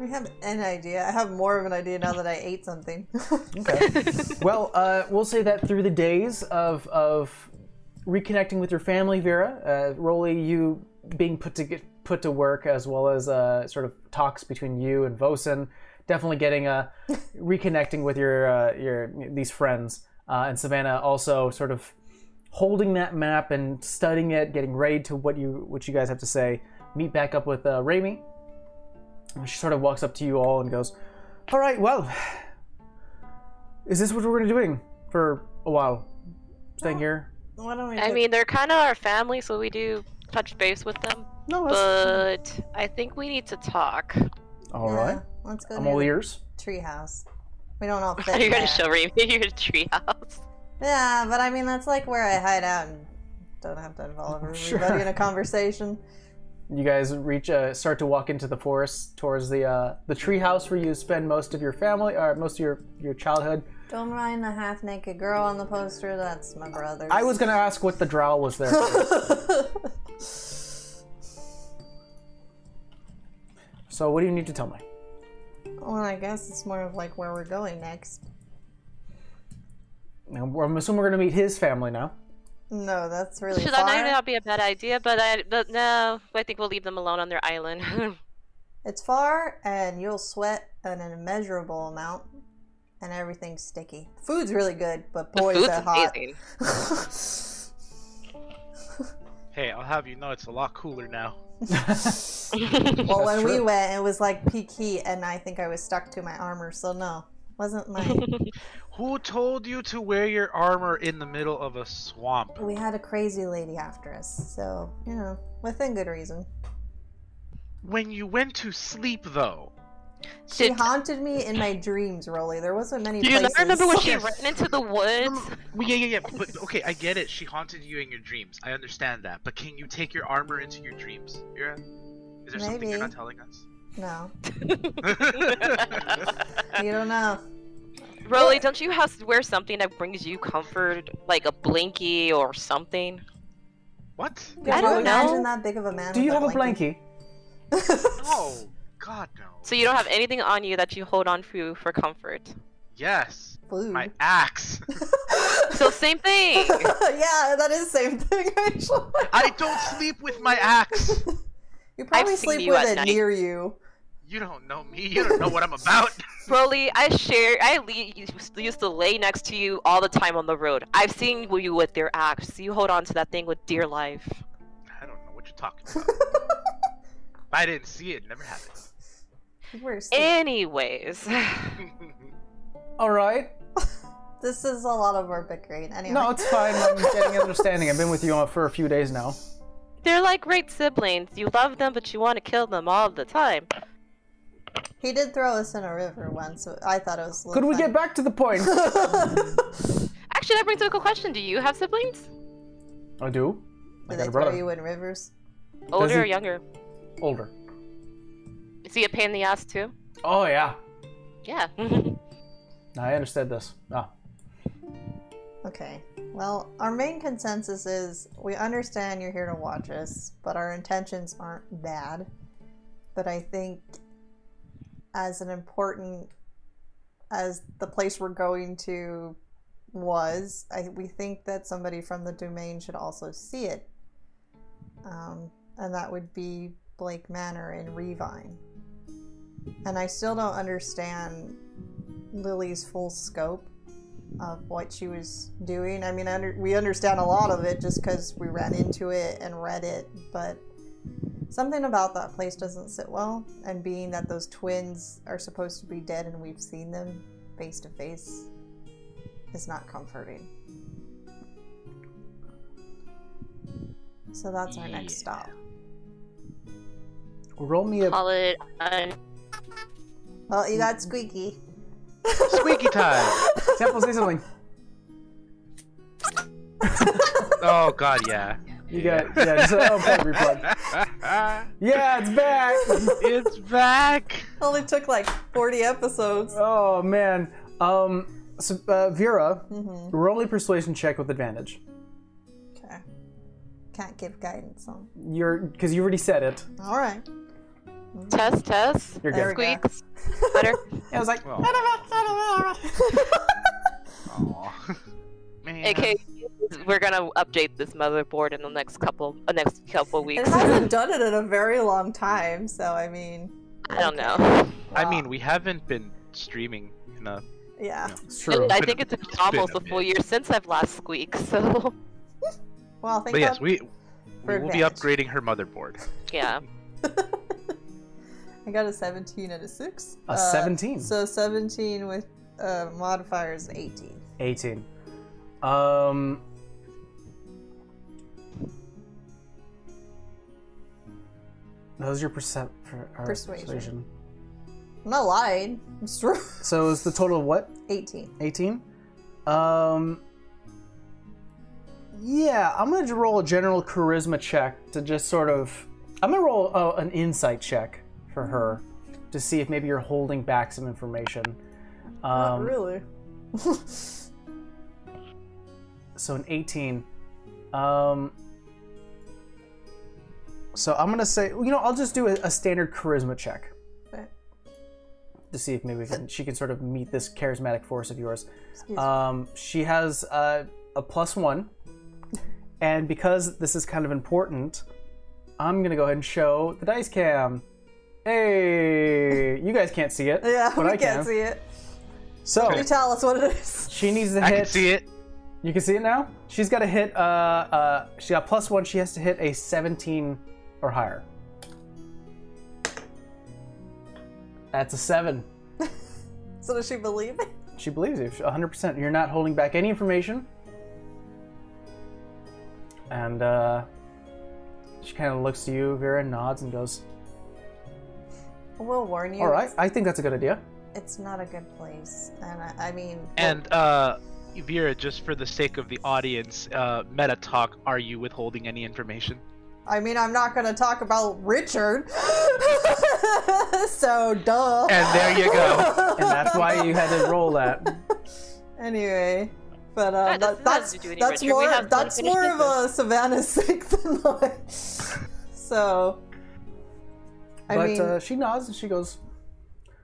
S2: We have an idea. I have more of an idea now that I ate something.
S1: Okay. well, uh, we'll say that through the days of of reconnecting with your family, Vera, uh, Rolly, you being put to get put to work, as well as uh, sort of talks between you and Vosen, definitely getting a reconnecting with your uh, your these friends, uh, and Savannah also sort of holding that map and studying it, getting ready to what you what you guys have to say. Meet back up with uh, Raimi. And She sort of walks up to you all and goes, "All right, well." Is this what we're going to be doing for a while? Staying here?
S2: Why don't we?
S3: I mean, they're kind of our family, so we do touch base with them.
S2: no, let's,
S3: But I think we need to talk.
S1: All
S2: yeah,
S1: right.
S2: Let's go
S1: I'm all
S2: the
S1: ears.
S2: treehouse. We don't all
S3: Are
S2: fit
S3: you
S2: there.
S3: gonna show Raimi your treehouse?
S2: Yeah, but I mean that's like where I hide out and don't have to involve everybody
S1: Sure.
S2: in a conversation.
S1: You guys reach, uh, start to walk into the forest towards the uh, the treehouse where you spend most of your family, or most of your your childhood.
S2: Don't mind the half naked girl on the poster. That's my brother.
S1: I was gonna ask what the drow was there. for. so what do you need to tell me?
S2: well, I guess it's more of like where we're going next.
S1: Now, I'm assuming we're gonna meet his family now.
S2: No, that's really
S3: Should
S2: far.
S3: that might not be a bad idea, but I but no, I think we'll leave them alone on their island.
S2: It's far, and you'll sweat an immeasurable amount, and everything's sticky. Food's really good, but
S3: the
S2: boy, is
S3: food's
S2: that hot.
S4: Hey, I'll have you know it's a lot cooler now.
S2: well, when we went, it was like peak heat, and I think I was stuck to my armor, so no, wasn't my.
S4: Who told you to wear your armor in the middle of a swamp?
S2: we had a crazy lady after us, so you know, within good reason.
S4: When you went to sleep, though.
S2: She
S3: Did-
S2: haunted me in my dreams, Rolly. There wasn't many
S3: Do you
S2: places.
S3: not remember when she ran into the woods?
S4: Well, yeah, yeah, yeah. But okay, I get it. She haunted you in your dreams. I understand that. But can you take your armor into your dreams? Ira? Is there something you're not telling us?
S2: No, you don't know.
S3: Rolly, don't you have to wear something that brings you comfort, like a blankie or something?
S4: what?
S2: Could
S3: I
S2: you
S3: don't
S2: imagine
S3: know.
S2: that big of a man?
S1: Do you have a blankie?
S4: No. God no.
S3: So you don't have anything on you that you hold on to for comfort.
S4: Yes.
S2: Food.
S4: My axe.
S3: So same thing.
S2: yeah, that is the same thing actually.
S4: I don't sleep with my axe.
S2: You probably
S3: seen
S2: sleep
S3: you
S2: with
S3: at
S2: it
S3: night.
S2: near you.
S4: You don't know me. You don't know what I'm about.
S3: Broly, I share. I le- used- used to lay next to you all the time on the road. I've seen you with your axe. You hold on to that thing with dear life.
S4: I don't know what you're talking about. if I didn't see it, it never happened.
S2: We're st-
S3: Anyways,
S1: All right.
S2: this is a lot of our bickering. Anyway.
S1: No, it's fine. I'm getting understanding. I've been with you uh, for a few days now.
S3: They're like great siblings. You love them, but you want to kill them all the time.
S2: He did throw us in a river once. So I thought it was. a
S1: Could
S2: little
S1: we get back to the point?
S3: Actually, that brings up a good question. Do you have siblings?
S1: I do. I
S2: Do
S1: got
S2: they
S1: a
S2: throw you in rivers?
S3: Older
S1: he-
S3: or younger?
S1: Older.
S3: Is he a pain in the ass too?
S1: Oh yeah.
S3: Yeah.
S1: I understood this. Ah.
S2: Okay. Well, our main consensus is we understand you're here to watch us, but our intentions aren't bad. But I think, as an important as the place we're going to was, I, we think that somebody from the domain should also see it. Um, and that would be Blake Manor in Revine. And I still don't understand Lily's full scope of what she was doing. I mean, under, we understand a lot of it just because we ran into it and read it, but something about that place doesn't sit well. And being that those twins are supposed to be dead and we've seen them face to face is not comforting. So that's our next stop.
S1: Roll me a.
S3: Call it un-
S2: Well, you got Squeaky.
S4: Squeaky time.
S1: Temple, say something.
S4: Oh god, yeah.
S1: You got yeah. Just a unplug, replug. Yeah, it's back.
S4: it's back.
S2: Only took like 40 episodes.
S1: Oh man. Um. So uh, Vera,
S2: Mm-hmm.
S1: roll a persuasion check with advantage.
S2: Okay. Can't give guidance on.
S1: You're because you already said it.
S2: All right.
S3: Test, test.
S1: You're
S2: There
S1: good.
S2: we go.
S3: Squeaks. Better.
S1: I was like,
S4: Aw. Man.
S3: Okay, we're gonna update this motherboard in the next couple, uh, next couple weeks.
S2: It hasn't done it in a very long time, so I mean,
S3: I don't know.
S4: I mean, we haven't been streaming in a.
S2: yeah.
S1: it's true.
S3: I think
S4: a-
S3: it's
S4: it's
S3: almost a
S4: a
S3: full
S4: bit.
S3: year since I've last squeaked. So
S2: Well, thank
S4: But yes, we we will be upgrading her motherboard.
S3: yeah,
S2: I got a 17 and a 6.
S1: A 17?
S2: So 17 with uh, modifiers 18.
S1: 18. Um. That was your percep- per- or
S2: Persuasion. I'm not lying. I'm true.
S1: So it's the total of what?
S2: 18.
S1: 18? Um. Yeah, I'm gonna roll a general charisma check to just sort of. I'm gonna roll uh, an insight check for her to see if maybe you're holding back some information.
S2: not
S1: Um,
S2: really.
S1: so an 18 um so i'm gonna say you know i'll just do a, a standard charisma check
S2: Okay.
S1: to see if maybe we can, she can sort of meet this charismatic force of yours um she has uh, a plus one and because this is kind of important i'm gonna go ahead and show the dice cam hey you guys can't see it
S2: yeah,
S1: but
S2: we
S1: i
S2: can't
S1: can
S2: see it.
S1: so
S2: You tell us what it is.
S1: she needs to
S4: I
S1: hit
S4: can see it.
S1: you can see it now. She's got to hit. Uh, uh, she got plus one. She has to hit a 17 or higher. That's a seven.
S2: So does she believe it?
S1: She believes you 100%. You're not holding back any information. And uh, she kind of looks to you, Vera, nods, and goes,
S2: We'll warn you.
S1: "All right, I think that's a good idea."
S2: It's not a good place. And I, I mean,
S4: And uh, Vera, just for the sake of the audience, uh, meta talk. Are you withholding any information?
S2: I mean, I'm not going to talk about Richard. so, duh.
S4: And there you go.
S1: And that's why you had to roll that.
S2: Anyway, but uh,
S3: That
S2: that,
S3: doesn't
S2: that's
S3: to do any
S2: that's
S3: Richard.
S2: More that's
S3: unfinished
S2: more of a Savannah sick than mine. so, I
S1: but
S2: mean,
S1: uh, she nods and she goes,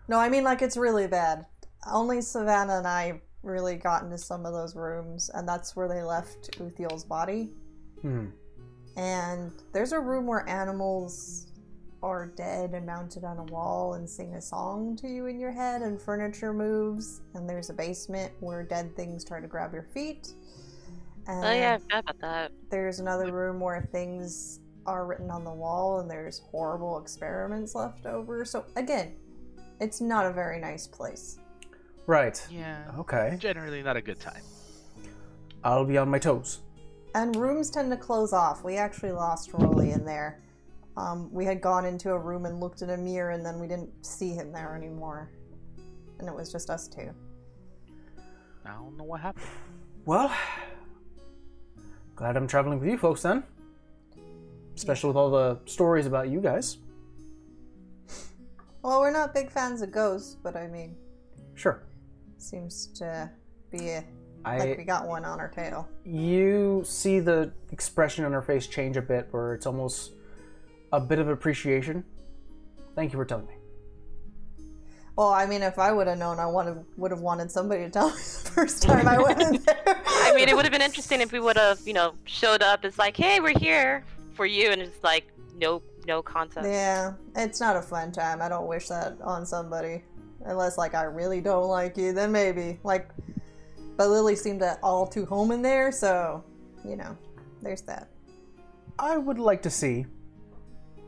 S2: no, I mean like it's really bad. Only Savannah and I really got into some of those rooms, and that's where they left Uthiel's body.
S1: "Hmm."
S2: And there's a room where animals are dead and mounted on a wall and sing a song to you in your head, and furniture moves, and there's a basement where dead things try to grab your feet. And
S3: Oh yeah, I forgot about that.
S2: there's another room where things are written on the wall and there's horrible experiments left over. So again, it's not a very nice place.
S1: Right.
S4: Yeah.
S1: Okay.
S4: Generally not a good time.
S1: I'll be on my toes.
S2: And rooms tend to close off. We actually lost Rolly in there. Um, we had gone into a room and looked in a mirror, and then we didn't see him there anymore. And it was just us two.
S4: I don't know what happened.
S1: Well, glad I'm traveling with you folks then. Especially with all the stories about you guys.
S2: Well, we're not big fans of ghosts, but I mean,
S1: Sure.
S2: seems to be a,
S1: I
S2: like we got one on our tail.
S1: you see the expression on her face change a bit where it's almost a bit of appreciation. Thank you for telling me.
S2: Well, I mean, if I would have known, I wanted would have wanted somebody to tell me the first time I went in there.
S3: I mean, it would have been interesting if we would have, you know, showed up. It's like, hey, we're here for you, and it's like, no, no concept.
S2: Yeah, it's not a fun time. I don't wish that on somebody. Unless, like, I really don't like you, then maybe. Like, but Lily seemed to all too home in there, so, you know, there's that.
S1: I would like to see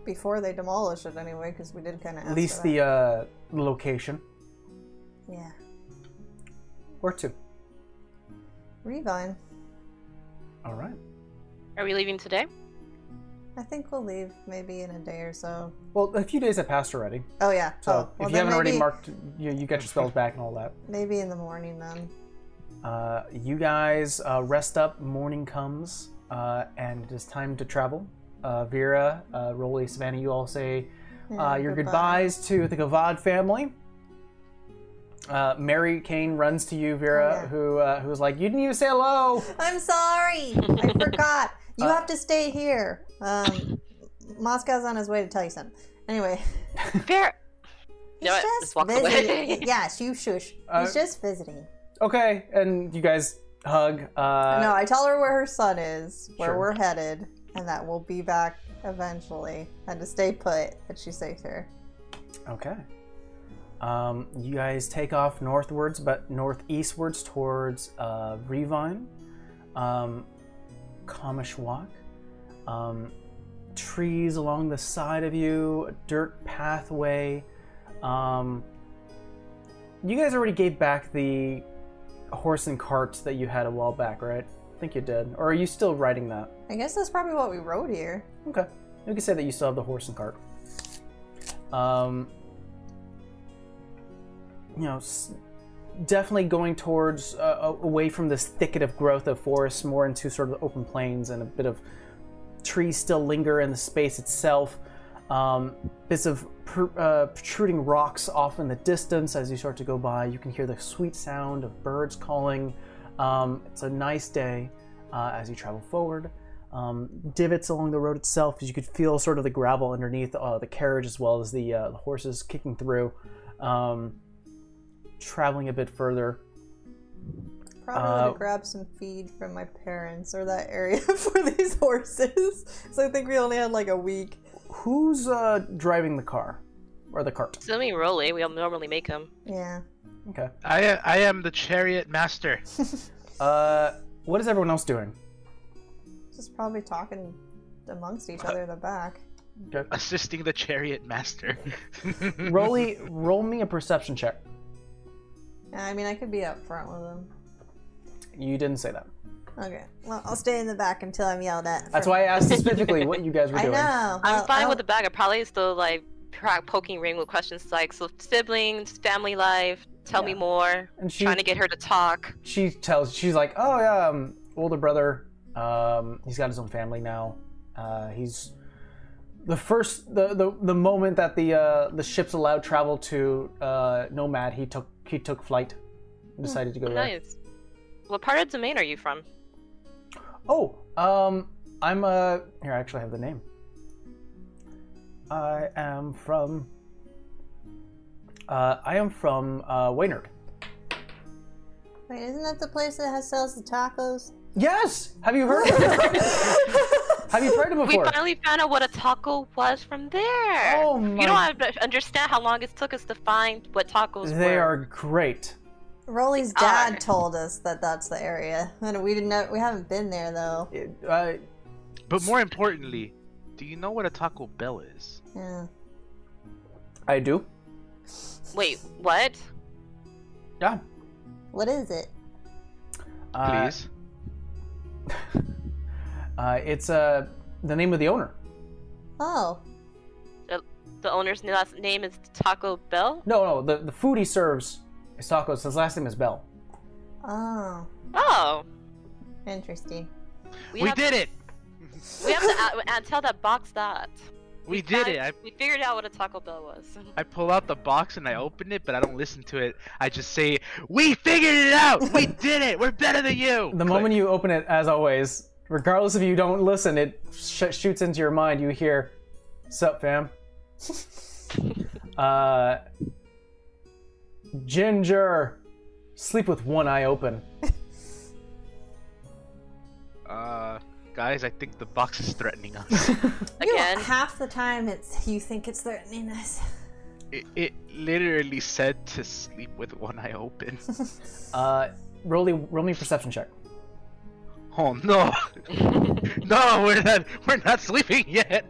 S2: Before they demolish it, anyway, because we did kind of
S1: at least the uh, location.
S2: Yeah.
S1: Where to?
S2: Revine.
S1: All right.
S3: Are we leaving today?
S2: I think we'll leave maybe in a day or so.
S1: Well, a few days have passed already,
S2: Oh, yeah.
S1: so
S2: oh, well,
S1: if you haven't already marked, you, you get your spells back and all that.
S2: Maybe in the morning then.
S1: Uh, you guys uh, rest up. Morning comes, uh, and it is time to travel. Uh, Vera, uh, Rolly, Savannah, you all say
S2: Yeah,
S1: uh, your
S2: goodbye.
S1: goodbyes to the Gavad family. Uh, Mary Kane runs to you, Vera,
S2: Oh, yeah.
S1: who who's like, "You didn't even say hello."
S2: I'm sorry. I forgot. You
S1: Uh,
S2: have to stay here. Um, Moscow's on his way to tell you something. Anyway,
S3: Fair.
S2: he's
S3: know what?
S2: just
S3: Just walk away.
S2: visiting. yes, you shush.
S1: Uh,
S2: he's just visiting.
S1: Okay, and you guys hug. Uh,
S2: no, I tell her where her son is, where
S1: sure.
S2: we're headed, and that we'll be back eventually, and to stay put. That she's safe here.
S1: Okay. Um, you guys take off northwards, but northeastwards towards uh, Revine, um, Kamishwak. Um, trees along the side of you, a dirt pathway. Um, you guys already gave back the horse and cart that you had a while back, right? I think you did. Or are you still riding that?
S2: I guess that's probably what we rode here.
S1: Okay. We can say that you still have the horse and cart. Um, you know, definitely going towards uh, away from this thicket of growth of forests, more into sort of open plains and a bit of trees still linger in the space itself. Um, bits of uh, protruding rocks off in the distance as you start to go by. You can hear the sweet sound of birds calling. Um, it's a nice day uh, as you travel forward. Um, divots along the road itself, as you could feel sort of the gravel underneath uh, the carriage as well as the, uh, the horses kicking through. Um, traveling a bit further,
S2: Probably
S1: Uh,
S2: to grab some feed from my parents or that area for these horses. So I think we only had like a week.
S1: who's uh, driving the car or the cart?
S3: Assuming Rolly, we normally make him.
S2: Yeah.
S1: Okay.
S4: I I am the chariot master.
S1: Uh, what is everyone else doing?
S2: Just probably talking amongst each other in the back.
S1: Okay.
S4: assisting the chariot master.
S1: Rolly, roll me a perception check.
S2: Yeah, I mean, I could be up front with them.
S1: You didn't say that.
S2: Okay. Well, I'll stay in the back until I'm yelled at.
S1: That's why I asked specifically what you guys were
S2: I
S1: doing.
S2: know.
S3: I'm
S2: Well,
S3: fine
S2: I'll-
S3: with the bag. I probably still like poking Ring with questions like, so siblings, family life, tell me more.
S1: And she
S3: Trying to get her to talk.
S1: she tells she's like, oh yeah, um, older brother. Um, he's got his own family now. Uh, he's the first the, the the moment that the uh, the ships allowed travel to uh, Nomad, he took he took flight, and decided to go there.
S3: Nice. What part of domain are you from?
S1: Oh, um, I'm uh here. I actually have the name. I am from. Uh, I am from uh, Waynard.
S2: Wait, isn't that the place that has sells the tacos?
S1: Yes. Have you heard? Have you tried it before?
S3: We finally found out what a taco was from there.
S1: Oh my-
S3: You don't have to understand how long it took us to find what tacos
S1: They
S3: were.
S1: They are great.
S2: Rolly's dad
S3: are.
S2: told us that that's the area, and we didn't know. We haven't been there though.
S1: It- uh,
S4: But more importantly, do you know what a Taco Bell is?
S2: Yeah.
S1: I do.
S3: Wait, what?
S1: Yeah.
S2: What is it?
S1: Uh,
S4: Please.
S1: Uh, it's uh, the name of the owner.
S2: Oh,
S3: The owner's last name is Taco Bell?
S1: No, no, the, the food he serves is tacos. His last name is Bell.
S2: oh,
S3: Oh.
S2: interesting.
S4: we
S3: have
S4: did
S3: to,
S4: it.
S3: We have to add, add- tell that box that.
S4: We did
S3: found-
S4: it. I,
S3: We figured out what a Taco Bell was.
S4: I pull out the box and I open it, but I don't listen to it. I just say, "We figured it out. We did it. We're better than you."
S1: The moment you open it, as always, regardless if you don't listen, it sh- shoots into your mind. You hear, "Sup, fam?" uh, Ginger, sleep with one eye open.
S4: Uh, guys, I think the box is threatening us.
S2: You know,
S3: Again.
S2: half the time it's you think it's threatening us.
S4: it, it literally said to sleep with one eye open.
S1: Uh, roll, me- roll me a perception check.
S4: Oh no! no, we're not. We're not sleeping yet.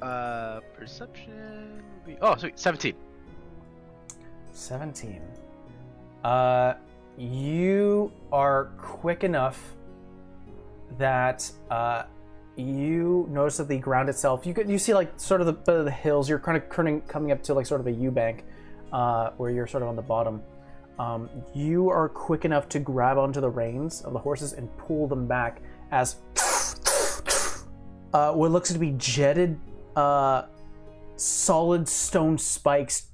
S4: Uh, perception. be- Oh, sweet, seventeen.
S1: 17. Uh, you are quick enough that uh, you notice that the ground itself, you can, you see like sort of the, of the hills. You're kind of curning, coming up to like sort of a U bank, uh, where you're sort of on the bottom. Um, you are quick enough to grab onto the reins of the horses and pull them back as uh, what looks to be jetted uh, solid stone spikes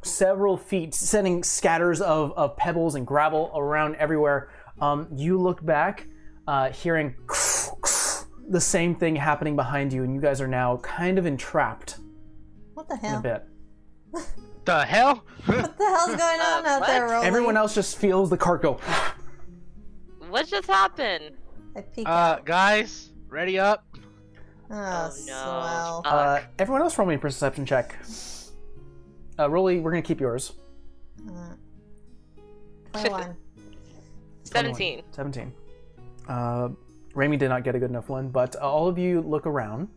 S1: several feet, sending scatters of, of pebbles and gravel around everywhere. Um, you look back, uh, hearing the same thing happening behind you, and you guys are now kind of entrapped
S2: What the hell
S1: in a bit.
S4: The hell?
S2: What the hell's going on out
S3: what?
S2: there, Rolly?
S1: Everyone else just feels the cart go.
S3: What just happened?
S2: I peek
S4: uh,
S2: out.
S4: guys, ready up.
S2: Oh,
S3: Oh, no.
S2: swell.
S3: Uh,
S1: Uh, everyone else roll me a perception check. Uh, Rolly, we're gonna keep yours.
S2: Twenty-one.
S3: 17.
S1: 17. Uh, Raimi did not get a good enough one, but uh, all of you look around,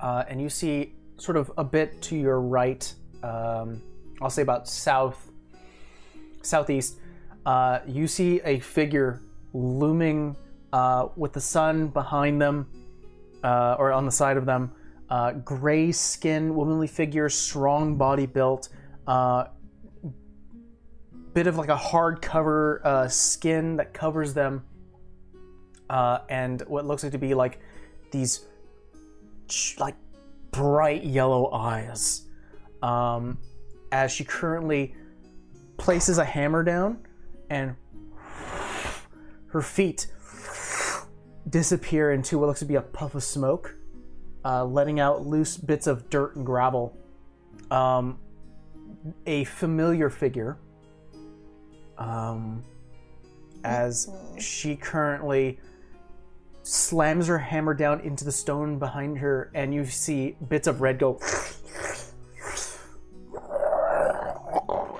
S1: uh, and you see sort of a bit to your right. Um, I'll say about south, southeast. Uh, you see a figure looming uh, with the sun behind them, uh, or on the side of them. Uh, gray skin, womanly figure, strong body built. Uh, bit of like a hard cover uh, skin that covers them, and what looks like to be like these like bright yellow eyes. Um, as she currently places a hammer down, and her feet disappear into what looks to be a puff of smoke, uh, letting out loose bits of dirt and gravel. Um, a familiar figure um, as she currently slams her hammer down into the stone behind her, and you see bits of red go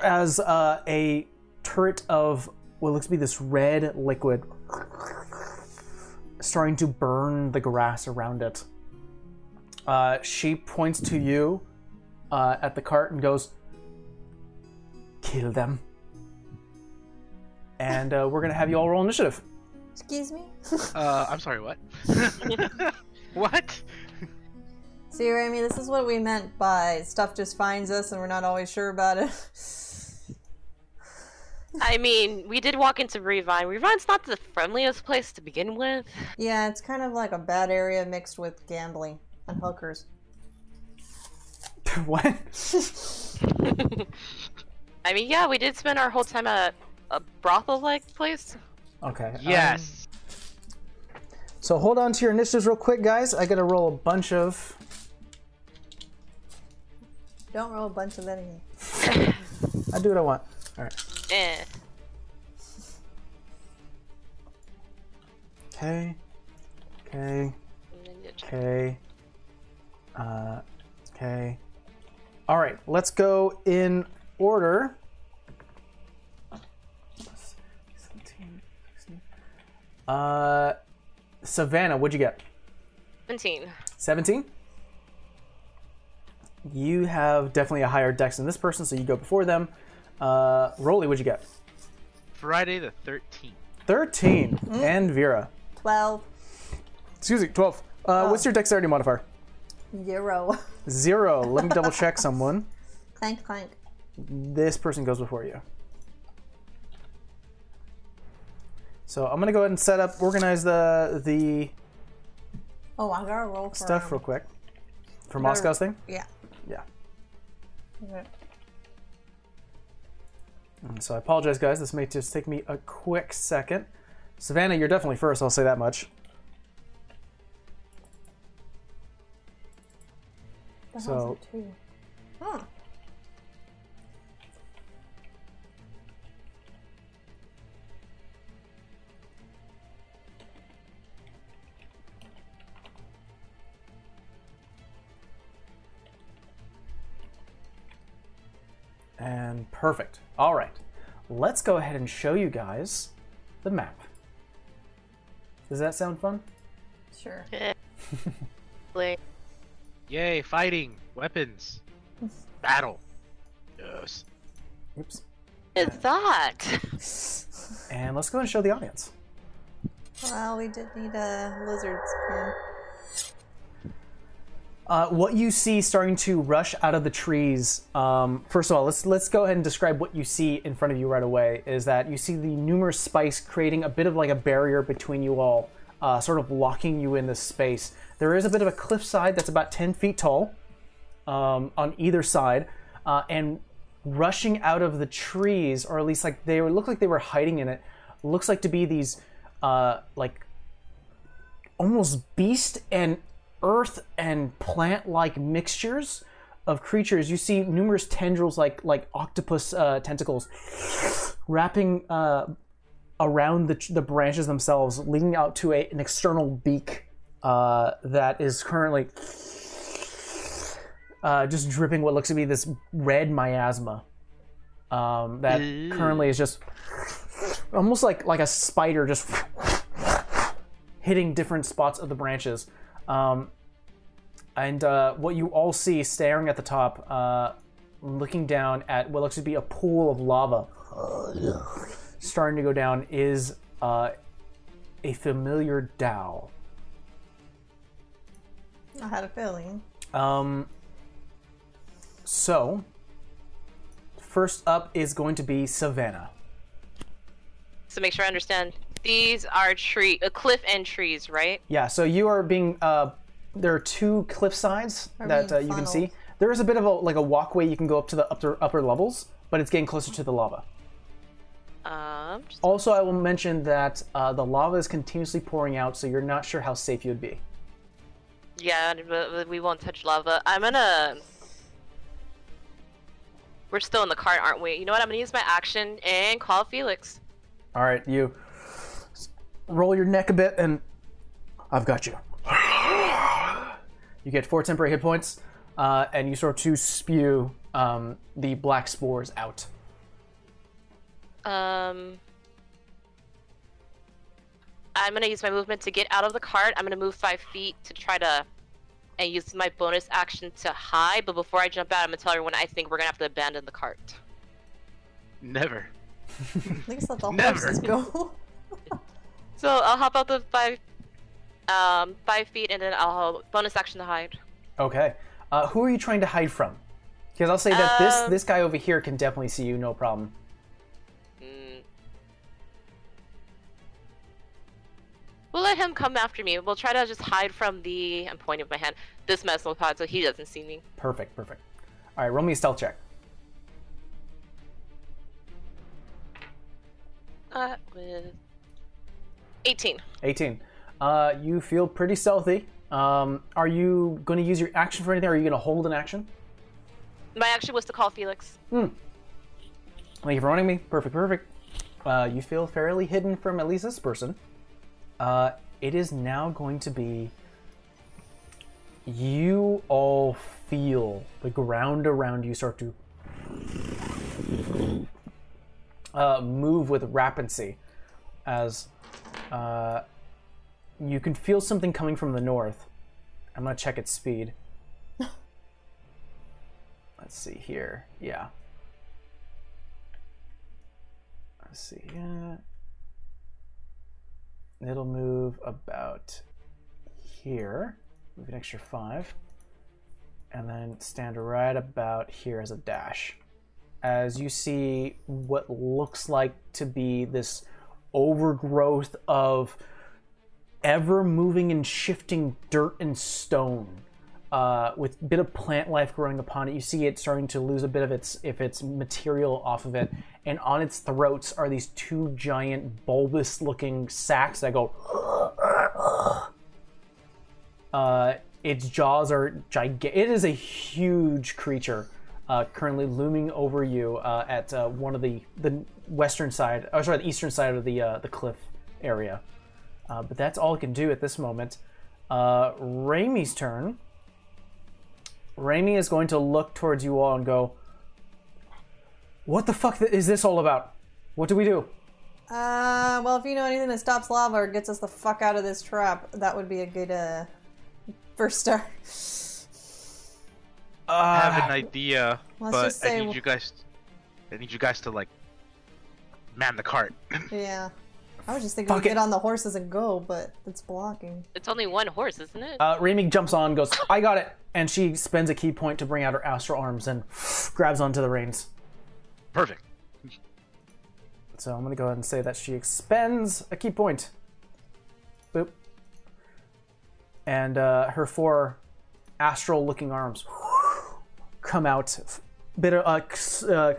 S1: as uh, a turret of what looks to be this red liquid starting to burn the grass around it. Uh, she points to you uh, at the cart and goes, Kill them. And uh, we're going to have you all roll initiative.
S2: Excuse me?
S4: Uh, I'm sorry. What? what?
S2: See, Raimi, this is what we meant by stuff just finds us and we're not always sure about it.
S3: I mean, we did walk into Revine. Revine's not the friendliest place to begin with.
S2: yeah, it's kind of like a bad area mixed with gambling and hookers.
S1: what?
S3: I mean, yeah, we did spend our whole time at a brothel-like place.
S1: Okay. um,
S4: Yes.
S1: so hold on to your initiatives real quick, guys. I got to roll a bunch of.
S2: Don't roll a bunch of anything.
S1: I do what I want. All right.
S3: Eh.
S1: Okay. Okay.
S3: And then you check.
S1: Okay. Uh, okay. All right, let's go in order. 17, 16. Uh, Savannah, what'd you get?
S3: 17.
S1: 17? You have definitely a higher dex than this person, so you go before them. Uh, Rolly, what'd you get?
S4: Friday the 13th.
S1: 13. And Vera.
S2: 12.
S1: Excuse me, 12. Uh, What's your dexterity modifier?
S2: Zero.
S1: Zero. Let me double check someone.
S2: clank, clank.
S1: this person goes before you. So I'm gonna go ahead and set up, organize the the
S2: Oh, I gotta roll for
S1: stuff
S2: um,
S1: real quick for Moscow's thing.
S2: Yeah.
S1: Yeah.
S2: Okay.
S1: And so I apologize, guys. This may just take me a quick second. Savannah, you're definitely first. I'll say that much.
S2: The
S1: So-
S2: two? Huh.
S1: And perfect. All right. Let's go ahead and show you guys the map. Does that sound fun?
S2: Sure.
S3: Like,
S4: Yay, fighting, weapons, battle. Yes.
S1: Oops.
S3: is that?
S1: And let's go ahead and show the audience.
S2: Well, we did need a lizard spoon.
S1: Uh, what you see starting to rush out of the trees. Um, first of all, let's let's go ahead and describe what you see in front of you right away. Is that you see the numerous spikes creating a bit of like a barrier between you all, uh, sort of locking you in this space. There is a bit of a cliffside that's about ten feet tall um, on either side, uh, and rushing out of the trees, or at least like they look like they were hiding in it. Looks like to be these uh, like almost beast and earth and plant like mixtures of creatures. You see numerous tendrils like like octopus uh, tentacles wrapping uh, around the, the branches themselves, leading out to a, an external beak uh, that is currently uh, just dripping what looks to be this red miasma um, that currently is just almost like like a spider just hitting different spots of the branches. Um, and uh, what you all see staring at the top, uh, looking down at what looks to be a pool of lava starting to go down, is uh, a familiar Dao.
S2: I had a feeling.
S1: Um, so, first up is going to be Savannah.
S3: So make sure I understand. These are tree, uh, cliff and trees, right?
S1: Yeah, so you are being. Uh, there are two cliff sides
S2: Are
S1: that
S2: being
S1: uh, you can
S2: funneled.
S1: see. There is a bit of a like a walkway you can go up to the upper upper levels, but it's getting closer to the lava.
S3: Um, just-
S1: Also, I will mention that uh, the lava is continuously pouring out, so you're not sure how safe you'd be.
S3: yeah, but but we won't touch lava. I'm gonna. We're still in the cart, aren't we? You know what? I'm gonna use my action and call Felix.
S1: All right, you roll your neck a bit, and I've got you. You get four temporary hit points, uh, and you start to spew um, the black spores out.
S3: Um, I'm gonna use my movement to get out of the cart. I'm gonna move five feet to try to, and use my bonus action to hide. But before I jump out, I'm gonna tell everyone I think we're gonna have to abandon the cart.
S4: Never.
S2: At least let the
S4: Never.
S2: horses go.
S3: So I'll hop out the five, um, five feet, and then I'll bonus action to hide.
S1: Okay. Uh, who are you trying to hide from? Because I'll say that this
S3: Um,
S1: this guy over here can definitely see you, no problem.
S3: Mm. We'll let him come after me. We'll try to just hide from the. I'm pointing with my hand. This mesopod, so he doesn't see me.
S1: Perfect, perfect. All right, roll me a stealth check.
S3: Uh, with 18.
S1: 18. Uh, you feel pretty stealthy. Um, are you going to use your action for anything? Or are you going to hold an action?
S3: My action was to call Felix. Hmm.
S1: Thank you for running me. Perfect, perfect. Uh, you feel fairly hidden from at least this person. Uh, it is now going to be. You all feel the ground around you start to uh, move with rapidity as uh, you can feel something coming from the north. I'm gonna check its speed. Let's see here. Yeah. Let's see. Yeah. It'll move about here. Move an extra five. And then stand right about here as a dash. As you see what looks like to be this overgrowth of ever moving and shifting dirt and stone uh, with a bit of plant life growing upon it. You see it starting to lose a bit of its if its material off of it, and on its throats are these two giant bulbous-looking sacs that go. Uh, its jaws are gigantic. It is a huge creature, uh, currently looming over you uh, at uh, one of the the western side, or sorry, the eastern side of the uh, the cliff area. Uh, but that's all it can do at this moment. Uh, Raimi's turn. Raimi is going to look towards you all and go, "What the fuck is this all about? What do we do?"
S2: Uh, well, if you know anything that stops lava or gets us the fuck out of this trap, that would be a good uh first start.
S4: I have an idea, but
S2: just
S4: I
S2: say-
S4: need you guys. I need you guys to like man the cart.
S2: Yeah. I was just thinking
S1: Fuck
S2: we
S1: it.
S2: get on the horses and go, but it's blocking.
S3: It's only one horse, isn't it?
S1: Uh, Raimi jumps on, goes, "I got it," and she spends a ki point to bring out her astral arms and grabs onto the reins.
S4: Perfect.
S1: So I'm gonna go ahead and say that she expends a ki point. Boop. And uh, her four astral-looking arms come out, bit of uh, uh,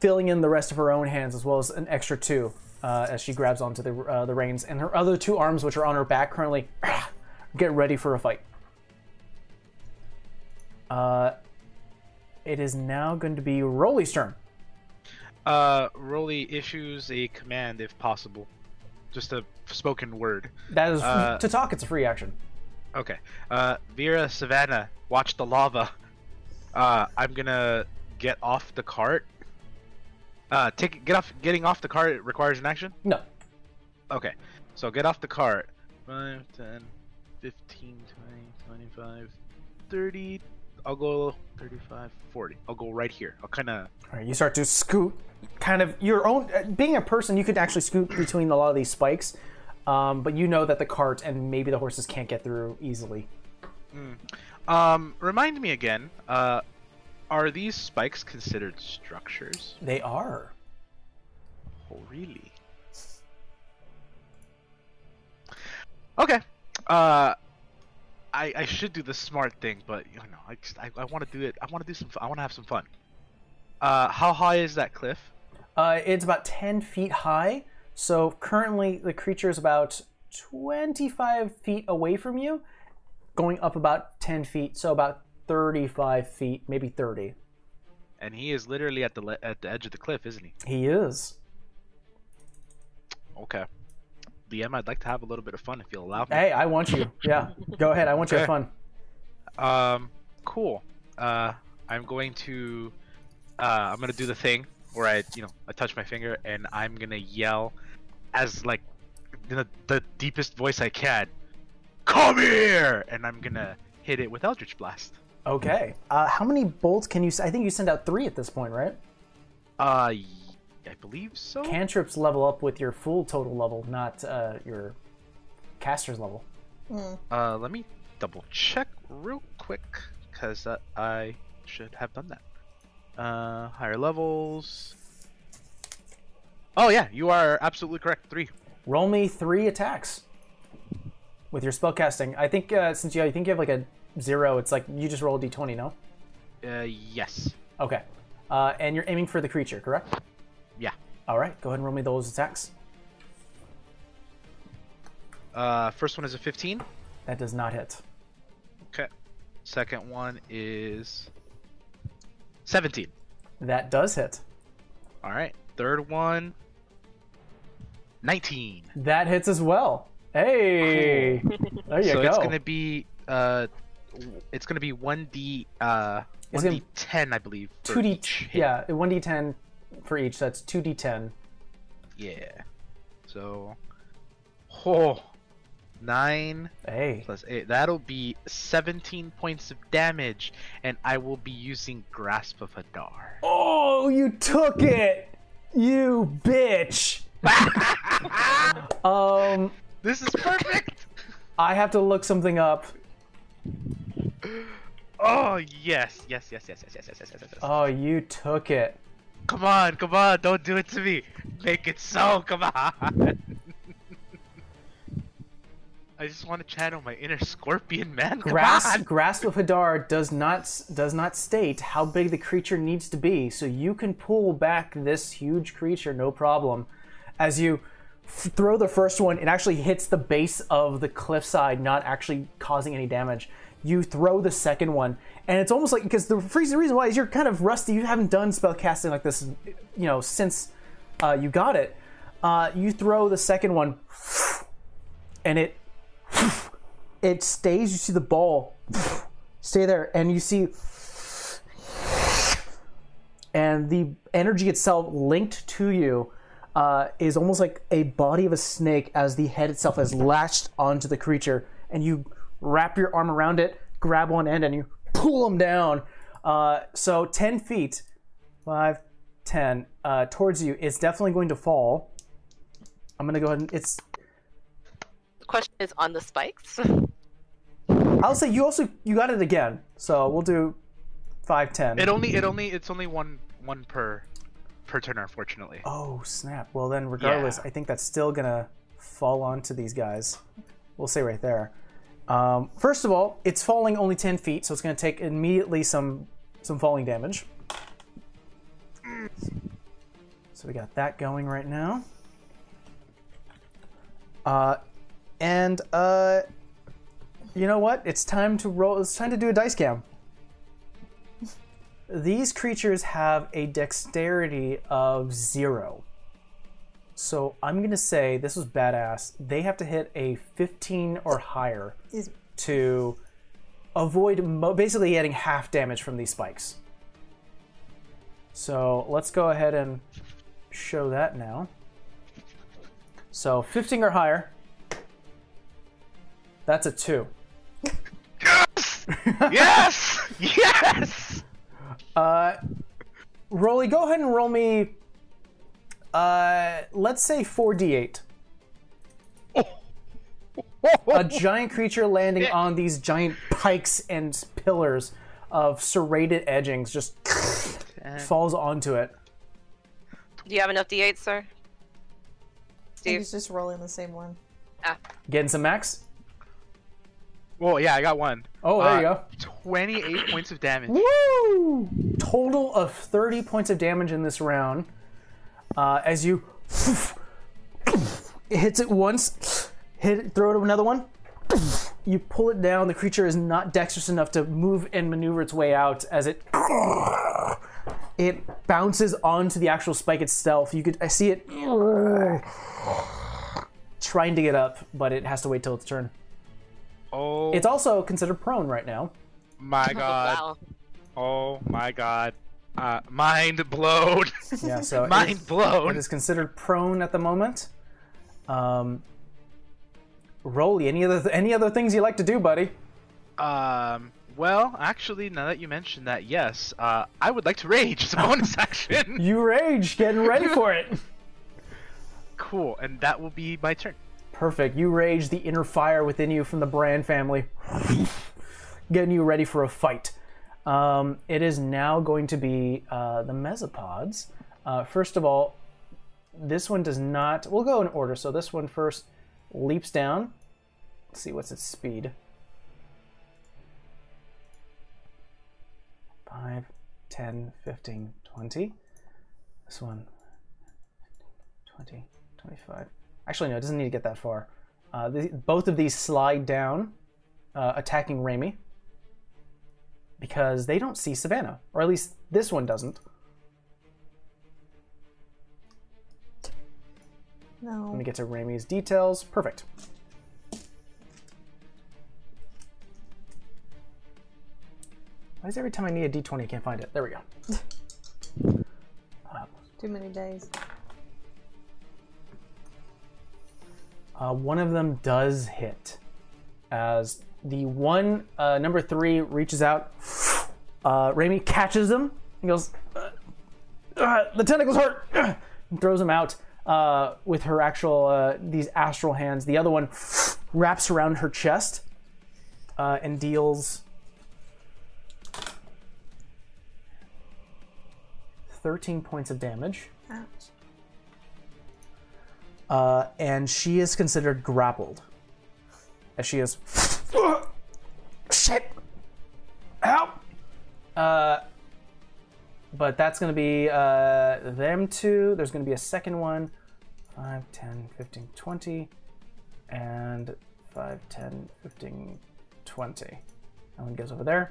S1: filling in the rest of her own hands as well as an extra two uh, as she grabs onto the uh, the reins, and her other two arms, which are on her back, currently get ready for a fight. Uh, it is now going to be Rolly's turn.
S4: Uh, Rolly issues a command if possible, just a spoken word.
S1: That is
S4: Uh,
S1: to talk. It's a free action.
S4: Okay. Uh, Vera Savannah, watch the lava. Uh, I'm gonna get off the cart. Uh, take get off. Getting off the cart requires an action.
S1: No.
S4: Okay. So get off the cart. 5, 10, 15, 20, 25, 30. I'll go 35, 40. I'll go right here. I'll kind of.
S1: All right, you start to scoot, kind of your own. uh, Being a person, you could actually scoot between a lot of these spikes, um, but you know that the cart and maybe the horses can't get through easily.
S4: Um, remind me again. Uh, are these spikes considered structures?
S1: They are.
S4: Oh, really? Okay. Uh, I I should do the smart thing, but you know, I just I, I want to do it. I want to do some. I want to have some fun. Uh, how high is that cliff?
S1: Uh, it's about ten feet high. So currently, the creature is about twenty-five feet away from you, going up about ten feet. So about thirty-five feet, maybe thirty.
S4: And he is literally at the le- at the edge of the cliff, isn't he?
S1: He is.
S4: Okay. DM, I'd like to have a little bit of fun if you'll allow me.
S1: Hey, I want you. Yeah, go ahead. I want you to have
S4: Okay.
S1: fun.
S4: Um, cool. Uh, I'm going to, uh, I'm gonna do the thing where I, you know, I touch my finger and I'm gonna yell, as like, in the, the deepest voice I can, "Come here!" And I'm gonna hit it with Eldritch Blast.
S1: Okay. Uh, how many bolts can you? I think you send out three at this point, right?
S4: Uh, y- I believe so.
S1: Cantrips level up with your full total level, not uh, your caster's level.
S4: Uh, let me double check real quick, cause uh, I should have done that. Uh, higher levels. Oh yeah, you are absolutely correct. Three.
S1: Roll me three attacks with your spellcasting. I think uh, since you, I think you have like a zero, it's like you just roll a d20, no?
S4: Uh, yes.
S1: Okay. Uh, and you're aiming for the creature, correct?
S4: Yeah.
S1: All right. Go ahead and roll me those attacks.
S4: Uh, first one is a 15.
S1: That does not hit.
S4: Okay. Second one is 17.
S1: That does hit.
S4: All right. Third one, 19.
S1: That hits as well. Hey, there you
S4: so
S1: go.
S4: it's gonna be uh, it's gonna be one d uh one D ten, I believe.
S1: Two D,
S4: each
S1: yeah, one D ten for each. That's two D ten.
S4: Yeah. So, oh, nine
S1: Hey,
S4: plus eight. That'll be seventeen points of damage, and I will be using Grasp of Hadar.
S1: oh, you took it, you bitch. um,
S4: This is perfect.
S1: I have to look something up.
S4: oh yes, yes, yes, yes, yes, yes, yes, yes, yes, yes.
S1: Oh, you took it.
S4: Come on, come on, don't do it to me. Make it so, come on. I just want to channel my inner scorpion, man. Come
S1: Grasp,
S4: on.
S1: Grasp of Hadar does not does not state how big the creature needs to be, so you can pull back this huge creature no problem. As you throw the first one, it actually hits the base of the cliffside, not actually causing any damage. You throw the second one, and it's almost like because the reason why is you're kind of rusty. You haven't done spell casting like this, you know, since uh, you got it. Uh, you throw the second one, and it it stays. You see the ball stay there, and you see, and the energy itself linked to you uh, is almost like a body of a snake as the head itself is latched onto the creature, and you wrap your arm around it, grab one end, and you pull them down. Uh, so 10 feet, 5, 10, uh, towards you, it's definitely going to fall. I'm going to go ahead and it's
S3: The question is on the spikes.
S1: I'll say you also you got it again. So we'll do five ten.
S4: It only, it only, it's only one, one per, per turn, unfortunately.
S1: oh snap! Well then, regardless,
S4: Yeah.
S1: I think that's still gonna fall onto these guys. We'll say right there. Um, first of all, it's falling only ten feet, so it's gonna take immediately some some falling damage. So we got that going right now. Uh, and uh, you know what? It's time to roll. It's time to do a dice cam. These creatures have a dexterity of zero. So I'm gonna say this was badass. They have to hit a 15 or higher
S2: Is
S1: to avoid mo- basically getting half damage from these spikes. So let's go ahead and show that now. So 15 or higher. That's a two.
S4: Yes! yes! Yes!
S1: Uh, Rolly, go ahead and roll me. Uh, let's say 4d8. A giant creature landing on these giant pikes and pillars of serrated edgings just falls onto it.
S3: Do you have enough d8s, sir?
S2: I
S3: Steve?
S2: he's just rolling the same one.
S3: Ah,
S1: Getting some max?
S4: Well, yeah, I got one.
S1: Oh, there
S4: Uh,
S1: you go.
S4: 28 points of damage.
S1: Woo! Total of 30 points of damage in this round. Uh, as you it hits it once, hit it, throw it another one. You pull it down. The creature is not dexterous enough to move and maneuver its way out as it it bounces onto the actual spike itself. You could I see it trying to get up, but it has to wait till its turn.
S4: Oh
S1: It's also considered prone right now.
S4: my god.
S3: wow.
S4: Oh my god. Uh, mind blown.
S1: Yeah, so
S4: mind
S1: is-
S4: blown.
S1: It is considered prone at the moment. Um, Rolly, any other any other things you like to do, buddy?
S4: Um. Well, actually, now that you mention that, yes, uh, I would like to rage as a bonus action.
S1: You rage, getting ready for it.
S4: cool, and that will be my turn.
S1: Perfect. You rage the inner fire within you from the Brand family, getting you ready for a fight. Um, it is now going to be uh, the mesopods. Uh, first of all, this one does not. We'll go in order. So this one first leaps down. Let's see what's its speed. 5, 10, 15, 20. This one, 20, 25. Actually, no, it doesn't need to get that far. Uh, the, both of these slide down, uh, attacking Raimi. Because they don't see Savannah. Or at least this one doesn't.
S2: No.
S1: Let me get to Raimi's details. Perfect. Why is every time I need a d20, I can't find it? There we go.
S2: Too many days.
S1: Uh, one of them does hit. As the one, uh, number three, reaches out. Uh, Raimi catches him. He goes, uh, uh, The tentacles hurt! and throws him out uh, with her actual, these astral hands. The other one wraps around her chest and deals 13 points of damage.
S2: Ouch.
S1: Uh, and she is considered grappled. As she is. Shit! Help! Uh, but that's going to be uh, them two. There's going to be a second one 5, 10, 15, 20. And 5, 10, 15, 20. That one goes over there.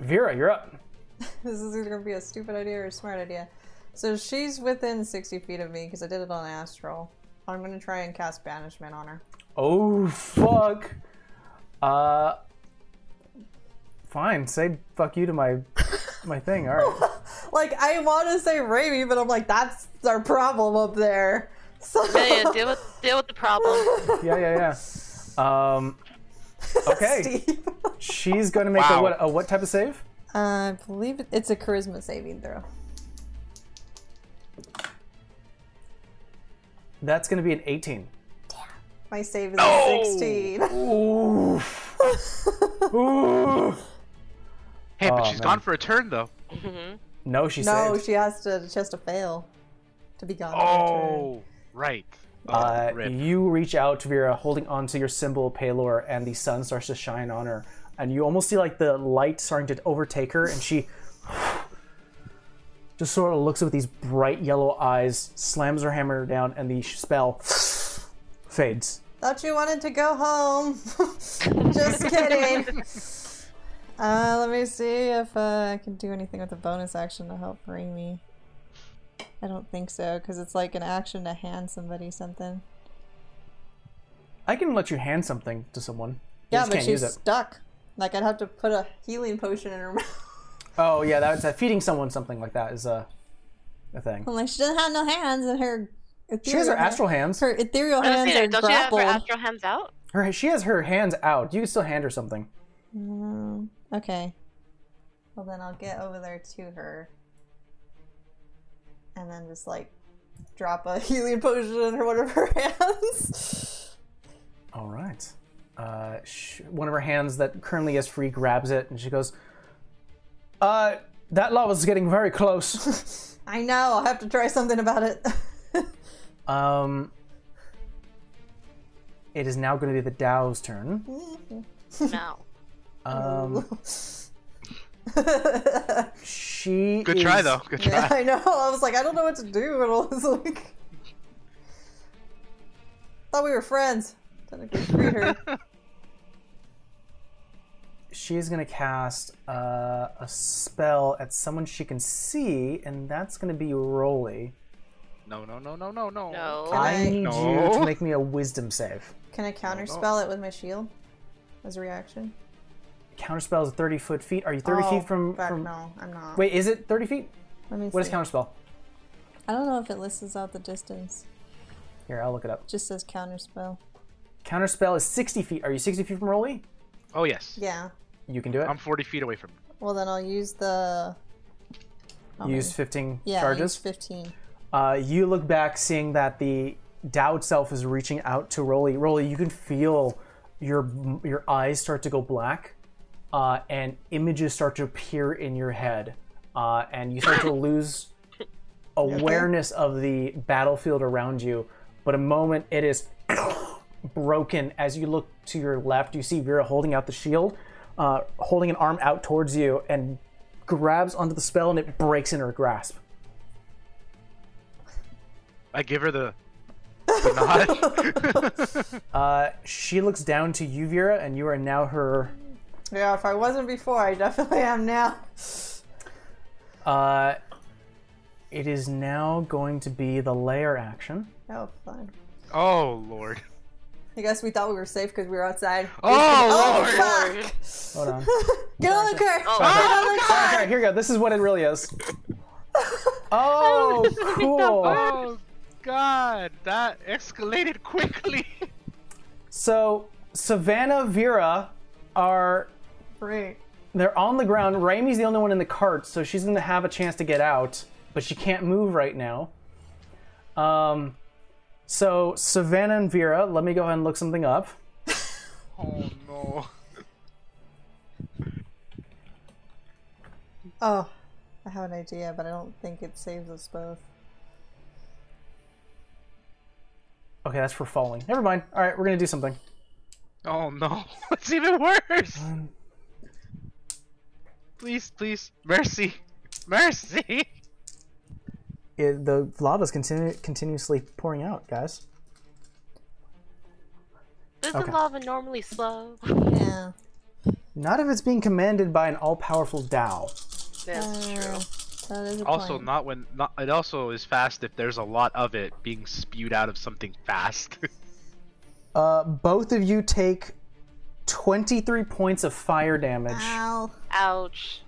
S1: Vera, you're up.
S2: This is either gonna be a stupid idea or a smart idea. So she's within 60 feet of me because I did it on Astral. I'm gonna try and cast Banishment on her.
S1: Oh, fuck. Uh. Fine, say fuck you to my my thing. All right.
S2: Like, I want to say Raimi, but I'm like, that's our problem up there. So,
S3: Yeah, yeah, deal with deal with the problem.
S1: Yeah, yeah, yeah. Um. Okay. She's going to make a what? A what type of save?
S2: I believe it's a charisma saving throw.
S1: That's going to be an 18. Damn.
S2: My save is a 16.
S1: Ooh. Ooh.
S4: Hey, but
S1: Oh,
S4: she's
S1: man.
S4: gone for a turn though.
S1: No, she
S2: no,
S1: saved.
S2: she has to she has to fail to be gone. for turn.
S4: Oh, right. Oh,
S1: Uh,
S4: rip.
S1: you reach out to Vera, holding onto your symbol, Pelor, and the sun starts to shine on her. And you almost see like the light starting to overtake her, and she just sort of looks with these bright yellow eyes, slams her hammer down, and the spell fades.
S2: Thought you wanted to go home. Just kidding. Uh, let me see if uh, I can do anything with a bonus action to help Raimi. I don't think so, because it's like an action to hand somebody something.
S1: I can let you hand something to someone. You
S2: Yeah,
S1: just
S2: but
S1: can't
S2: she's
S1: use it.
S2: stuck. Like I'd have to put a healing potion in her mouth.
S1: Oh yeah, that's uh, feeding someone something like that is a a thing.
S2: I'm like, she doesn't have no hands, and her
S1: She has her
S2: hand-
S1: astral hands.
S2: Her ethereal hands
S3: gonna say,
S2: are
S3: don't you have her astral hands out?
S1: Her she has her hands out. You can still hand her something.
S2: Mm, okay. Well, then I'll get over there to her. And then just like drop a healing potion in her one of her hands.
S1: All right. Uh, sh- one of her hands that currently is free grabs it, and she goes, "Uh, that lava's getting very close."
S2: I know, I'll have to try something about it.
S1: um, it is now going to be the Dao's turn.
S3: No.
S1: Um, she
S4: Good try though. Good try. yeah.
S2: I know. I was like, I don't know what to do. And I was like, thought we were friends. Technically, freed her.
S1: She's going to cast uh, a spell at someone she can see, and that's going to be Rolly.
S4: No, no, no, no, no, no.
S3: No.
S2: Can
S1: I
S2: I-
S1: need you to make me a Wisdom save.
S2: Can I counterspell it with my shield as a reaction?
S1: Counterspell is 30 foot feet. Are you 30
S2: Oh,
S1: feet from,
S2: fuck
S1: from
S2: no, I'm not.
S1: Wait, is it 30 feet?
S2: Let me
S1: What is
S2: see.
S1: counterspell?
S2: I don't know if it lists out the distance.
S1: Here, I'll look it up.
S2: It just says counterspell.
S1: Counterspell is 60 feet. Are you 60 feet from Rolly?
S4: Oh yes.
S2: Yeah.
S1: You can do it.
S4: I'm 40 feet away from.
S2: Well, then I'll use the. I'll
S1: Use
S2: use-
S1: 15
S2: yeah, I'll
S1: charges.
S2: use 15.
S1: Uh, you look back, seeing that the Dao itself is reaching out to Rolly. Rolly, you can feel your your eyes start to go black, uh, and images start to appear in your head, uh, and you start to lose awareness of the battlefield around you. But a moment, it is broken as you look to your left. You see Vera holding out the shield, uh, holding an arm out towards you, and grabs onto the spell, and it breaks in her grasp.
S4: I give her the, the nod.
S1: Uh, she looks down to you, Vera, and you are now her.
S2: Yeah, if I wasn't before, I definitely am now.
S1: Uh, it is now going to be the lair action.
S2: Oh, fun.
S4: oh lord.
S2: I guess we thought we were safe because we were outside.
S4: Oh,
S2: Oh,
S4: Lord.
S2: fuck!
S1: Hold on.
S2: Get on the car!
S3: Oh,
S2: Get on the
S1: All
S2: car!
S1: right, here we go. This is what it really is. Oh, cool.
S4: Oh God, that escalated quickly.
S1: So Savannah, Vera are
S2: Great.
S1: they're on the ground. Raimi's the only one in the cart, so she's gonna have a chance to get out, but she can't move right now. Um, so Savannah and Vera, let me go ahead and look something up.
S4: oh no.
S2: Oh, I have an idea, but I don't think it saves us both.
S1: Okay, that's for falling. Never mind. All right, we're gonna do something.
S4: Oh no. It's even worse. Please, please, mercy, mercy.
S1: It, the lava's continu- continuously pouring out, guys.
S3: Isn't
S1: Okay.
S3: lava normally slow?
S2: Yeah.
S1: Not if it's being commanded by an all-powerful Dao.
S3: That's
S2: Uh,
S3: true.
S2: That is
S4: Also,
S2: point.
S4: not when not. It also is fast if there's a lot of it being spewed out of something fast.
S1: Uh, both of you take 23 points of fire damage.
S2: Ow.
S3: Ouch.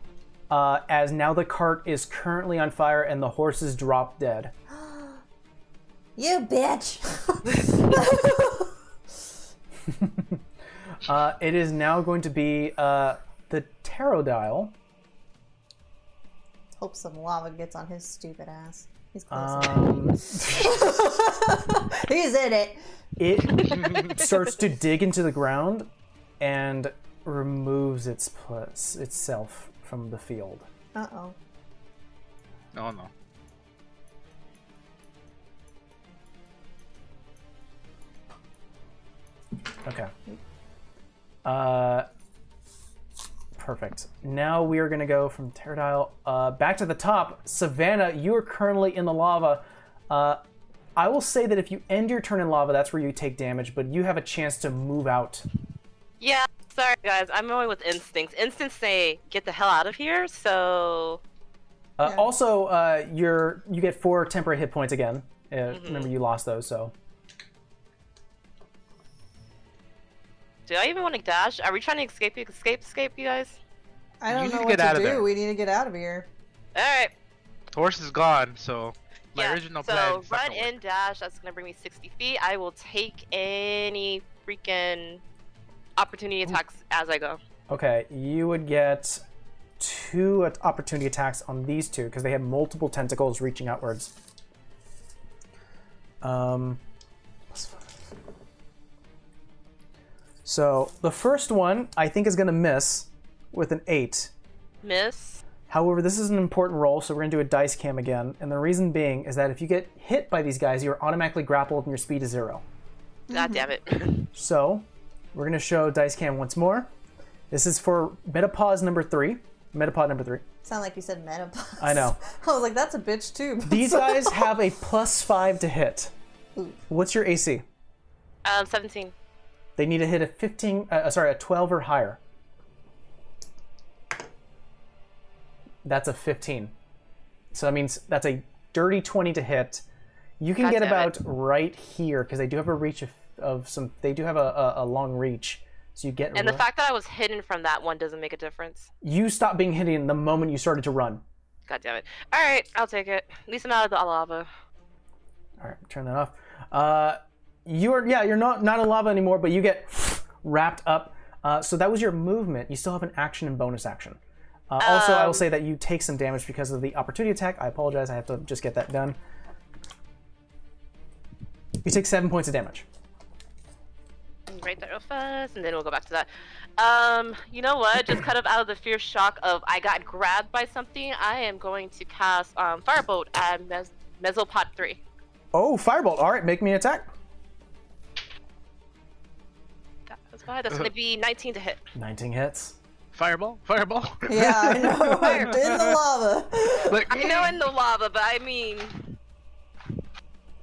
S1: Uh, as now the cart is currently on fire and the horses drop dead.
S2: You bitch!
S1: Uh, it is now going to be uh, the Pterodile.
S2: Hope some lava gets on his stupid ass. He's close.
S1: Um,
S2: He's in it.
S1: it starts to dig into the ground and removes its plus, itself from the field.
S2: Uh oh.
S4: no, no.
S1: Okay. Uh, perfect. Now we are going to go from Pterodile uh, back to the top. Savannah, you are currently in the lava. Uh, I will say that if you end your turn in lava, that's where you take damage, but you have a chance to move out.
S3: Yeah, sorry guys, I'm going with instincts. Instincts say get the hell out of here, so
S1: Uh,
S2: Yeah.
S1: Also, uh, you're you get four temporary hit points again. Uh, Remember, you lost those, so
S3: do I even want to dash? Are we trying to escape escape escape you guys?
S2: I don't
S4: need
S2: know
S4: to
S2: what
S4: get
S2: to
S4: out
S2: do.
S4: there.
S2: We need to get out of here.
S3: Alright.
S4: Horse is gone, so my
S3: yeah,
S4: original
S3: so
S4: plan. is not
S3: run
S4: gonna
S3: in dash, that's gonna bring me 60 feet. I will take any freaking opportunity attacks as I go.
S1: okay, you would get two opportunity attacks on these two because they have multiple tentacles reaching outwards. Um, so the first one I think is going to miss with an eight.
S3: Miss.
S1: However, this is an important roll, so we're going to do a dice cam again. And the reason being is that if you get hit by these guys, you're automatically grappled and your speed is zero.
S3: God damn it.
S1: So we're going to show dice cam once more. This is for metapause number three. Metapod number three.
S2: Sound like you said menopause.
S1: I know.
S2: I was like, that's a bitch too.
S1: These guys have a plus five to hit.
S2: Ooh.
S1: What's your AC?
S3: um, 17.
S1: They need to hit a 15, uh, sorry, a 12 or higher. That's a 15. So that means that's a dirty 20 to hit. You can
S3: God
S1: get about
S3: it.
S1: right here because they do have a reach of, of some. They do have a, a, a long reach, so you get.
S3: And the fact that I was hidden from that one doesn't make a difference.
S1: you stop being hidden the moment you started to run.
S3: God damn it. Alright, I'll take it. At least I'm out of the lava.
S1: All right, turn that off. Uh, you are yeah, you're not not in lava anymore, but you get wrapped up. Uh, so that was your movement. You still have an action and bonus action. Uh, also, I will
S3: Um,
S1: say that you take some damage because of the opportunity attack. I apologize. I have to just get that done. You take seven points of damage.
S3: Write that real fast, and then we'll go back to that. Um, you know what? Just kind of out of the fear shock of I got grabbed by something, I am going to cast um, Firebolt at Mes- Mesopod 3.
S1: Oh, firebolt! All right, make me an attack.
S3: That's why that's going to be 19 to hit.
S1: 19 hits.
S4: Fireball, fireball.
S2: yeah, I know. I'm in the lava.
S4: Like,
S3: I know in the lava, but I mean,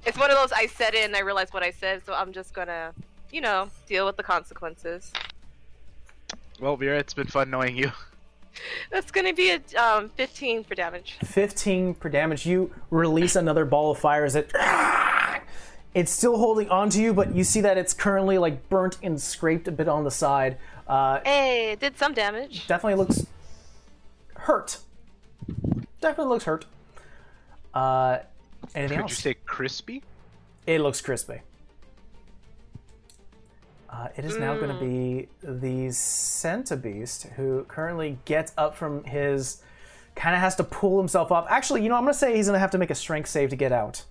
S3: it's one of those I said it and I realized what I said, so I'm just gonna, you know, deal with the consequences.
S4: well, Vera, it's been fun knowing you.
S3: That's gonna be a um, 15 for damage.
S1: 15 per damage. You release another ball of fire as it It's still holding onto you, but you see that it's currently like burnt and scraped a bit on the side. Uh,
S3: Hey, it did some damage.
S1: definitely looks hurt. Definitely looks hurt. Uh, anything
S4: Could
S1: else?
S4: you say crispy?
S1: It looks crispy. Uh, it is now going to be the Centibeast who currently gets up from his. Kind of has to pull himself up. Actually, you know, I'm going to say he's going to have to make a strength save to get out.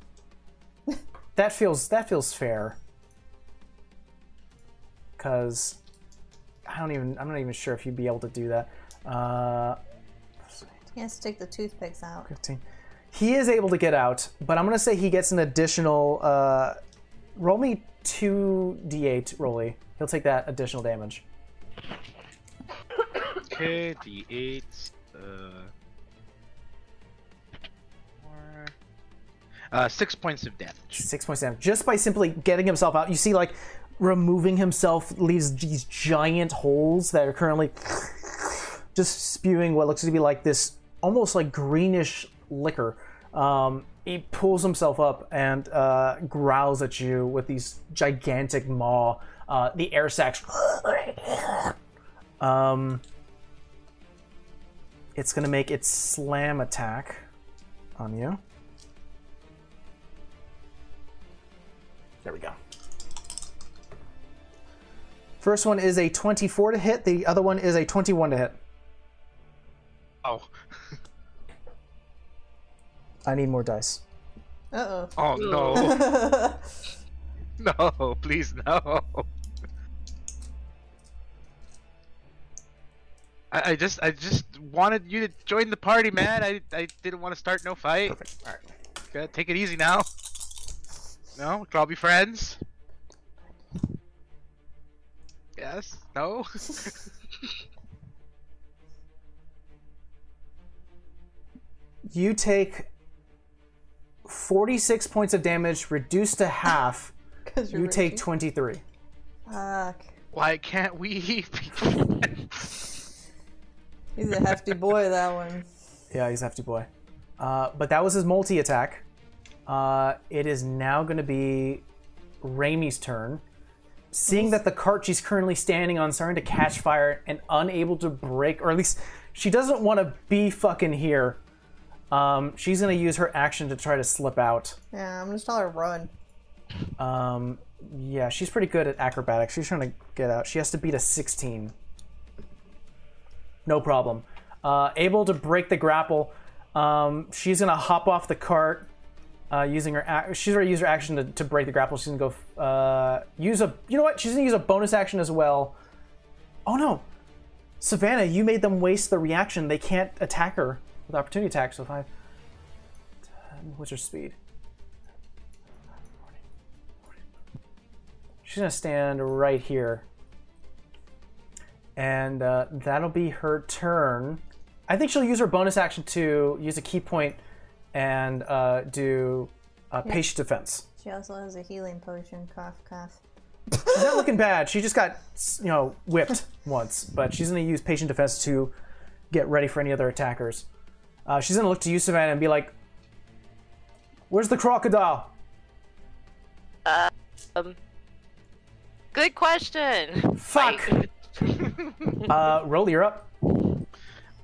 S1: that feels that feels fair. Because I don't even I'm not even sure if you'd be able to do that. Uh,
S2: He has to take the toothpicks out.
S1: 15. He is able to get out, but I'm going to say he gets an additional. Uh, roll me 2d8, Rolly. He'll take that additional damage.
S4: Okay, D8. Uh, four, uh, six points of damage.
S1: Six points of damage. Just by simply getting himself out, you see, like, removing himself leaves these giant holes that are currently just spewing what looks to be like this almost like greenish liquor. Um, he pulls himself up and uh, growls at you with these gigantic maw. Uh, the air sacs. um, it's gonna make its slam attack on you. There we go. First one is a 24 to hit. The other one is a 21 to hit.
S4: Oh.
S1: I need more dice.
S2: Uh
S4: Oh no.
S2: oh.
S4: no, please no. I, I just I just wanted you to join the party, man. I I didn't want to start no fight.
S1: Perfect. All right.
S4: Okay, take it easy now. No, draw be friends. Yes. No.
S1: You take 46 points of damage, reduced to half.
S2: Because
S1: You take 23.
S2: Fuck.
S4: Why can't we be friends?
S2: He's a hefty boy, that one.
S1: Yeah, he's a hefty boy. Uh, but that was his multi attack. Uh, it is now going to be Raimi's turn. Seeing that the cart she's currently standing on is starting to catch fire and unable to break, or at least she doesn't want to be fucking here. Um, she's going to use her action to try to slip out.
S2: Yeah, I'm gonna tell her run.
S1: Um, yeah, she's pretty good at acrobatics. She's trying to get out. She has to beat a 16. No problem. Uh, able to break the grapple. Um, she's gonna hop off the cart uh, using her. Ac- she's already used her action to, to break the grapple. She's gonna go uh, use a. You know what? She's gonna use a bonus action as well. Oh no, Savannah, you made them waste the reaction. They can't attack her with opportunity attack. So five. 10, what's her speed? She's gonna stand right here. And uh, that'll be her turn. I think she'll use her bonus action to use a ki point and uh, do uh, patient defense.
S2: She also has a healing potion. Cough, cough.
S1: She's not looking bad. She just got, you know, whipped once, but she's gonna use patient defense to get ready for any other attackers. Uh, she's gonna look to you, Savannah, and be like, "Where's the crocodile?"
S3: Good question.
S1: Fuck. Uh, Roll, you're up.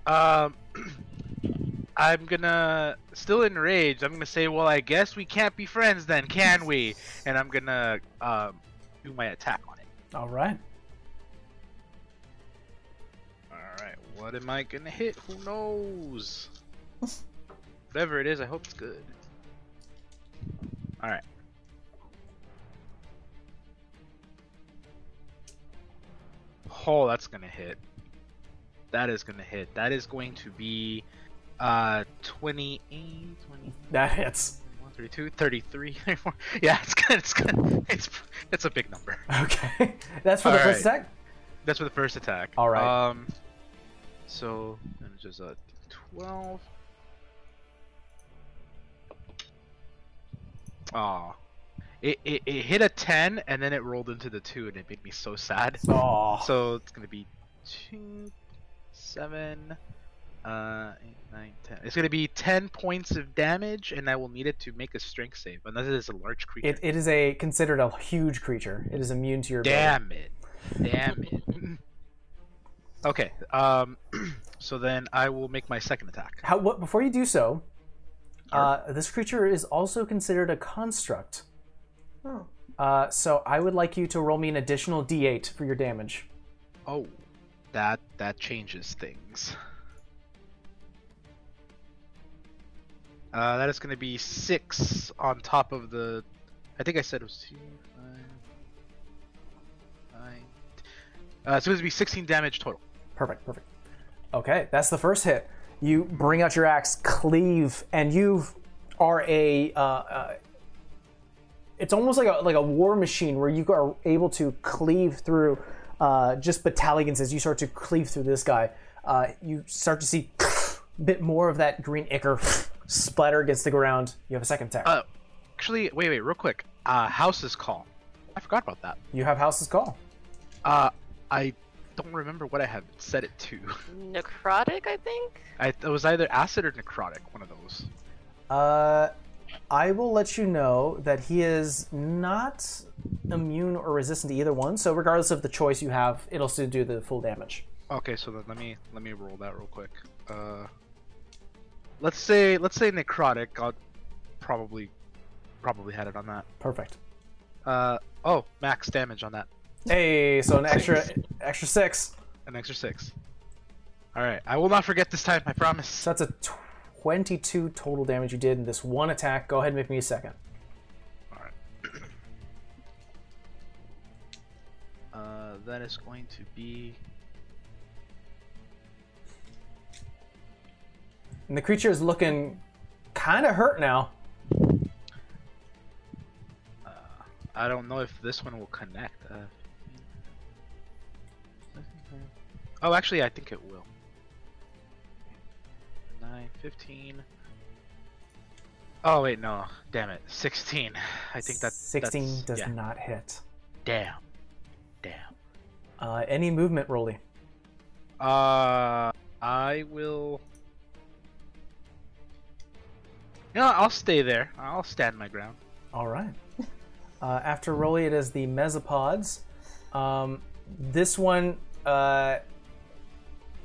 S4: Um, I'm gonna still enraged. I'm gonna say, well, I guess we can't be friends then, can we? And I'm gonna um do my attack on it.
S1: All right.
S4: All right, what am I gonna hit? Who knows? Whatever it is, I hope it's good. All right. Oh, that's gonna hit. That is gonna hit. That is going to be uh 28, 20,
S1: That hits.
S4: 32, 33, 34. Yeah, it's good. It's good. It's it's a big number.
S1: Okay. That's for the
S4: All
S1: first
S4: right.
S1: attack.
S4: That's for the first attack.
S1: All right.
S4: Um. So and it's just a twelve. Aw. It, it, it hit a 10 and then it rolled into the 2 and it made me so sad.
S1: Oh.
S4: So it's gonna be 2, 7, Uh, eight, nine, ten. It's gonna be ten points of damage, and I will need it to make a strength save, unless it is a large creature.
S1: It, it is a considered a huge creature. It is immune to your.
S4: Damn it! Damn it! okay. Um. so then I will make my second attack.
S1: How, what, before you do so, uh, this creature is also considered a construct.
S2: Oh.
S1: Uh, so I would like you to roll me an additional d8 for your damage.
S4: Oh, that that changes things. Uh, that is going to be six on top of the. I think I said it was two, five, nine. Uh, so it's going to be 16 damage total.
S1: Perfect, perfect. Okay, that's the first hit. You bring out your axe, cleave, and you are a. Uh, uh, it's almost like a like a war machine where you are able to cleave through uh, just battalions as you start to cleave through this guy. Uh, you start to see a bit more of that green ichor splatter against the ground. You have a second attack.
S4: Uh, actually, wait, wait, real quick. Uh, House's call. I forgot about that.
S1: you have House's Call.
S4: Uh, I don't remember what I have set it to.
S3: Necrotic, I think.
S4: I, it was either acid or necrotic, one of those.
S1: Uh, I will let you know that he is not immune or resistant to either one. So regardless of the choice you have, it'll still do the full damage.
S4: Okay, so then let me let me roll that real quick. Uh, let's say let's say necrotic. I'll probably probably had it on that.
S1: Perfect.
S4: Uh oh, max damage on that.
S1: Hey, so an extra extra six.
S4: An extra six. All right, I will not forget this time. I promise.
S1: So that's a twenty-two total damage you did in this one attack. Go ahead and make me a second.
S4: All right. uh, that is going to be
S1: And the creature is looking kind of hurt now.
S4: Uh, I don't know if this one will connect. Uh, oh, actually, I think it will. 9, 15. Oh, wait, no. Damn it. 16. I think that
S1: sixteen
S4: that's-
S1: does
S4: yeah.
S1: not hit.
S4: Damn. Damn.
S1: Uh, any movement, Rolly?
S4: Uh, I will. You know, I'll stay there. I'll stand my ground.
S1: All right. Uh, after Rolly, it is the mesopods. Um, this one uh,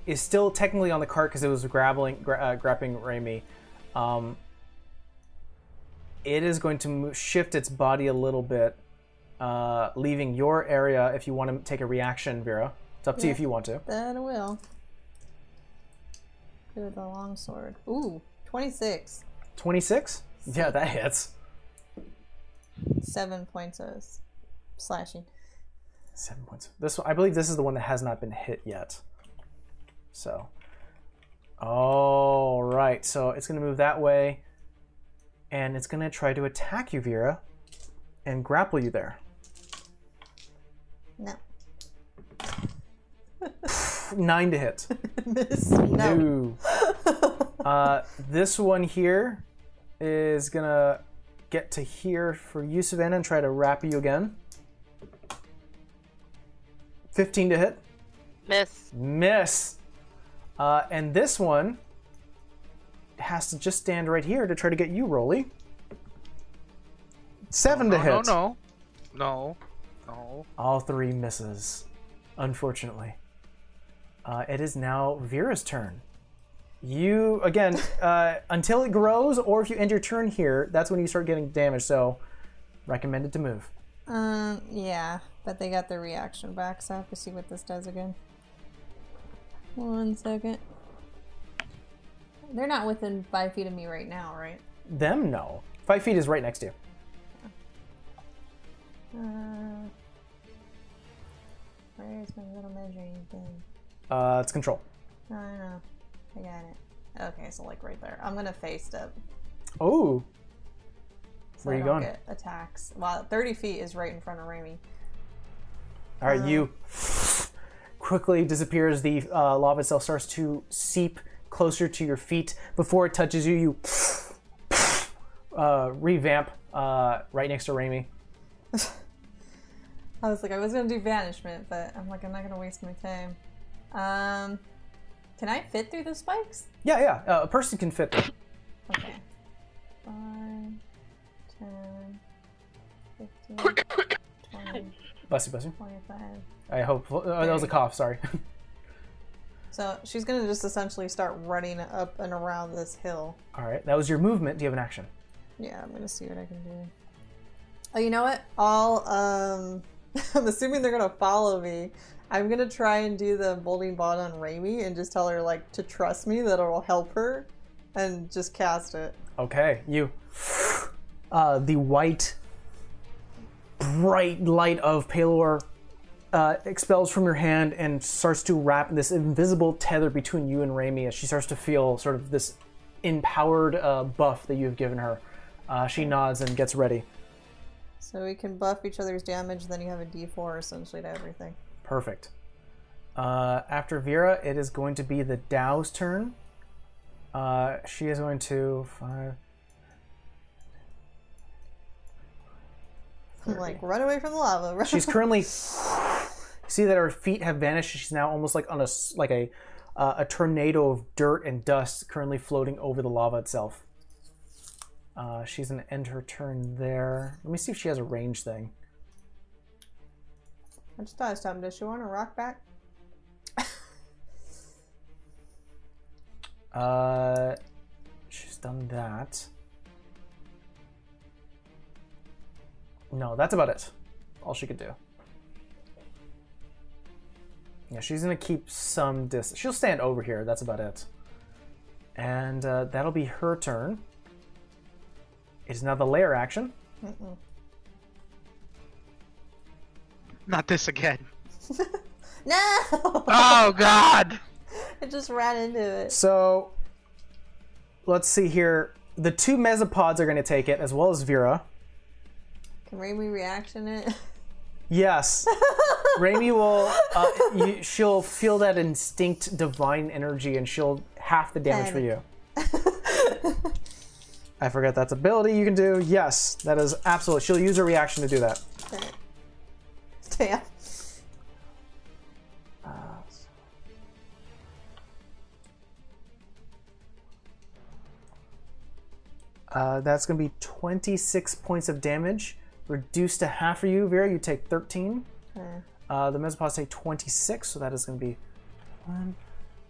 S1: is still technically on the cart because it was grappling, gra- uh, grabbing Raimi. Um, it is going to shift its body a little bit, uh, leaving your area if you want to take a reaction, Vera. It's up to you if you want to.
S2: That will. With the long sword. Ooh, 26.
S1: 26? Yeah, that hits.
S2: Seven points of slashing.
S1: Seven points. This one, I believe this is the one that has not been hit yet. So, all right. So it's going to move that way, and it's going to try to attack you, Vera, and grapple you there.
S2: No.
S1: Nine to hit.
S2: Miss. No.
S1: No. uh, this one here is gonna get to here for you, Savannah, and try to wrap you again. 15 to hit.
S3: Miss.
S1: Miss. Uh, and this one has to just stand right here to try to get you, Rolly. Seven to
S4: no,
S1: hit.
S4: no, no, no, no.
S1: All three misses, unfortunately. Uh, it is now Vera's turn. You, again, uh, until it grows, or if you end your turn here, that's when you start getting damage, so recommended to move.
S2: Um, yeah, but they got their reaction back, so I have to see what this does again. One second. They're not within five feet of me right now, right?
S1: Them, no. Five feet is right next to you.
S2: Uh, where's my little measuring thing?
S1: Uh, it's control.
S2: No, no, no. I got it. Okay, so like right there. I'm gonna face step.
S1: Oh,
S2: So
S1: Where
S2: I
S1: you
S2: don't
S1: going?
S2: Attacks. Well, 30 feet is right in front of Raimi.
S1: All right, you quickly disappears. The uh, lava itself starts to seep closer to your feet. Before it touches you, you uh, revamp uh, right next to Raimi.
S2: I was like, I was gonna do banishment, but I'm like, I'm not gonna waste my time. Um, Can I fit through the spikes?
S1: Yeah, yeah. Uh, a person can fit there.
S2: Okay. 5, 10, 15, 20,
S1: Bless you, bless you.
S2: 25.
S1: I hope. Oh, that was a cough. Sorry.
S2: So she's gonna just essentially start running up and around this hill.
S1: All right. That was your movement. Do you have an action?
S2: Yeah, I'm gonna see what I can do. Oh, you know what? I'll um I'm assuming they're gonna follow me. I'm gonna try and do the bolding bond on Raimi and just tell her like to trust me that it'll help her and just cast it.
S1: Okay. You. Uh, the white, bright light of Pelor uh, expels from your hand and starts to wrap this invisible tether between you and Raimi as she starts to feel sort of this empowered uh, buff that you've given her. Uh, she nods and gets ready.
S2: So we can buff each other's damage, then you have a D4 essentially to everything.
S1: Perfect. Uh, after Vera, it is going to be the Dao's turn. Uh, she is going to five.
S2: I'm like, run away from the lava.
S1: She's currently. See that her feet have vanished. She's now almost like on a like a uh, a tornado of dirt and dust currently floating over the lava itself. Uh, she's gonna end her turn there. Let me see if she has a range thing.
S2: I just thought it's time. Does she want to rock back?
S1: Uh, she's done that. No, that's about it. All she could do. Yeah, she's gonna keep some distance. She'll stand over here. That's about it. And uh, that'll be her turn. It is now the lair action.
S4: Not this again.
S2: No!
S4: Oh God!
S2: I just ran into it.
S1: So, let's see here. The two mesopods are gonna take it, as well as Vera.
S2: Raimi reaction it?
S1: Yes. Raimi will. Uh, you, she'll feel that instinct, divine energy, and she'll half the damage for you. I forget that's ability you can do. Yes, that is absolutely. She'll use her reaction to do that.
S2: Okay. Damn.
S1: Uh, that's going to be 26 points of damage, reduced to half for you. Vera, you take 13.
S2: Okay.
S1: Uh, the Mesopods take 26, so that is going to be one.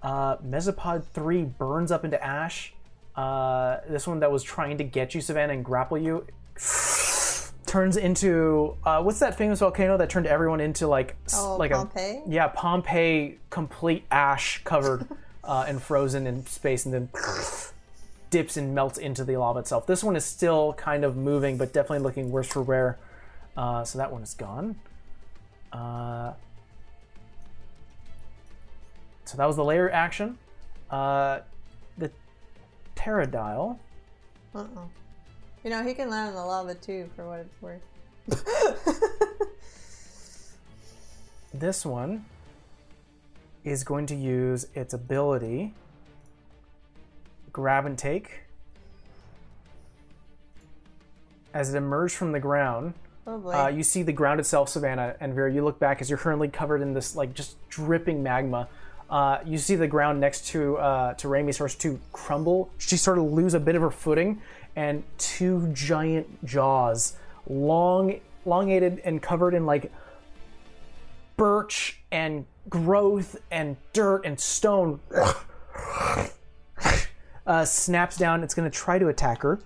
S1: Uh, Mesopod 3 burns up into ash. Uh, this one that was trying to get you, Savannah, and grapple you, turns into uh, what's that famous volcano that turned everyone into like
S2: Oh,
S1: like
S2: Pompeii?
S1: a yeah Pompeii, complete ash covered uh, and frozen in space, and then dips and melts into the lava itself. This one is still kind of moving, but definitely looking worse for wear. Uh, so that one is gone. Uh, so that was the lair action. Uh, the pterodile.
S2: Uh-oh. You know, he can land in the lava too, for what it's worth.
S1: This one is going to use its ability grab and take. As it emerged from the ground,
S2: oh boy.
S1: Uh, you see the ground itself, Savannah and Vera. You look back as you're currently covered in this like just dripping magma. Uh, you see the ground next to uh, to Raimi starts to crumble. She sort of lose a bit of her footing, and two giant jaws, long, elongated and covered in like birch and growth and dirt and stone, uh, snaps down. It's going to try to attack her.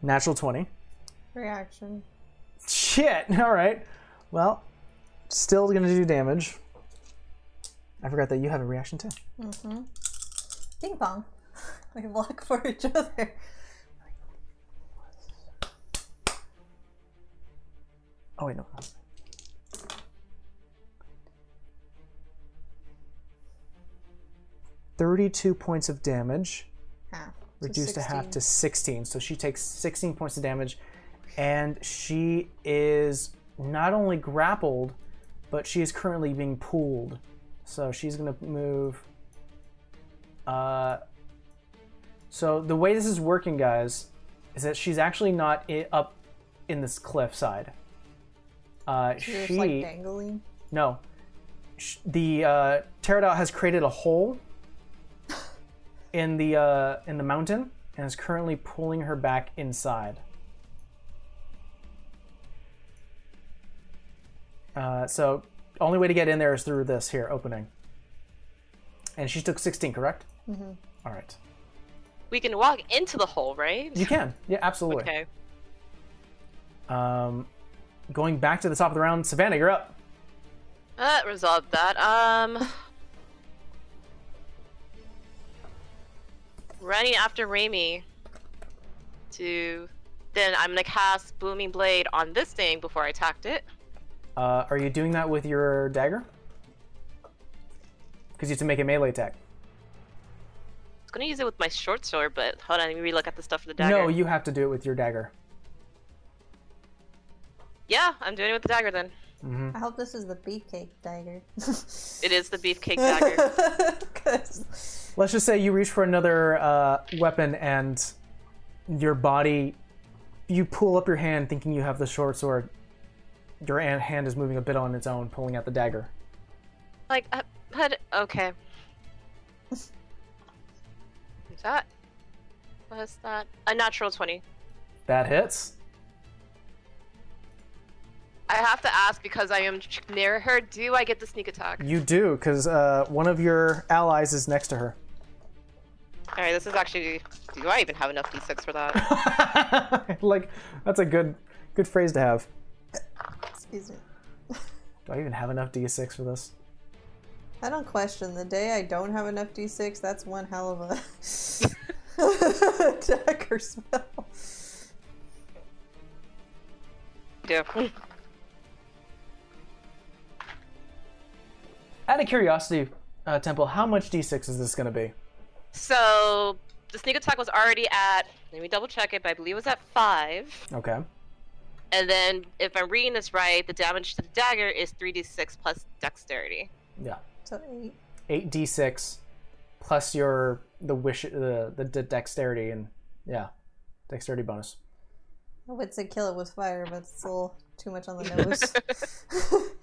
S1: Natural twenty.
S2: Reaction.
S1: Shit. All right. Well, still gonna do damage. I forgot that you have a reaction too. Mm-hmm.
S2: Ping pong. We block for each other.
S1: Oh wait, no. Thirty-two points of damage,
S2: Half.
S1: Reduced to half to sixteen. So she takes sixteen points of damage, and she is not only grappled, but she is currently being pulled. So she's gonna move. Uh, so the way this is working, guys, is that she's actually not i- up in this cliff side. Uh,
S2: You're
S1: she
S2: like dangling.
S1: no, sh- the uh, pterodot has created a hole in the uh, in the mountain and is currently pulling her back inside. Uh, so, only way to get in there is through this here opening. And she took 16, correct? Mm-hmm. All right.
S3: We can walk into the hole, right?
S1: You can. Yeah, absolutely.
S3: Okay.
S1: Um, going back to the top of the round, Savannah, you're up.
S3: That resolved that. Um. Running after Raimi to. Then I'm gonna cast Booming Blade on this thing before I attacked it.
S1: Uh, are you doing that with your dagger? Because you have to make a melee attack.
S3: I was gonna use it with my short sword, but hold on, let me relook at the stuff for the dagger.
S1: No, you have to do it with your dagger.
S3: Yeah, I'm doing it with the dagger then.
S2: I hope this is the beefcake dagger.
S3: It is the beefcake dagger.
S1: Let's just say you reach for another uh, weapon and your body, you pull up your hand thinking you have the short sword. Your hand is moving a bit on its own, pulling out the dagger.
S3: like, uh, but okay. Is that? What's that? A natural twenty.
S1: That hits.
S3: I have to ask because I am near her. Do I get the sneak attack?
S1: You do, because uh, one of your allies is next to her.
S3: All right, this is actually. Do I even have enough d6 for that?
S1: like, that's a good good phrase to have.
S2: Excuse me.
S1: Do I even have enough d6 for this?
S2: I don't question the day I don't have enough d6. That's one hell of a dagger spell.
S3: Do.
S1: Out of curiosity, uh, Temple, how much d6 is this going to be?
S3: So the sneak attack was already at. Let me double check it, but I believe it was at five.
S1: Okay.
S3: And then, if I'm reading this right, the damage to the dagger is 3d6 plus dexterity.
S1: Yeah.
S2: So eight.
S1: 8d6 plus your the wish the the de- dexterity and yeah, dexterity bonus.
S2: I would say kill it with fire, but it's a little too much on the nose.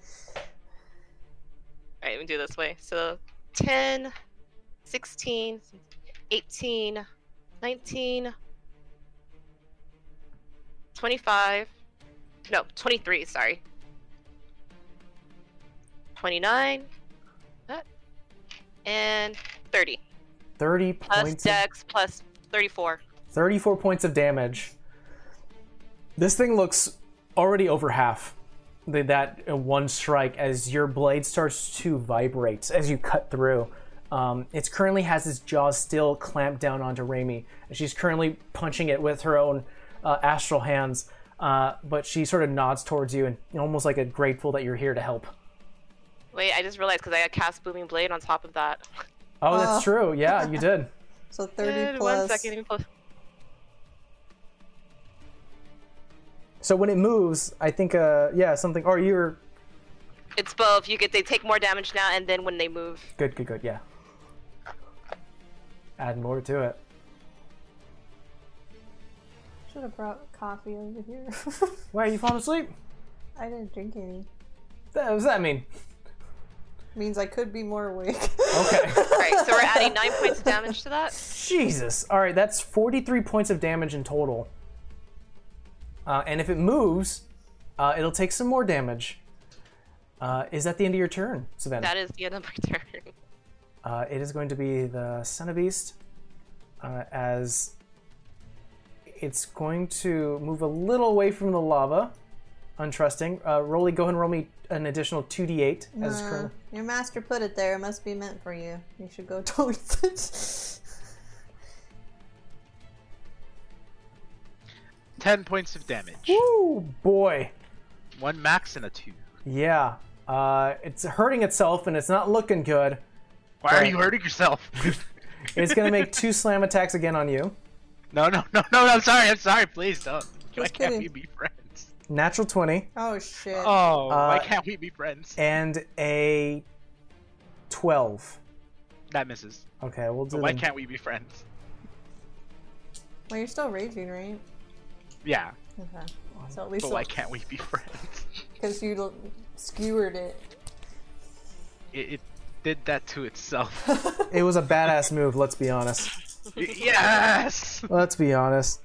S3: Alright, let me do it this way. So 10, 16, 18, 19, 25. No, 23, sorry. 29. That. And 30.
S1: 30
S3: Plus
S1: points of,
S3: dex plus 34.
S1: 34 points of damage. This thing looks already over half the, that uh, one strike as your blade starts to vibrate as you cut through. Um, it currently has its jaws still clamped down onto Raimi, and she's currently punching it with her own uh, astral hands. Uh, but she sort of nods towards you and almost like a grateful that you're here to help.
S3: Wait, I just realized because I had cast Booming Blade on top of that.
S1: Oh, that's true. Yeah, you did.
S2: so 30
S3: Eh,
S2: plus.
S3: One second. plus-
S1: So when it moves, I think, uh, yeah, something. Or you're
S3: It's both. You get they take more damage now, and then when they move.
S1: good, good, good. Yeah. Add more to it.
S2: Should have brought coffee over here.
S1: Why are you falling asleep?
S2: I didn't drink any.
S1: What does that mean?
S2: Means I could be more awake.
S1: Okay.
S3: Right, so we're adding nine points of damage to that.
S1: Jesus. All right, that's 43 points of damage in total. Uh, and if it moves, uh, it'll take some more damage. Uh, is that the end of your turn, Savannah?
S3: That is the end of my turn.
S1: Uh, it is going to be the Beast, uh, as it's going to move a little away from the lava, untrusting. Uh, Rolly, go ahead and roll me an additional 2d8 as
S2: Uh,
S1: current.
S2: your master put it there. It must be meant for you. You should go towards it.
S4: Ten points of damage.
S1: Ooh, boy.
S4: One max and a two.
S1: Yeah. Uh, it's hurting itself and it's not looking good.
S4: Why are you hurting yourself?
S1: It's going to make two slam attacks again on you.
S4: no, no, no, no, I'm sorry, I'm sorry, please don't. Why
S2: Just
S4: can't we be friends?
S1: Natural 20
S2: oh shit.
S4: Oh, why
S1: Uh,
S4: can't we be friends?
S1: and a 12.
S4: That misses.
S1: Okay, we'll do
S4: But why
S1: them-
S4: can't we be friends?
S2: Well, you're still raging, right?
S4: Yeah,
S2: Okay. So at least
S4: but why can't we be friends?
S2: because you skewered it.
S4: it, it did that to itself.
S1: It was a badass move. Let's be honest.
S4: yes.
S1: Let's be honest.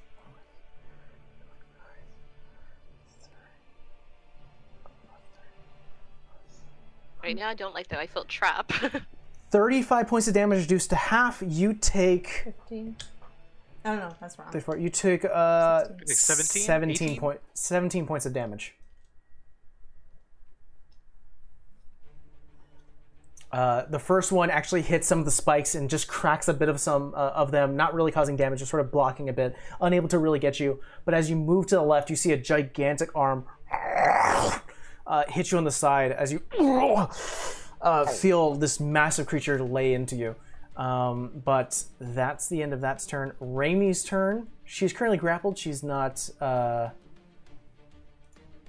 S3: Right now, I don't like that. I feel trapped.
S1: 35 points of damage reduced to half. You take
S2: 15. Oh no, that's wrong.
S1: 34. You took uh
S4: Like 17?
S1: 17
S4: 18?
S1: point 17 points of damage. Uh, the first one actually hits some of the spikes and just cracks a bit of some uh, of them, not really causing damage, just sort of blocking a bit, unable to really get you. But as you move to the left, you see a gigantic arm uh, hit you on the side as you uh, feel this massive creature lay into you. Um, but that's the end of that's turn. Raimi's turn. She's currently grappled. She's not uh,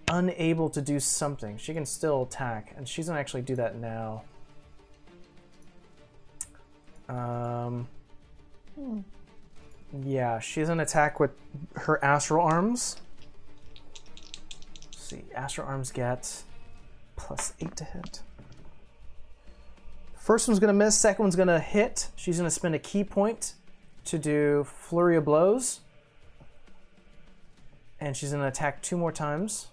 S1: unable to do something. She can still attack, and she's gonna actually do that now. Um, yeah, she's gonna attack with her astral arms. Let's see, astral arms get plus eight to hit. First one's gonna miss. Second one's gonna hit. She's gonna spend a ki point to do flurry of blows, and she's gonna attack two more times.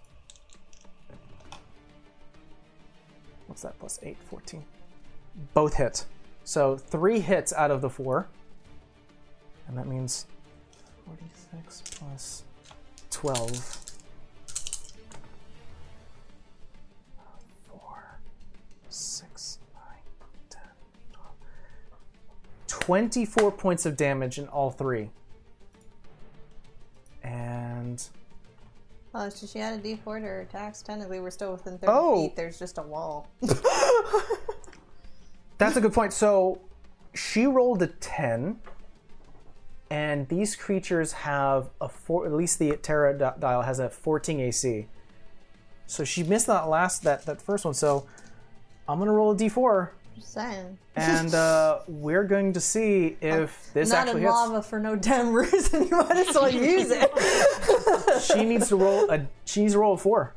S1: What's that? Plus eight, 14. Both hit. So three hits out of the four, and that means 46 plus 12. Four, six, 24 points of damage in all three. And
S2: Oh, so she had a D4 to her attacks. Technically, we're still within 30
S1: Oh.
S2: feet. There's just a wall.
S1: that's a good point. So she rolled a 10, and these creatures have a four, at least the Terra dial has a 14 AC. So she missed that last, that, that first one. So I'm going to roll a d4,
S2: Just saying.
S1: and uh, we're going to see if this
S2: Not
S1: actually
S2: in
S1: hits.
S2: lava for no damn reason. You might as well use it.
S1: She needs to roll a, she needs to roll a 4.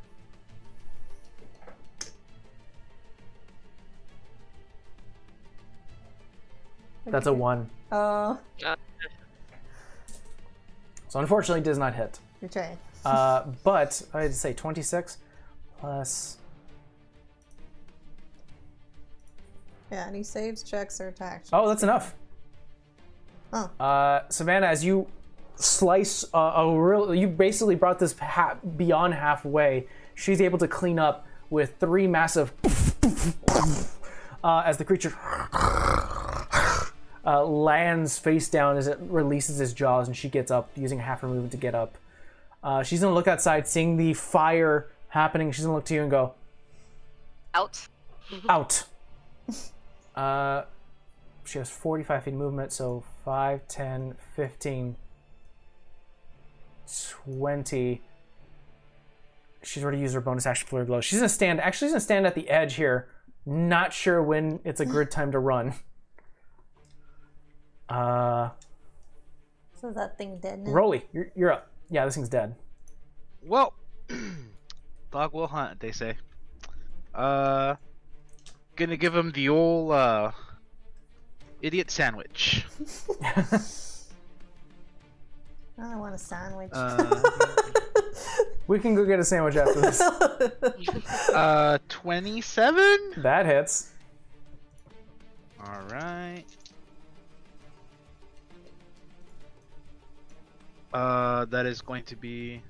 S1: That's a 1.
S2: Oh,
S3: Uh,
S1: So unfortunately, it does not hit.
S2: you're.
S1: Uh, but I had to say 26 plus.
S2: Yeah, any saves, checks, or attacks.
S1: Oh, that's enough.
S2: Oh.
S1: Uh, Savannah, as you slice uh, a real, you basically brought this ha- beyond halfway. She's able to clean up with three massive. uh, as the creature uh, lands face down as it releases its jaws, and she gets up using half her movement to get up. Uh, she's gonna look outside, seeing the fire happening. She's gonna look to you and go,
S3: out.
S1: out. Uh, she has 45 feet movement, so 5, 10, 15, 20. She's already used her bonus action flurry blow. She's gonna stand. Actually, she's gonna stand at the edge here. Not sure when it's a good time to run. Uh,
S2: So is that thing dead now?
S1: Rolly, you're, you're up. Yeah, this thing's dead.
S4: Well, dog will hunt, they say. Uh, gonna give him the old uh, idiot sandwich.
S2: I want a sandwich.
S4: Uh,
S1: We can go get a sandwich after this.
S4: uh, twenty-seven.
S1: that hits.
S4: All right. Uh, that is going to be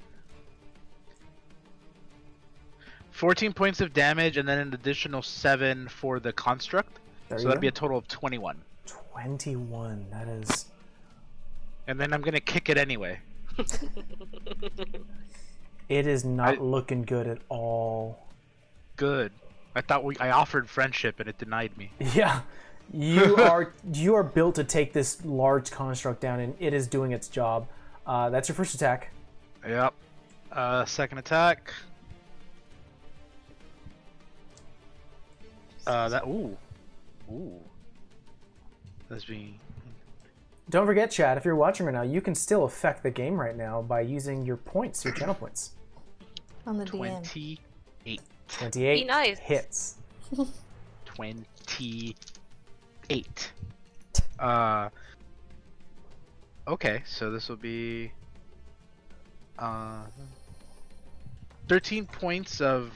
S4: 14 points of damage and then an additional 7 for the construct.
S1: There
S4: so that'd
S1: go.
S4: be a total of 21.
S1: 21. That is.
S4: And then I'm going to kick it anyway.
S1: It is not
S4: I-
S1: looking good at all.
S4: Good. I thought we I offered friendship and it denied me.
S1: Yeah, you are you are built to take this large construct down, and it is doing its job. Uh, that's your first attack.
S4: Yep. Uh, second attack. Uh, that ooh, ooh. That's being
S1: Don't forget, Chad, if you're watching right now, you can still affect the game right now by using your points, your channel points.
S2: on the DM.
S4: twenty-eight.
S1: 28
S3: Be nice.
S1: hits.
S4: 28. Uh. Okay, so this will be. Uh. 13 points of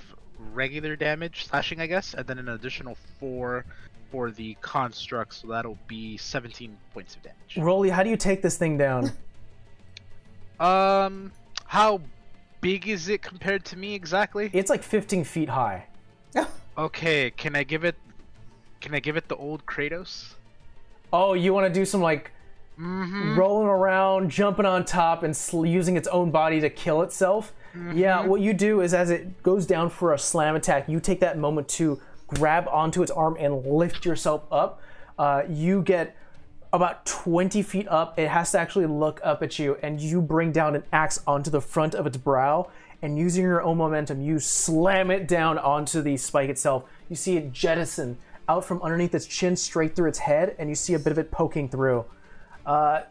S4: regular damage, slashing, I guess, and then an additional 4 for the construct, so that'll be 17 points of damage.
S1: Rolly, how do you take this thing down?
S4: Um, how big is it compared to me exactly?
S1: It's like 15 feet high.
S4: Okay, can I give it? Can I give it the old Kratos?
S1: Oh, you want to do some like
S4: Mm-hmm.
S1: rolling around, jumping on top, and sl- using its own body to kill itself? Yeah, what you do is as it goes down for a slam attack, you take that moment to grab onto its arm and lift yourself up. Uh, you get about 20 feet up. It has to actually look up at you, and you bring down an axe onto the front of its brow. And using your own momentum, you slam it down onto the spike itself. You see it jettison out from underneath its chin straight through its head, and you see a bit of it poking through. Uh,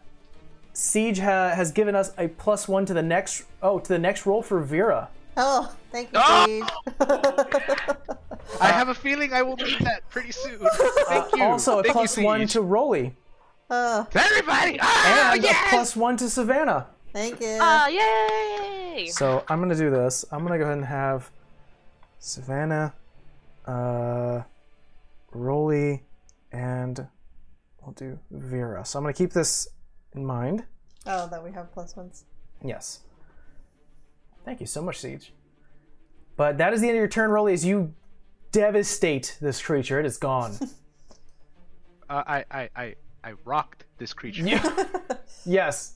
S1: Siege ha- has given us a plus one to the next. Oh, to the next roll for Vera.
S2: Oh, thank you,
S4: Oh!
S2: Siege.
S4: I have a feeling I will need that pretty soon. Thank you.
S1: Uh, Also, a
S4: Thank
S1: plus
S4: you,
S1: one to Rolly,
S2: oh,
S4: everybody. Ah,
S1: and
S4: yes!
S1: a plus one to Savannah.
S2: thank you.
S3: Ah, yay!
S1: So I'm gonna do this. I'm gonna go ahead and have Savannah, uh, Rolly, and we'll do Vera. So I'm gonna keep this in mind.
S2: oh, that we have plus ones.
S1: Yes. Thank you so much, Siege. But that is the end of your turn, Rolly, as you devastate this creature. It is gone.
S4: Uh, I, I, I, I rocked this creature.
S1: yes.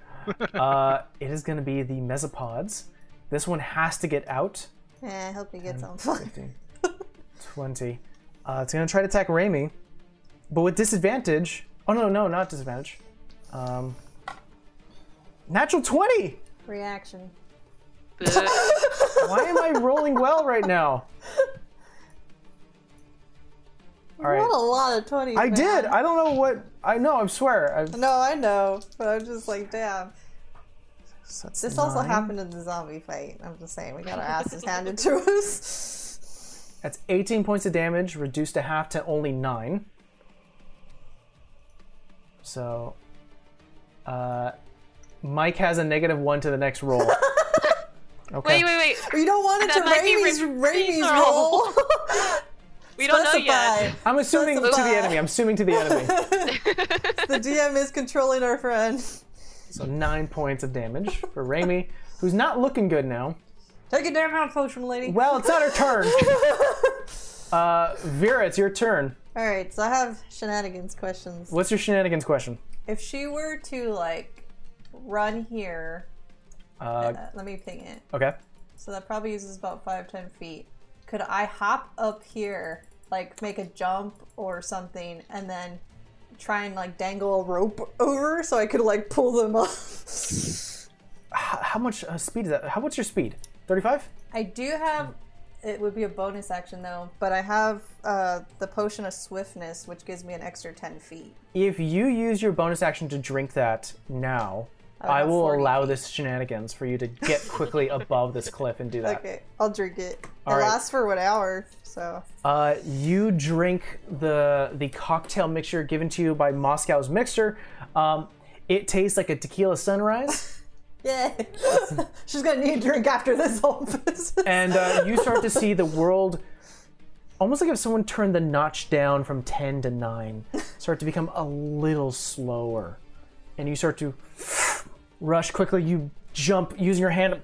S1: uh, it is going to be the mesopods. This one has to get out.
S2: Yeah, I hope he gets on fire.
S1: 15, 20. Uh, it's going to try to attack Raimi, but with disadvantage. Oh, no, no, not disadvantage. Um, natural 20!
S2: Reaction.
S1: Why am I rolling well right now? All right.
S2: Not a lot of 20s.
S1: I
S2: man.
S1: did. I don't know what. I know. I swear. I,
S2: No, I know, but I'm just like, damn.
S1: so that's
S2: This also happened in the zombie fight. I'm just saying, we got our asses handed to us.
S1: That's 18 points of damage, reduced to half to only nine. So, uh, Mike has a negative one to the next roll. Okay.
S3: Wait, wait, wait.
S2: You don't want it
S3: That
S2: to
S3: might
S2: Raimi's, Raimi's
S3: Raimi's
S2: roll.
S3: We don't know yet.
S1: I'm assuming to the enemy. I'm assuming to the enemy.
S2: The DM is controlling our friend.
S1: So nine points of damage for Raimi, who's not looking good now.
S2: Take a damn health potion, lady.
S1: Well, it's not her turn. Uh, Vera, it's your turn.
S2: All right, so I have shenanigans questions.
S1: What's your shenanigans question?
S2: If she were to like run here,
S1: Uh,
S2: uh, let me ping it.
S1: okay.
S2: So that probably uses about five, ten feet. Could I hop up here, like make a jump or something, and then try and like dangle a rope over so I could like pull them up?
S1: H- how much uh, speed is that? How what's your speed? 35?
S2: I do have. It would be a bonus action though, but I have uh, the potion of swiftness, which gives me an extra ten feet.
S1: If you use your bonus action to drink that now, I will allow
S2: feet.
S1: this shenanigans for you to get quickly above this cliff and do that.
S2: Okay, I'll drink it. It
S1: All right.
S2: lasts for one hour, so
S1: Uh, you drink the the cocktail mixture given to you by Moscow's Mixer. Um, it tastes like a tequila sunrise,
S2: yeah. She's gonna need a drink after this whole business.
S1: and uh, you start to see the world almost like if someone turned the notch down from 10 to 9 start to become a little slower and you start to rush quickly you jump using your hand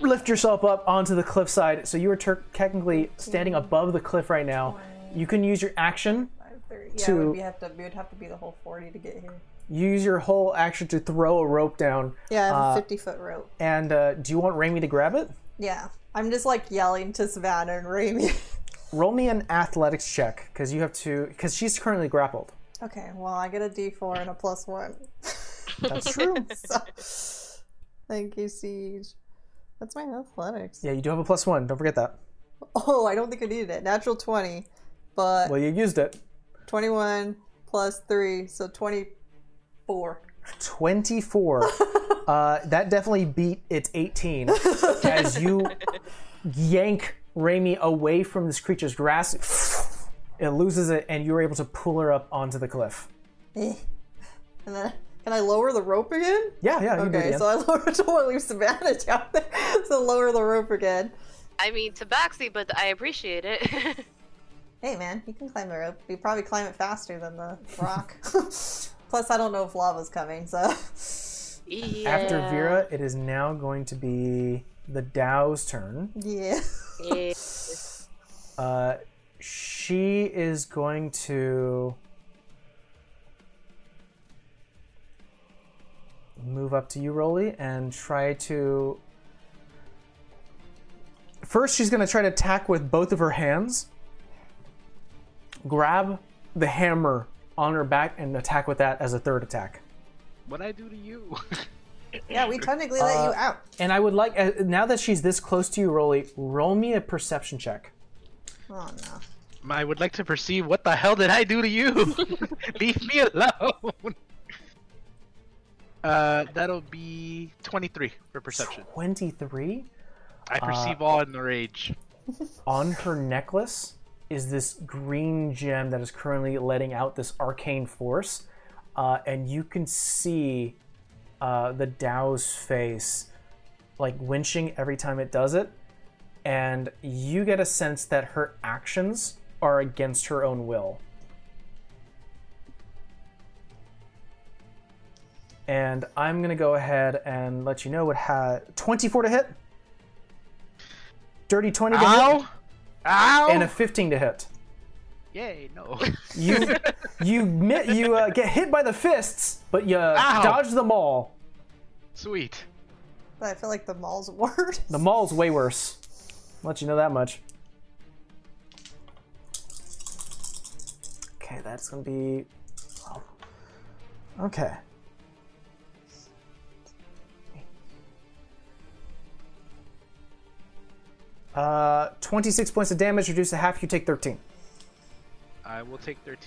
S1: lift yourself up onto the cliffside so you are ter- technically standing above the cliff right now you can use your action
S2: yeah,
S1: to-
S2: it would, be have to, it would have to be the whole forty to get here.
S1: Use your whole action to throw a rope down
S2: Yeah, I have
S1: Uh,
S2: a fifty foot rope.
S1: and uh, do you want Raimi to grab it
S2: Yeah, I'm just like yelling to Savannah and Raimi.
S1: roll me an athletics check because you have to because she's currently grappled
S2: okay, well I get a D4 and a plus one.
S1: that's true
S2: So- thank you, Siege. That's my athletics.
S1: yeah you do have a plus one don't forget that
S2: Oh, I don't think I needed it. Natural twenty, but
S1: well you used it
S2: 21 plus 3, so 24.
S1: 24. uh, that definitely beat its 18 as you yank Raimi away from this creature's grasp. it loses it, and you're able to pull her up onto the cliff.
S2: Eh. And then can I lower the rope again?
S1: Yeah, yeah. You can do
S2: Okay,
S1: again.
S2: so I lower don't want to leave Savannah down there. So lower the rope again.
S3: I mean, tabaxi, but I appreciate it.
S2: Hey man, you can climb the rope. You probably climb it faster than the rock. Plus, I don't know if lava's coming, so.
S3: yeah.
S1: After Vera, it is now going to be the Dao's turn.
S2: Yeah.
S3: Yeah.
S1: Uh, she is going to move up to you, Rolly, and try to. First, she's going to try to attack with both of her hands. Grab the hammer on her back and attack with that as a third attack.
S4: What I do to you?
S2: Yeah, we technically let you
S1: Uh,
S2: out.
S1: And I would like, uh, now that she's this close to you, Rolly, roll me a perception check.
S2: Oh no.
S4: I would like to perceive what the hell did I do to you? Leave me alone. Uh, that'll be 23 for perception.
S1: 23.
S4: I perceive all in the rage.
S1: on her necklace is this green gem that is currently letting out this arcane force, uh, and you can see uh, the Dao's face like winching every time it does it, and you get a sense that her actions are against her own will. And I'm gonna go ahead and let you know what had 24 to hit, dirty 20 to hit,
S4: Ow! Ow!
S1: and a 15 to hit.
S4: Yay, no.
S1: You you mi- you uh, get hit by the fists, but you
S4: Ow.
S1: dodge the all.
S4: Sweet.
S2: But I feel like the mall's worse.
S1: The mall's way worse. I'll Let you know that much. Okay, that's gonna be. oh. Okay. Uh, 26 points of damage, reduced to half, you take 13.
S4: I will take 13.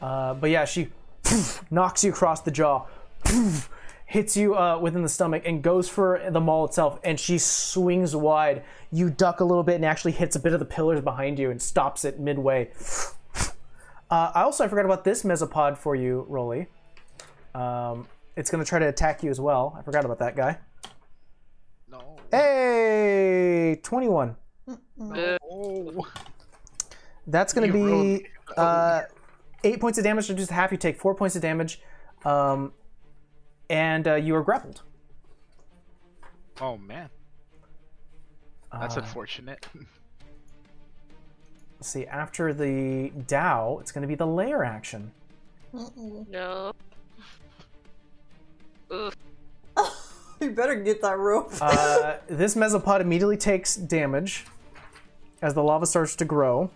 S1: Uh, but yeah, she knocks you across the jaw, hits you uh, within the stomach, and goes for the maul itself. And she swings wide. You duck a little bit and actually hits a bit of the pillars behind you and stops it midway. Uh, I also I forgot about this mesopod for you, Rolly. Um, it's going to try to attack you as well. I forgot about that guy.
S4: No.
S1: Hey, 21.
S4: Oh.
S1: That's going to be uh, eight points of damage reduced to half. You take four points of damage, um, and uh, you are grappled.
S4: Oh man. That's
S1: Uh,
S4: unfortunate.
S1: Let's see, after the Dao, it's going to be the lair action.
S3: No.
S2: You better get that rope.
S1: Uh, this mesopod immediately takes damage as the lava starts to grow.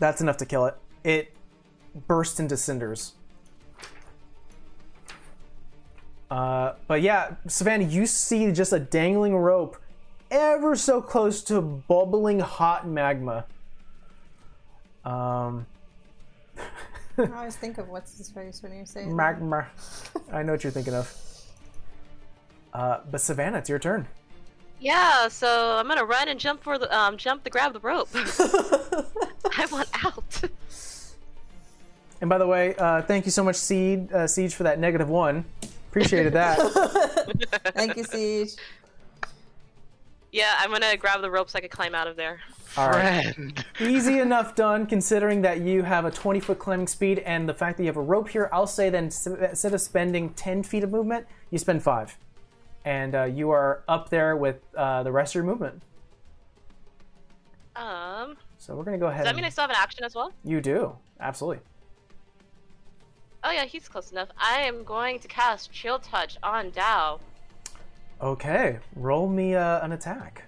S1: That's enough to kill it. It bursts into cinders. Uh, but yeah, Savannah, you see just a dangling rope ever so close to bubbling hot magma. Um,
S2: I always think of what's his face when you say that.
S1: magma. I know what you're thinking of. Uh, but Savannah, it's your turn.
S3: Yeah, so I'm gonna run and jump for the um jump to grab the rope. I want out.
S1: And by the way, uh, thank you so much, Seed, uh, Siege, for that negative one. Appreciated that.
S2: Thank you, Siege.
S3: Yeah, I'm gonna grab the rope so I can climb out of there.
S1: All right. Easy enough done, considering that you have a 20 foot climbing speed and the fact that you have a rope here. I'll say then instead of spending 10 feet of movement, you spend five. And uh, you are up there with uh, the rest of your movement.
S3: Um,
S1: So we're going to go ahead.
S3: does that mean I still have an action as well?
S1: You do. Absolutely.
S3: Oh yeah, he's close enough. I am going to cast Chill Touch on Dao.
S1: Okay. Roll me uh, an attack.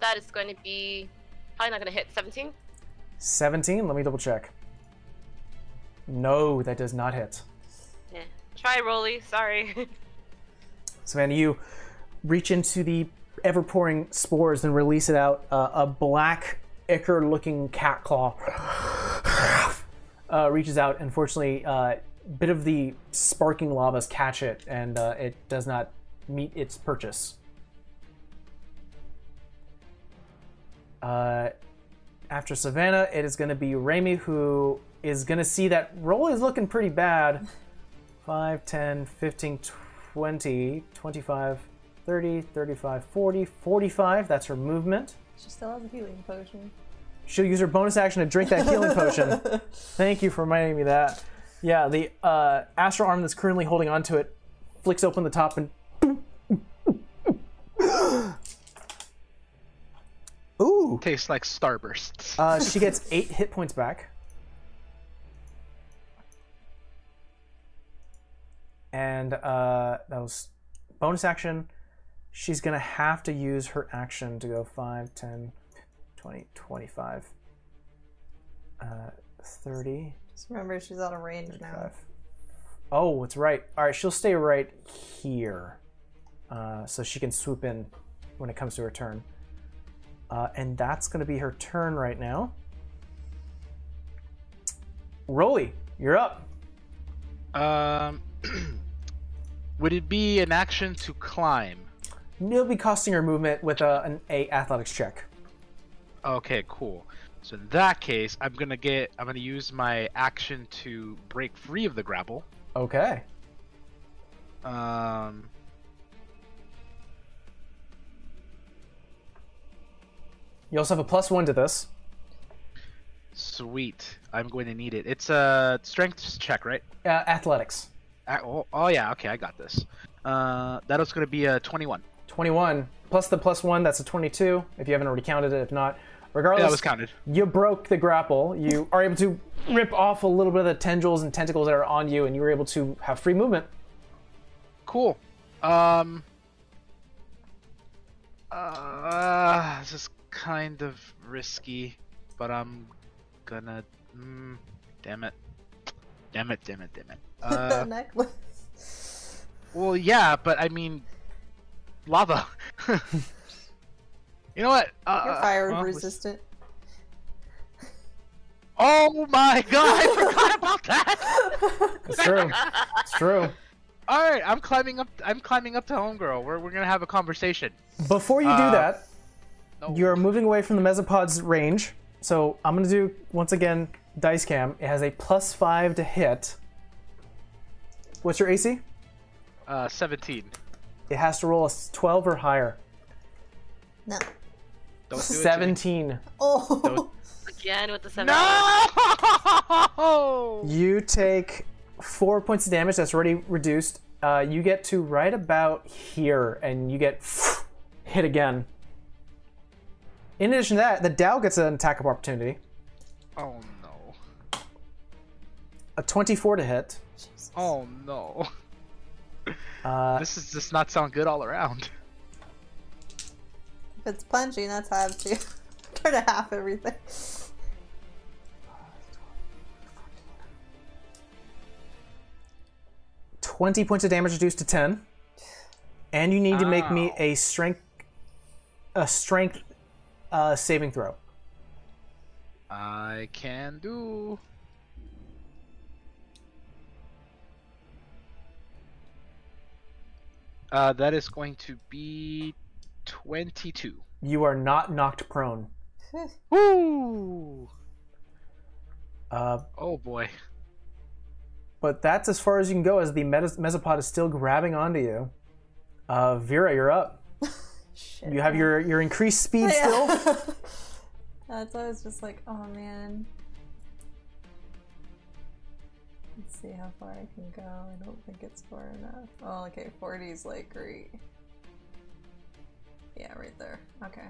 S3: That is going to be probably not going to hit 17.
S1: 17. Let me double check. No, that does not hit.
S3: Yeah. Try Rolly. Sorry.
S1: Savannah, you reach into the ever pouring spores and release it out. Uh, a black ichor looking cat claw uh, reaches out. Unfortunately, uh, bit of the sparking lavas catch it, and uh, it does not meet its purchase. Uh, after Savannah, it is going to be Raimi who is going to see that roll is looking pretty bad. 5, 10, 15, 20, 25, 30, 35, 40, 45. That's her movement.
S2: She still has a healing potion.
S1: She'll use her bonus action to drink that healing potion. Thank you for reminding me that. Yeah, the uh, astral arm that's currently holding onto it flicks open the top and. Ooh!
S4: Tastes like starbursts.
S1: Uh, she gets eight hit points back. And uh, that was bonus action. She's going to have to use her action to go 5, 10, 20, 25, uh, 30.
S2: Just remember, she's out of range now.
S1: Oh, it's right. All right, she'll stay right here, uh, so she can swoop in when it comes to her turn. Uh, and that's going to be her turn right now. Rolly, you're up.
S4: Um, would it be an action to climb?
S1: It'll be costing her movement with a, an a athletics check.
S4: Okay, cool. So in that case, I'm gonna get. I'm gonna use my action to break free of the grapple.
S1: Okay.
S4: Um.
S1: You also have a plus one to this.
S4: Sweet. I'm going to need it. It's a strength check, right?
S1: Uh, athletics.
S4: Uh, oh, oh yeah. Okay, I got this. Uh, that was gonna be a 21.
S1: 21 plus the plus one. That's a 22. If you haven't already counted it, if not,
S4: Yeah,
S1: regardless.
S4: that was counted.
S1: you broke the grapple. You are able to rip off a little bit of the tendrils and tentacles that are on you, and you were able to have free movement.
S4: Cool. Um. Uh, this is kind of risky, but I'm gonna. Mm, damn it. Damn it! Damn it! Damn it!
S2: the
S4: Uh,
S2: necklace.
S4: well, yeah, but I mean, lava. you know what? Uh,
S2: You're fire
S4: well,
S2: resistant.
S4: Oh my god! I forgot about that.
S1: It's true. it's true.
S4: All right, I'm climbing up. I'm climbing up to homegirl. We're we're gonna have a conversation.
S1: Before you do
S4: Uh,
S1: that,
S4: No.
S1: you're moving away from the mesopod's range. So I'm gonna do once again dice cam. It has a plus five to hit. What's your AC?
S4: uh 17.
S1: It has to roll a 12 or higher.
S2: No.
S4: Don't do it.
S1: 17.
S2: Oh.
S4: Don't-
S3: Again with the seven.
S4: No!
S1: You take four points of damage. That's already reduced. Uh, you get to right about here, and you get hit again. In addition to that, the Dao gets an attack of opportunity.
S4: Oh no!
S1: A 24 to hit.
S4: Oh no!
S1: Uh,
S4: This is just not sound good all around.
S2: If it's punching, that's half too. Try to half everything.
S1: Twenty points of damage reduced to ten, and you need to make me a strength, a strength, uh, saving throw.
S4: I can do. Uh, that is going to be 22.
S1: You are not knocked prone.
S4: Woo!
S1: Uh,
S4: Oh boy.
S1: but that's as far as you can go, as the metas- mesopod is still grabbing onto you. Uh, Vera, you're up.
S2: Shit.
S1: You have your your increased speed still.
S2: That's why I was just like, oh man. Let's see how far I can go. I don't think it's far enough. Oh, okay, 40 is like great. Yeah, right there. Okay.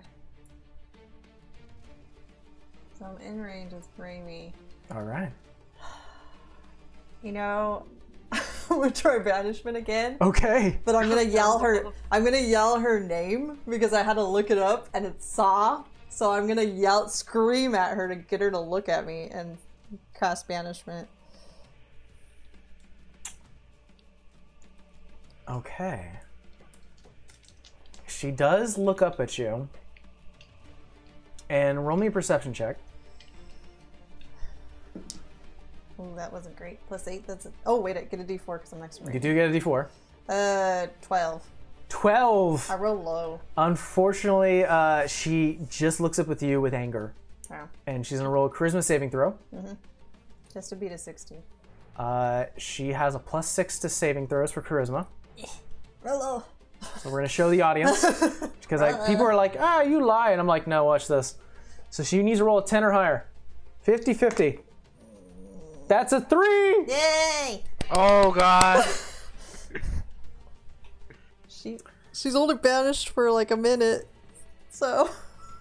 S2: So I'm in range with Raimi.
S1: All right.
S2: You know, I'm gonna try banishment again.
S1: Okay.
S2: But I'm gonna yell her. I'm gonna yell her name because I had to look it up and it's Saw. So I'm gonna yell, scream at her to get her to look at me and cast banishment.
S1: Okay. She does look up at you. And roll me a perception check.
S2: Oh, that wasn't great. Plus eight. That's a, oh wait, I get a D4 because I'm next to
S1: You do get a d4.
S2: Uh, twelve.
S1: 12.
S2: I roll low.
S1: Unfortunately, uh, she just looks up with you with anger.
S2: Oh,
S1: And she's to roll a charisma saving throw.
S2: just to beat a 16.
S1: Uh, she has a plus six to saving throws for charisma.
S2: Roll low.
S1: So we're going to show the audience. Because like, people are like, ah, you lie. And I'm like, no, watch this. So she needs to roll a 10 or higher. 50 50. That's a three.
S2: Yay!
S4: Oh god.
S2: She she's only banished for like a minute, so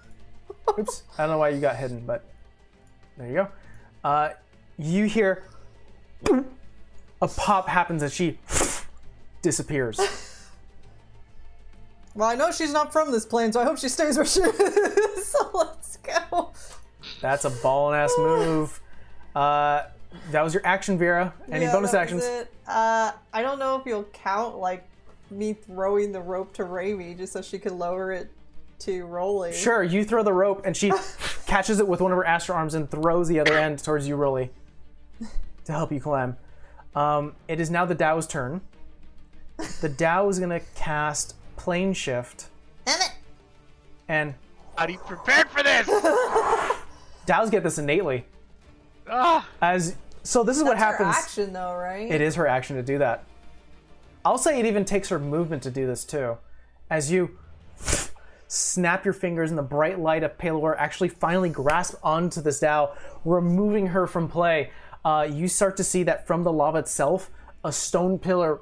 S1: Oops. I don't know why you got hidden, but there you go. Uh, you hear a pop happens and she disappears.
S2: Well, I know she's not from this plane, so I hope she stays where she is. so let's go.
S1: That's a ball and ass move. Uh, that was your action, Vera. Any
S2: Yeah,
S1: bonus actions?
S2: Uh, I don't know if you'll count like me throwing the rope to Raimi just so she could lower it to Rolly.
S1: Sure, you throw the rope and she catches it with one of her astral arms and throws the other end towards you, Rolly, to help you climb. Um, it is now the Dao's turn. The Dao is going to cast Plane Shift,
S2: Damn it!
S1: and
S4: Are you prepared for this?
S1: Daos get this innately.
S4: Ah.
S1: As so, this is what
S2: That's her
S1: happens.
S2: action though, right?
S1: It is her action to do that. I'll say it even takes her movement to do this too. As you snap your fingers in the bright light of Pelor actually finally grasp onto this Dao, removing her from play, uh, you start to see that from the lava itself, a stone pillar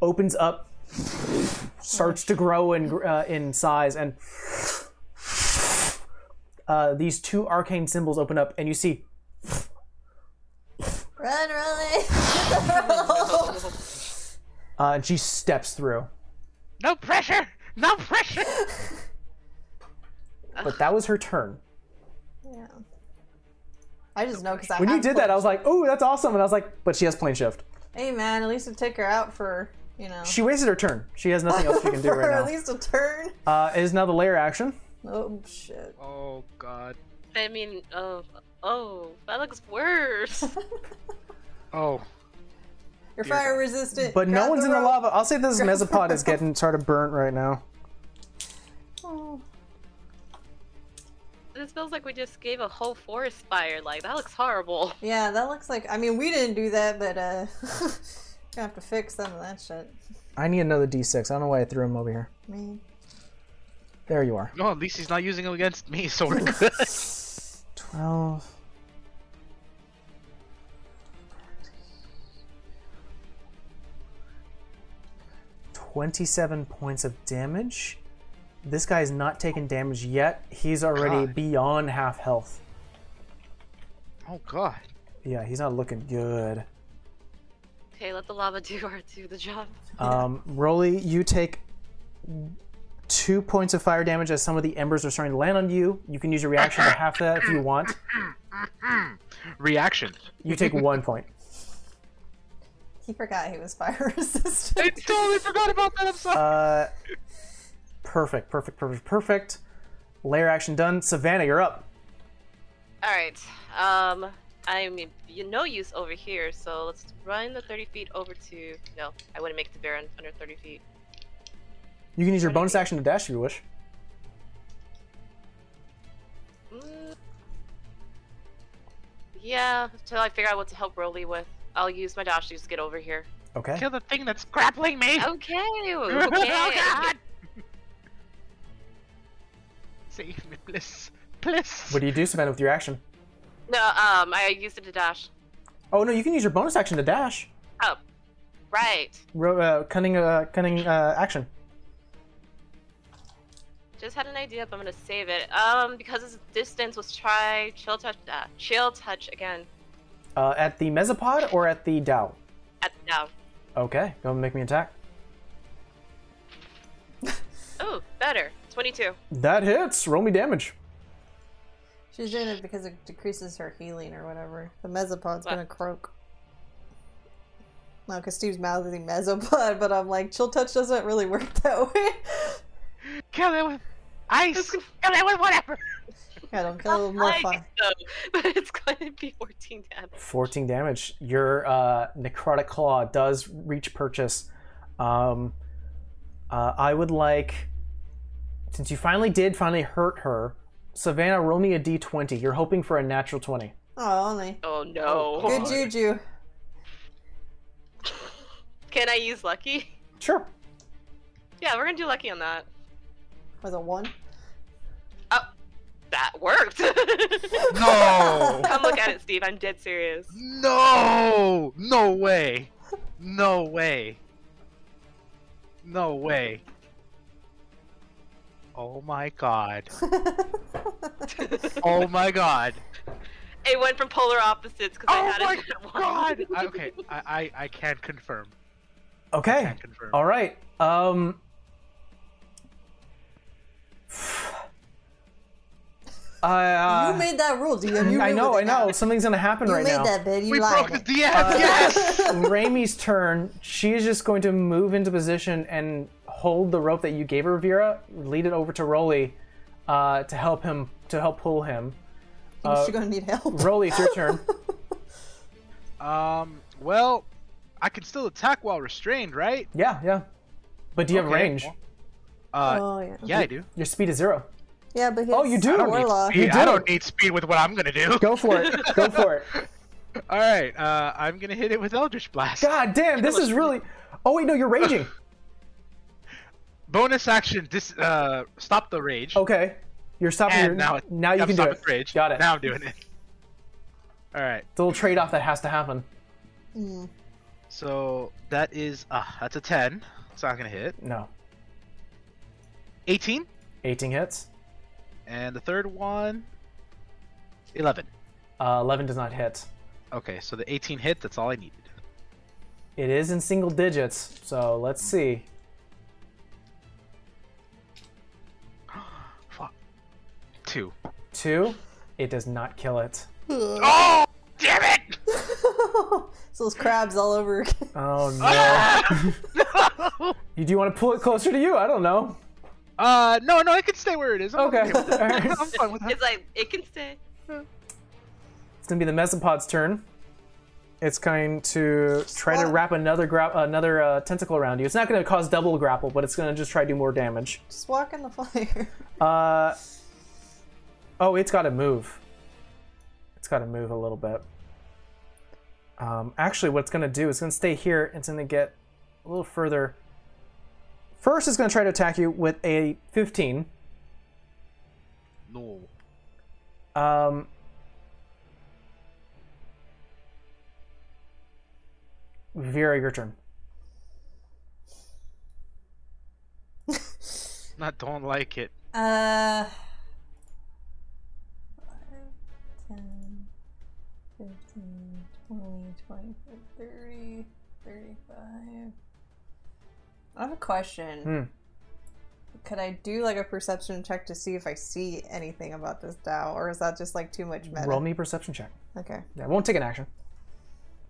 S1: opens up, starts to grow in, uh, in size, and uh, these two arcane symbols open up, and you see
S2: Run, Rolly!
S1: uh, and she steps through.
S4: No pressure. No pressure.
S1: But that was her turn.
S2: yeah. I just know because I
S1: When you did that, I was like, "Oh, that's awesome!" And I was like, "But she has plane shift.
S2: Hey man, at least it took her out for you know
S1: She wasted her turn. She has nothing else she can do
S2: for
S1: right
S2: at least a turn.
S1: Uh, it is now the lair action.
S2: Oh shit!
S4: Oh god.
S3: I mean, oh, oh, that looks worse.
S4: Oh.
S2: You're fire resistant.
S1: But no
S2: Grab
S1: one's in the lava. I'll say this mesopod is getting sort of burnt right now.
S2: Oh.
S3: this feels like we just gave a whole forest fire. Like that looks horrible.
S2: Yeah, that looks like. I mean, we didn't do that, but uh, gonna have to fix some of that shit.
S1: I need another D6. I don't know why I threw him over here.
S2: I mean,
S1: There you are.
S4: No, at least he's not using it against me, so we're good.
S1: 12. Twenty-seven points of damage. This guy's not taking damage yet. He's already
S4: God.
S1: beyond half health.
S4: oh god.
S1: Yeah, he's not looking good.
S3: Okay, let the lava do our do the job.
S1: Um, Rolly, you take two points of fire damage as some of the embers are starting to land on you. You can use your reaction to half that if you want.
S4: Reaction.
S1: You take one point.
S2: he forgot he was fire resistant.
S4: I totally forgot about that. I'm sorry.
S1: Uh, perfect, perfect, perfect, perfect. Lair action done. Savannah, you're up.
S3: All right. Um, I'm you no use over here, so let's run the 30 feet over to. No, I wouldn't make the to Baron under 30 feet.
S1: You can use your bonus action to dash if you wish.
S3: Mm. Yeah, until I figure out what to help Rolly with. I'll use my dash to just get over here.
S1: Okay.
S4: Kill the thing that's grappling me.
S3: Okay. okay.
S4: oh god. Save me, please. Please.
S1: What do you do, Savannah, with your action?
S3: No, um, I used it to dash.
S1: Oh no, you can use your bonus action to dash.
S3: Oh, right.
S1: Ro- uh, cunning, uh, cunning uh, action.
S3: Just had an idea, but I'm gonna save it. Um, because its distance was try chill touch. Uh, chill touch again.
S1: Uh, at the mesopod or at the Dao?
S3: At now.
S1: Okay, go and make me attack.
S3: Oh, better. 22.
S1: That hits. Roll me damage.
S2: She's doing it because it decreases her healing or whatever. The mesopod's
S3: What?
S2: gonna croak. No, because Steve's mouth is mouthing mesopod, but I'm like, chill touch doesn't really work that way.
S4: Kill it with ice. Kill it with whatever.
S2: yeah, don't kill it with more
S3: I
S2: fire.
S3: so, but it's going to be 14 damage.
S1: 14 damage. Your uh, necrotic claw does reach purchase. Um, Uh, I would like, since you finally did finally hurt her, Savannah, roll me a d20. You're hoping for a natural 20.
S2: Oh, only.
S3: Oh no.
S2: Oh,
S4: Good
S2: juju.
S3: Can I use lucky?
S1: Sure.
S3: Yeah, we're gonna do lucky on that.
S2: Was it one?
S3: Oh, that worked.
S4: No!
S3: Come look at it, Steve. I'm dead serious.
S4: No! No way! No way! No way! Oh my god! Oh my god!
S3: It went from polar opposites because I
S4: Oh
S3: had
S4: my
S3: it at one.
S4: god! I- okay, I, I I can't confirm.
S1: Okay.
S4: Can confirm.
S1: All right. Um. I, uh,
S2: you made that rule, DM. You
S1: I know, I know.
S2: now.
S1: Something's gonna happen
S2: You
S1: right now.
S2: You made that bid. You
S4: We
S2: lied.
S4: broke the DM. yes.
S1: Raimi's turn. She is just going to move into position and hold the rope that you gave her, Vera. Lead it over to Rolly uh, to help him to help pull him.
S2: Think she's gonna need help.
S1: Rolly, it's your turn.
S4: Um. Well, I can still attack while restrained, right?
S1: yeah, yeah. But do you have range?
S4: Uh.
S2: oh yeah.
S4: Yeah, I do.
S1: Your speed is zero.
S2: Yeah, but
S1: Oh, you do?
S2: I
S1: I
S2: don't
S1: don't
S4: Need speed.
S1: You
S4: I
S1: do.
S4: don't need speed with what I'm gonna do.
S1: Go for it. Go for it.
S4: All right. Uh, I'm gonna hit it with Eldritch Blast.
S1: God damn, this is really. Oh wait, no, you're raging.
S4: Bonus action. Dis. Uh. Stop the rage.
S1: Okay, you're stopping.
S4: And
S1: Your,
S4: now,
S1: now you
S4: I'm
S1: can do it.
S4: the rage.
S1: Got it.
S4: Now I'm doing it. All right.
S1: It's a little trade-off that has to happen.
S2: Mm.
S4: So that is ah, that's a ten. It's not gonna hit.
S1: No,
S4: 18,
S1: 18 hits.
S4: and the third one, 11.
S1: Uh, 11 does not hit.
S4: Okay, so the 18 hit. That's all I needed.
S1: It is in single digits, so let's see.
S4: Two.
S1: Two. It does not kill it.
S4: Oh, damn it!
S2: so those crabs all over. again.
S1: Oh no.
S4: Ah! no!
S1: you do you want to pull it closer to you? I don't know.
S4: Uh, no, no, it can stay where it is. I'm
S1: Okay.
S4: with it. I'm fine with that.
S3: It's like it can stay.
S1: It's gonna be the mesopod's turn. It's going to try to wrap another gra- another uh, tentacle around you. It's not going to cause double grapple, but it's going to just try to do more damage.
S2: Just walk in the fire.
S1: Uh, oh, it's got to move. It's got to move a little bit. Um, actually, what it's going to do is going to stay here. It's going to get a little further. First, it's going to try to attack you with a 15.
S4: No.
S1: Um, Vera, your turn.
S4: Not don't like it.
S2: Uh. 25, 30, 35. I have a question.
S1: Hmm.
S2: Could I do like a perception check to see if I see anything about this Dao, or is that just like too much meta?
S1: Roll me a perception check.
S2: Okay.
S1: Yeah, it won't take an action.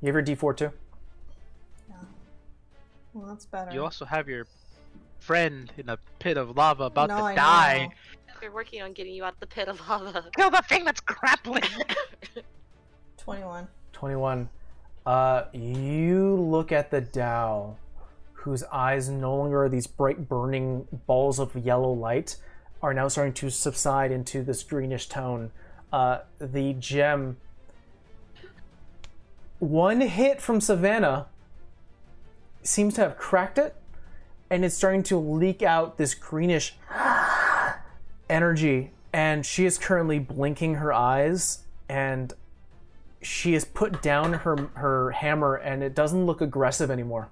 S1: You have your D4 too. No.
S2: Well, that's better.
S4: You also have your friend in a pit of lava about
S2: no,
S4: to
S2: I
S4: die.
S2: know.
S3: They're working on getting you out the pit of lava.
S4: Kill the thing that's grappling.
S2: 21.
S1: 21. Uh, you look at the Dao, whose eyes no longer are these bright burning balls of yellow light, are now starting to subside into this greenish tone. Uh, the gem. One hit from Savannah seems to have cracked it, and it's starting to leak out this greenish energy. And she is currently blinking her eyes, and she has put down her her hammer and it doesn't look aggressive anymore.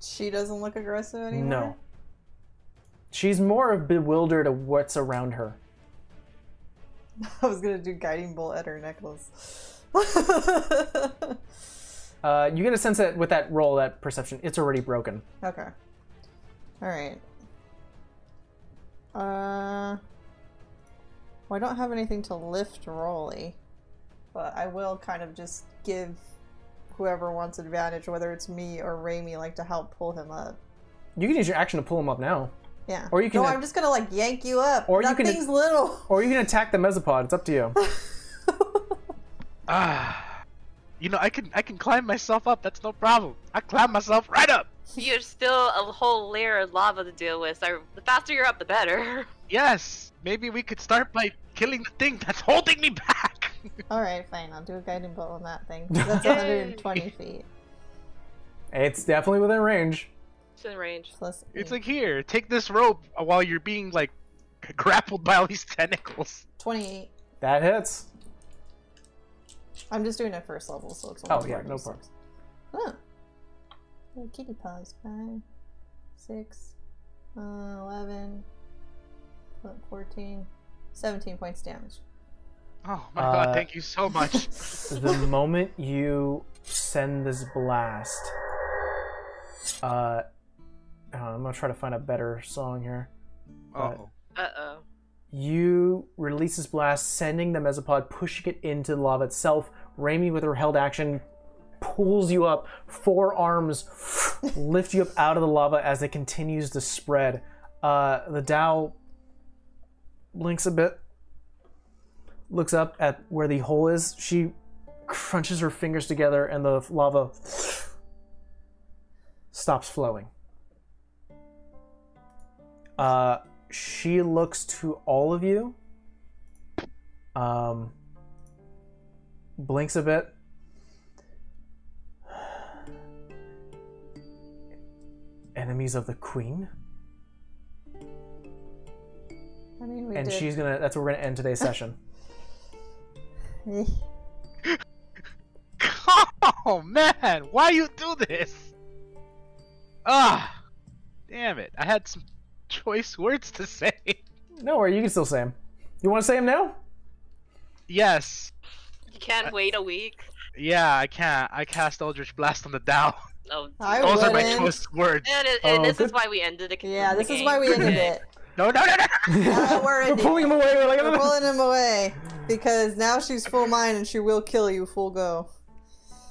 S2: She doesn't look aggressive anymore?
S1: No. She's more bewildered of what's around her.
S2: I was gonna do guiding bolt at her necklace.
S1: Uh, you get a sense that with that roll, that perception, it's already broken.
S2: okay. Alright. Uh. Well, I don't have anything to lift Rolly, but I will kind of just give whoever wants advantage, whether it's me or Raimi, like to help pull him up.
S1: You can use your action to pull him up now,
S2: Yeah.
S1: Or you can-
S2: No, I'm just gonna like yank you up.
S1: Or you
S2: that
S1: can-
S2: thing's little.
S1: or you can attack the mesopod. It's up to you.
S4: ah. You know, I can I can climb myself up. That's no problem. I climb myself right up.
S3: You're still a whole layer of lava to deal with. So the faster you're up, the better.
S4: Yes, maybe we could start by killing the thing that's holding me back.
S2: Alright, fine. I'll do a guiding bolt on that thing. That's 120 feet.
S1: It's definitely within range.
S3: It's in range.
S2: Plus
S4: It's
S2: eight.
S4: like here, take this rope while you're being like grappled by all these tentacles.
S2: 28.
S1: That hits.
S2: I'm just doing it first level, so it's
S1: Oh, yeah, no
S2: d6.
S1: problem.
S2: Oh. Oh, kitty paws. Five, six, uh, 11, 14, 17 points damage.
S4: Oh my
S1: Uh,
S4: god, thank you so much.
S1: the moment you send this blast, uh, hold I'm gonna try to find a better song here.
S4: oh.
S3: Uh oh.
S1: You release this blast, sending the mesopod, pushing it into the lava itself. Raimi, with her held action, pulls you up. Four arms lift you up out of the lava as it continues to spread. Uh, the Dao blinks a bit, looks up at where the hole is. She crunches her fingers together, and the lava stops flowing. Uh, she looks to all of you. Um, blinks a bit. Enemies of the queen,
S2: I mean, we
S1: and
S2: did.
S1: she's gonna. That's where we're gonna end today's session.
S4: Oh man, why you do this? Ah, damn it! I had some choice words to say.
S1: No worry, you can still say them. You want to say them now?
S4: Yes,
S3: You can't wait a week.
S4: yeah, I can't. I cast Eldritch Blast on the Dao.
S3: Oh,
S2: I
S4: Those are my choice words.
S3: and, it, and
S1: Oh,
S3: this
S1: good.
S3: is why we ended it.
S2: Yeah, this is why we ended it.
S4: No, no, no, no.
S2: Uh, we're
S1: We're pulling him away. We're like,
S2: We're pulling him away because now she's full mind and she will kill you full go.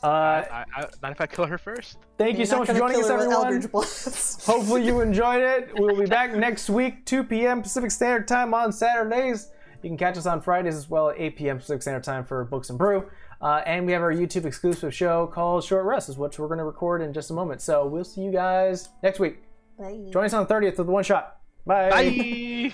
S1: Uh,
S4: I, I, not if I kill her first.
S1: thank you
S2: You're
S1: so much for joining us,
S2: kill her with
S1: everyone. Hopefully you enjoyed it. We'll be back next week, 2 p.m. Pacific Standard Time on Saturdays. You can catch us on Fridays as well at 8 p.m. Pacific Standard Time for Books and Brew. Uh, and we have our YouTube exclusive show called Short Rest, is which we're going to record in just a moment. So we'll see you guys next week.
S2: Bye.
S1: Join us on the 30th with the one shot. Bye.
S4: Bye.